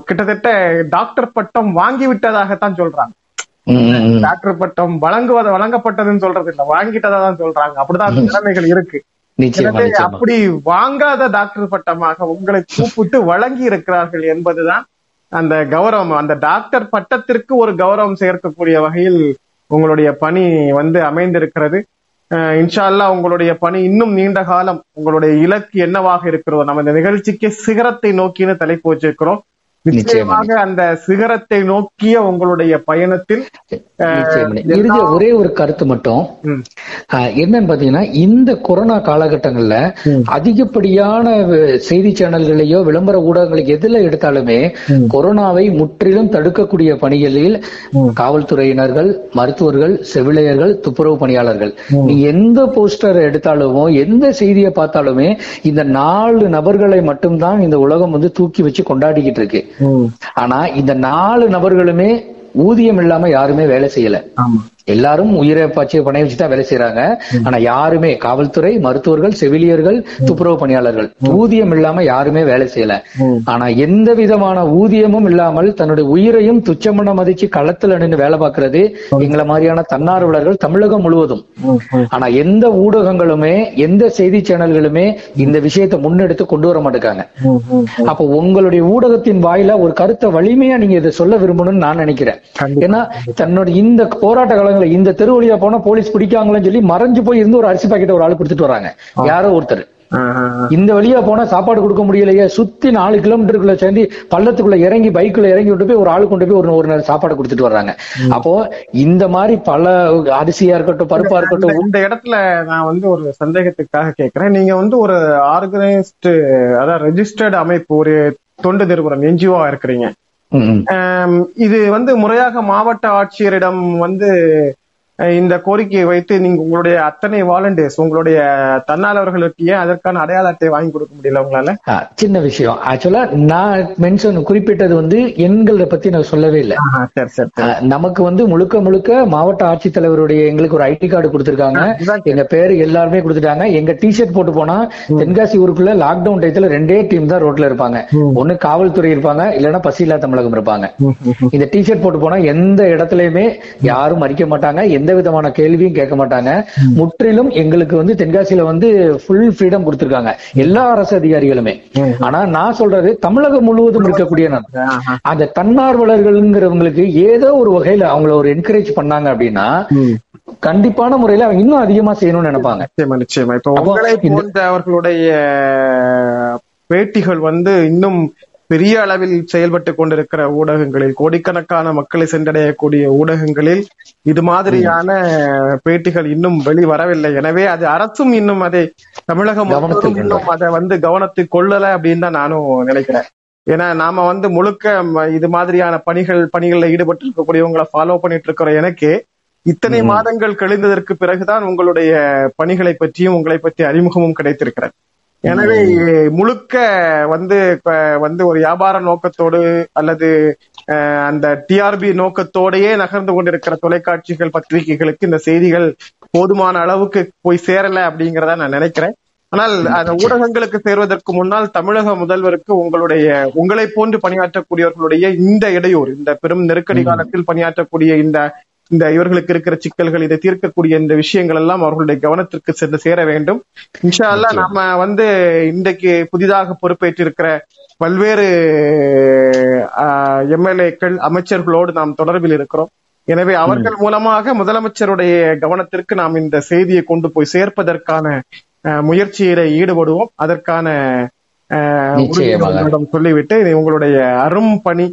கிட்டத்தட்ட டாக்டர் பட்டம் வாங்கி விட்டதாகத்தான் சொல்றாங்க. டாக்டர் பட்டம் வழங்குவத வழங்கப்பட்டதுன்னு சொல்றது இல்ல. வாங்கிட்டதா தான் சொல்றாங்க. அப்படிதான் அந்த நிலைமைகள் இருக்கு. அப்படி வாங்காத டாக்டர் பட்டமாக உங்களை கூப்பிட்டு வழங்கி இருக்கிறார்கள் என்பதுதான் அந்த கௌரவம். அந்த டாக்டர் பட்டத்திற்கு ஒரு கௌரவம் சேர்க்கக்கூடிய வகையில் உங்களுடைய பணி வந்து அமைந்திருக்கிறது. இன்ஷால்லா இன்ஷா அல்லாஹ் உங்களுடைய பணி இன்னும் நீண்ட காலம் உங்களுடைய இலக்கு என்னவாக இருக்கிறதோ நம்ம இந்த நிகழ்ச்சிக்கு சிகரத்தை நோக்கின்னு தலைப்பு வச்சிருக்கிறோம். நிச்சயமாக அந்த சிகரத்தை நோக்கிய உங்களுடைய பயணத்தில் இறுதியா ஒரே ஒரு கருத்து மட்டும். என்னன்னு பாத்தீங்கன்னா இந்த கொரோனா காலகட்டங்கள்ல அதிகப்படியான செய்தி சேனல்களையோ விளம்பர ஊடகங்களுக்கு எதுல எடுத்தாலுமே கொரோனாவை முற்றிலும் தடுக்கக்கூடிய பணிகளில் காவல்துறையினர்கள் மருத்துவர்கள் செவிலியர்கள் துப்புரவு பணியாளர்கள். நீங்க எந்த போஸ்டர் எடுத்தாலுமோ எந்த செய்தியை பார்த்தாலுமே இந்த நாலு நபர்களை மட்டும்தான் இந்த உலகம் வந்து தூக்கி வச்சு கொண்டாடிக்கிட்டு இருக்கு. ஆனா இந்த நாலு நபர்களுமே ஊதியம் இல்லாம யாருமே வேலை செய்யல. ஆமா. எல்லாரும் உயிரை பச்சை பணைய வச்சுதான் வேலை செய்யறாங்க ஆனா யாருமே காவல்துறை மருத்துவர்கள் செவிலியர்கள் துப்புரவு பணியாளர்கள் ஊதியம் இல்லாம யாருமே வேலை செய்யல. ஆனா எந்த விதமான ஊதியமும் இல்லாமல் தன்னுடைய உயிரையும் துச்சமன மதிச்சு களத்துல நின்று வேலை பார்க்கறது எங்களை மாதிரியான தன்னார்வலர்கள் தமிழகம் முழுவதும். ஆனா எந்த ஊடகங்களுமே எந்த செய்தி சேனல்களுமே இந்த விஷயத்தை முன்னெடுத்து கொண்டு வர மாட்டேங்காங்க. ம், ம். அப்போ உங்களுடைய ஊடகத்தின் வாயில ஒரு கருத்தை வலிமையா நீங்க இதை சொல்ல விரும்பணும்னு நான் நினைக்கிறேன். ஏன்னா தன்னோட இந்த போராட்ட காலங்களில் இந்த தெரு வழியா போனா போலீஸ் பிடிக்காங்களன்னு சொல்லி மறைஞ்சு போய் இருந்து ஒரு அரிசி பாக்கெட் ஒரு ஆள் கொடுத்துட்டு வராங்க. யாரோ ஒருத்தர். இந்த வழியா போனா சாப்பாடு கொடுக்க முடியலையே சுத்தி நாலு கிலோமீட்டருக்குள்ள சேர்ந்து பள்ளத்துக்குள்ள இறங்கி பைக்குள்ள இறங்கி விட்டு போய் ஒரு ஆள் கொண்டு போய் ஒரு ஒரு நேரம் சாப்பாடு கொடுத்துட்டு வர்றாங்க. அப்போ இந்த மாதிரி பல அரிசியா இருக்கட்டும் பருப்பா இருக்கட்டும் இந்த- இடத்துல நான் வந்து ஒரு சந்தேகத்துக்காக கேக்குறேன். நீங்க வந்து ஒரு ஆர்கனைஸ்டு அதாவது ரெஜிஸ்டர்டு அமைப்பு ஒரு தொண்டு நிறுவனம் என்ஜிஓ இருக்கிறீங்க. இது வந்து முறையாக மாவட்ட ஆட்சியரிடம் வந்து இந்த கோரிக்கையை வைத்து நீங்க உங்களுடைய அத்தனை வாலண்டியர்ஸ் உங்களுடைய தன்னாளர்களுக்கு ஏன் அதற்கான அடையாள அட்டை வாங்கி கொடுக்க முடியல உங்களால? சின்ன விஷயம். ஆக்சுவலா நான் மென்ஷன் குறிப்பிட்டது வந்து எண்களை பத்தி நான் சொல்லவே இல்லை. நமக்கு வந்து முழுக்க முழுக்க மாவட்ட ஆட்சித்தலைவருடைய எங்களுக்கு ஒரு ஐடி கார்டு கொடுத்திருக்காங்க. எங்க பேரு எல்லாருமே கொடுத்துட்டாங்க. எங்க டிஷர்ட் போட்டு போனா தென்காசி ஊருக்குள்ள லாக்டவுன் டயத்துல ரெண்டே டீம் தான் ரோட்ல இருப்பாங்க. ஒண்ணு காவல்துறை இருப்பாங்க இல்லைன்னா பசியில்லா தமிழகம் இருப்பாங்க. இந்த டிஷர்ட் போட்டு போனா எந்த இடத்துலயுமே யாரும் மறிக்க மாட்டாங்க. எந்த விதமான கேள்வியும் கேட்க மாட்டாங்க முற்றிலும் எங்களுக்கு வந்து தென்காசியில வந்து ஃபுல் ஃப்ரீடம் கொடுத்திருக்காங்க எல்லா அரசு அதிகாரிகளுமே ஆனா நான் சொல்றது தமிழகம் முழுவதும் இருக்கக்கூடிய. அந்த தன்னார்வலர்கள்ங்கிறவங்களுக்கு ஏதோ ஒரு வகையில அவங்கள ஒரு என்கரேஜ் பண்ணாங்க அப்படின்னா. கண்டிப்பான முறையில அவங்க இன்னும் அதிகமா செய்யணும்னு நினைப்பாங்க நிச்சயமா நிச்சயமா இப்ப அப்போ உங்களை இந்த- போன்ற அவர்களுடைய பேட்டிகள் வந்து இன்னும் பெரிய அளவில் செயல்பட்டு கொண்டிருக்கிற ஊடகங்களில் கோடிக்கணக்கான மக்களை சென்றடையக்கூடிய ஊடகங்களில் இது மாதிரியான பேட்டிகள் இன்னும் வெளிவரவில்லை. எனவே அது அரசும் இன்னும் அதை தமிழகம் இன்னும் அதை வந்து கவனத்தில் கொள்ளல அப்படின்னு தான் நானும் நினைக்கிறேன். ஏன்னா நாம வந்து முழுக்க இது மாதிரியான பணிகள் பணிகளில் ஈடுபட்டு இருக்கக்கூடியவங்களை ஃபாலோ பண்ணிட்டு இருக்கிற எனக்கு இத்தனை மாதங்கள் கழிந்ததற்கு பிறகுதான் உங்களுடைய பணிகளை பற்றியும் உங்களை பற்றி அறிமுகமும் கிடைத்திருக்கிறது. எனவே முழுக்க வந்து வந்து ஒரு வியாபார நோக்கத்தோடு அல்லது அந்த டிஆர்பி நோக்கத்தோடையே நகர்ந்து கொண்டிருக்கிற தொலைக்காட்சிகள் பத்திரிகைகளுக்கு இந்த செய்திகள் போதுமான அளவுக்கு போய் சேரல அப்படிங்கறத நான் நினைக்கிறேன். ஆனால் அந்த ஊடகங்களுக்கு சேர்வதற்கு முன்னால் தமிழக முதல்வருக்கு உங்களுடைய உங்களை போன்று பணியாற்றக்கூடியவர்களுடைய இந்த இடையூறு இந்த பெரும் நெருக்கடி காலத்தில் பணியாற்றக்கூடிய இந்த இந்த இவர்களுக்கு இருக்கிற சிக்கல்கள் இதை தீர்க்கக்கூடிய இந்த விஷயங்கள் எல்லாம் அவர்களுடைய கவனத்திற்கு சென்று சேர வேண்டும். இன்ஷா நம்ம வந்து இன்றைக்கு புதிதாக பொறுப்பேற்றிருக்கிற பல்வேறு எம்எல்ஏக்கள் அமைச்சர்களோடு நாம் தொடர்பில் இருக்கிறோம். எனவே அவர்கள் மூலமாக முதலமைச்சருடைய கவனத்திற்கு நாம் இந்த செய்தியை கொண்டு போய் சேர்ப்பதற்கான முயற்சியில ஈடுபடுவோம். அதற்கான சொல்லிவிட்டு இது உங்களுடைய அரும் பணி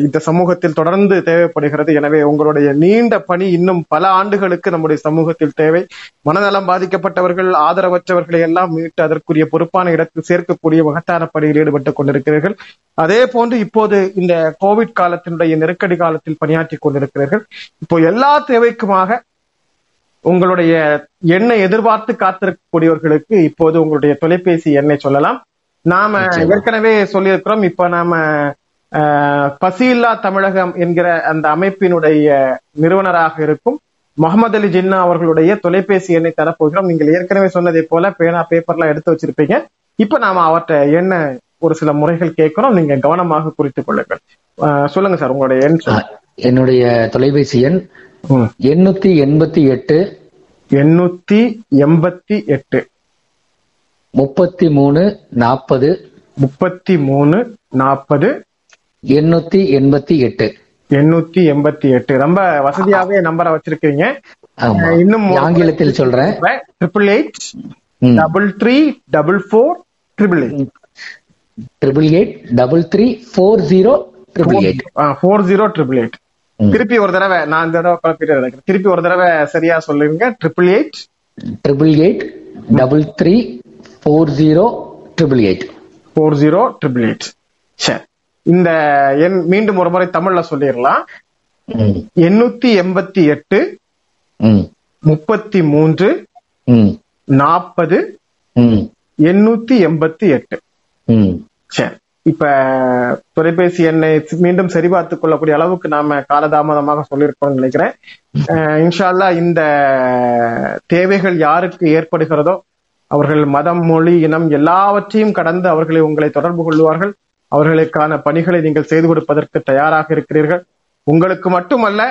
இந்த சமூகத்தில் தொடர்ந்து தேவைப்படுகிறது. எனவே உங்களுடைய நீண்ட பணி இன்னும் பல ஆண்டுகளுக்கு நம்முடைய சமூகத்தில் தேவை. மனநலம் பாதிக்கப்பட்டவர்கள் ஆதரவற்றவர்களை எல்லாம் மீட்டு அதற்குரிய பொறுப்பான இடத்தில் சேர்க்கக்கூடிய மகத்தான பணியில் ஈடுபட்டுக் கொண்டிருக்கிறீர்கள். அதே போன்று இப்போது இந்த கோவிட் காலத்தினுடைய நெருக்கடி காலத்தில் பணியாற்றிக் கொண்டிருக்கிறீர்கள். இப்போ எல்லா தேவைக்குமாக உங்களுடைய எண்ணை எதிர்பார்த்து காத்திருக்கக்கூடியவர்களுக்கு இப்போது உங்களுடைய தொலைபேசி எண்ணை சொல்லலாம். நாம. ஏற்கனவே சொல்லியிருக்கிறோம். இப்ப நாம பசியில்லா தமிழகம் என்கிற அந்த அமைப்பினுடைய நிறுவனராக இருக்கும் முகமது அலி ஜின்னா அவர்களுடைய தொலைபேசி எண்ணை தரப்போகிறோம். நீங்கள் ஏற்கனவே சொன்னதை போல பேனா பேப்பர்லாம் எடுத்து வச்சிருப்பீங்க. இப்ப நாம அவர்கிட்ட என்ன ஒரு சில முறைகள் கேட்கிறோம். நீங்க கவனமாக குறித்துக் கொள்ளுங்கள். சொல்லுங்க சார் உங்களுடைய எண். என்னுடைய தொலைபேசி எண். எண்ணூத்தி எண்பத்தி எட்டு எண்ணூத்தி எண்பத்தி எட்டு. முப்பத்தி மூணு நாற்பது முப்பத்தி மூணு நாற்பது எண்ணூத்தி எண்பத்தி எட்டு. எண்ணூத்தி எண்பத்தி எட்டு. ரொம்ப வசதியாவே நம்பரை வச்சிருக்கீங்க. இன்னும் ஆங்கிலத்தில் சொல்றேன். Triple eight double three double four triple eight triple eight double three four zero triple eight four zero triple eight திருப்பி ஒரு தடவை நான் இந்த தடவை குழப்பிட்டு திருப்பி ஒரு தடவை சரியா சொல்லுங்க. Triple eight triple eight double three four zero triple eight four zero triple eight சரி இந்த எண் மீண்டும் ஒரு முறை தமிழ்ல சொல்லிடலாம் எண்ணூத்தி எண்பத்தி எட்டு முப்பத்தி மூன்று நாற்பது எண்ணூத்தி எண்பத்தி எட்டு. சரி இப்ப தொலைபேசி எண்ணை மீண்டும் சரிபார்த்துக் கொள்ளக்கூடிய அளவுக்கு நாம காலதாமதமாக சொல்லியிருக்கோம்னு நினைக்கிறேன். அஹ் இன்ஷா அல்லாஹ் இந்த தேவைகள் யாருக்கு ஏற்படுகிறதோ அவர்கள் மதம் மொழி இனம் எல்லாவற்றையும் கடந்து அவர்களை உங்களை தொடர்பு கொள்வார்கள். அவர்களுக்கான பணிகளை நீங்கள் செய்து கொடுப்பதற்கு தயாராக இருக்கிறீர்கள். உங்களுக்கு மட்டுமல்ல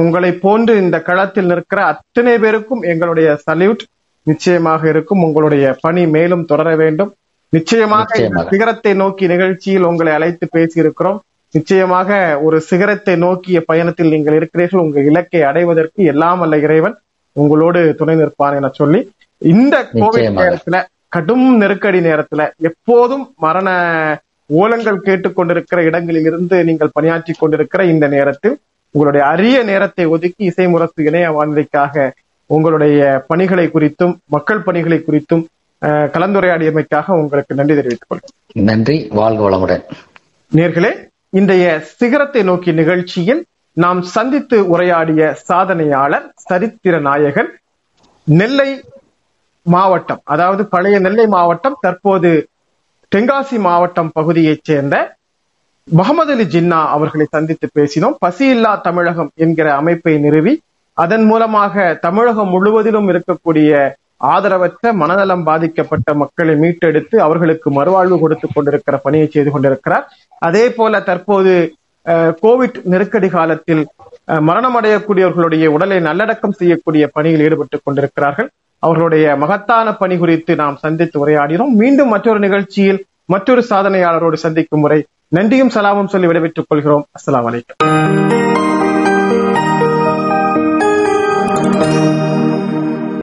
உங்களை போன்று இந்த களத்தில் நிற்கிற அத்தனை பேருக்கும் எங்களுடைய சல்யூட் நிச்சயமாக இருக்கும். உங்களுடைய பணி மேலும் தொடர வேண்டும். நிச்சயமாக. சிகரத்தை நோக்கி நிகழ்ச்சியில் உங்களை அழைத்து பேசி இருக்கிறோம் நிச்சயமாக ஒரு சிகரத்தை நோக்கிய பயணத்தில் நீங்கள் இருக்கிறீர்கள். உங்க இலக்கை அடைவதற்கு எல்லாம் வல்ல இறைவன் உங்களோடு துணை நிற்பான் என சொல்லி இந்த கோவிட். நேரத்துல கடும் நெருக்கடி நேரத்துல எப்போதும் மரண ஓலங்கள் கேட்டுக்கொண்டிருக்கிற இடங்களில் இருந்து நீங்கள் பணியாற்றி கொண்டிருக்கிற இந்த நேரத்தில் உங்களுடைய அரிய நேரத்தை ஒதுக்கி இசை முரசு இணைய வானிலைக்காக உங்களுடைய பணிகளை குறித்தும் மக்கள் பணிகளை குறித்தும் கலந்துரையாடியமைக்காக உங்களுக்கு நன்றி தெரிவித்துக் கொள்கிறேன். நன்றி. வாழ்க வளமுடன். நேர்களே இன்றைய சிகரத்தை நோக்கி நிகழ்ச்சியில் நாம் சந்தித்து உரையாடிய சாதனையாளர் சரித்திர நாயகன் நெல்லை மாவட்டம் அதாவது பழைய நெல்லை மாவட்டம் தற்போது தென்காசி மாவட்டம் பகுதியைச் சேர்ந்த முகமது அலி ஜின்னா அவர்களை சந்தித்து பேசினோம். பசியில்லா தமிழகம் என்கிற அமைப்பை நிறுவி அதன் மூலமாக தமிழகம் முழுவதிலும் இருக்கக்கூடிய ஆதரவற்ற மனநலம் பாதிக்கப்பட்ட மக்களை மீட்டெடுத்து அவர்களுக்கு மறுவாழ்வு கொடுத்து கொண்டிருக்கிற பணியை செய்து கொண்டிருக்கிறார். அதே போல தற்போது கோவிட் நெருக்கடி காலத்தில் அஹ், மரணமடையக்கூடியவர்களுடைய உடலை நல்லடக்கம் செய்யக்கூடிய பணியில் ஈடுபட்டுக் கொண்டிருக்கிறார்கள். அவர்களுடைய மகத்தான பணி குறித்து நாம் சந்தித்து உரையாடினோம். மீண்டும் மற்றொரு நிகழ்ச்சியில் மற்றொரு சாதனையாளரோடு சந்திக்கும் முறை நன்றியும் சலாமும் சொல்லி விடைபெற்றுக் கொள்கிறோம். அஸ்ஸலாமு அலைக்கும்.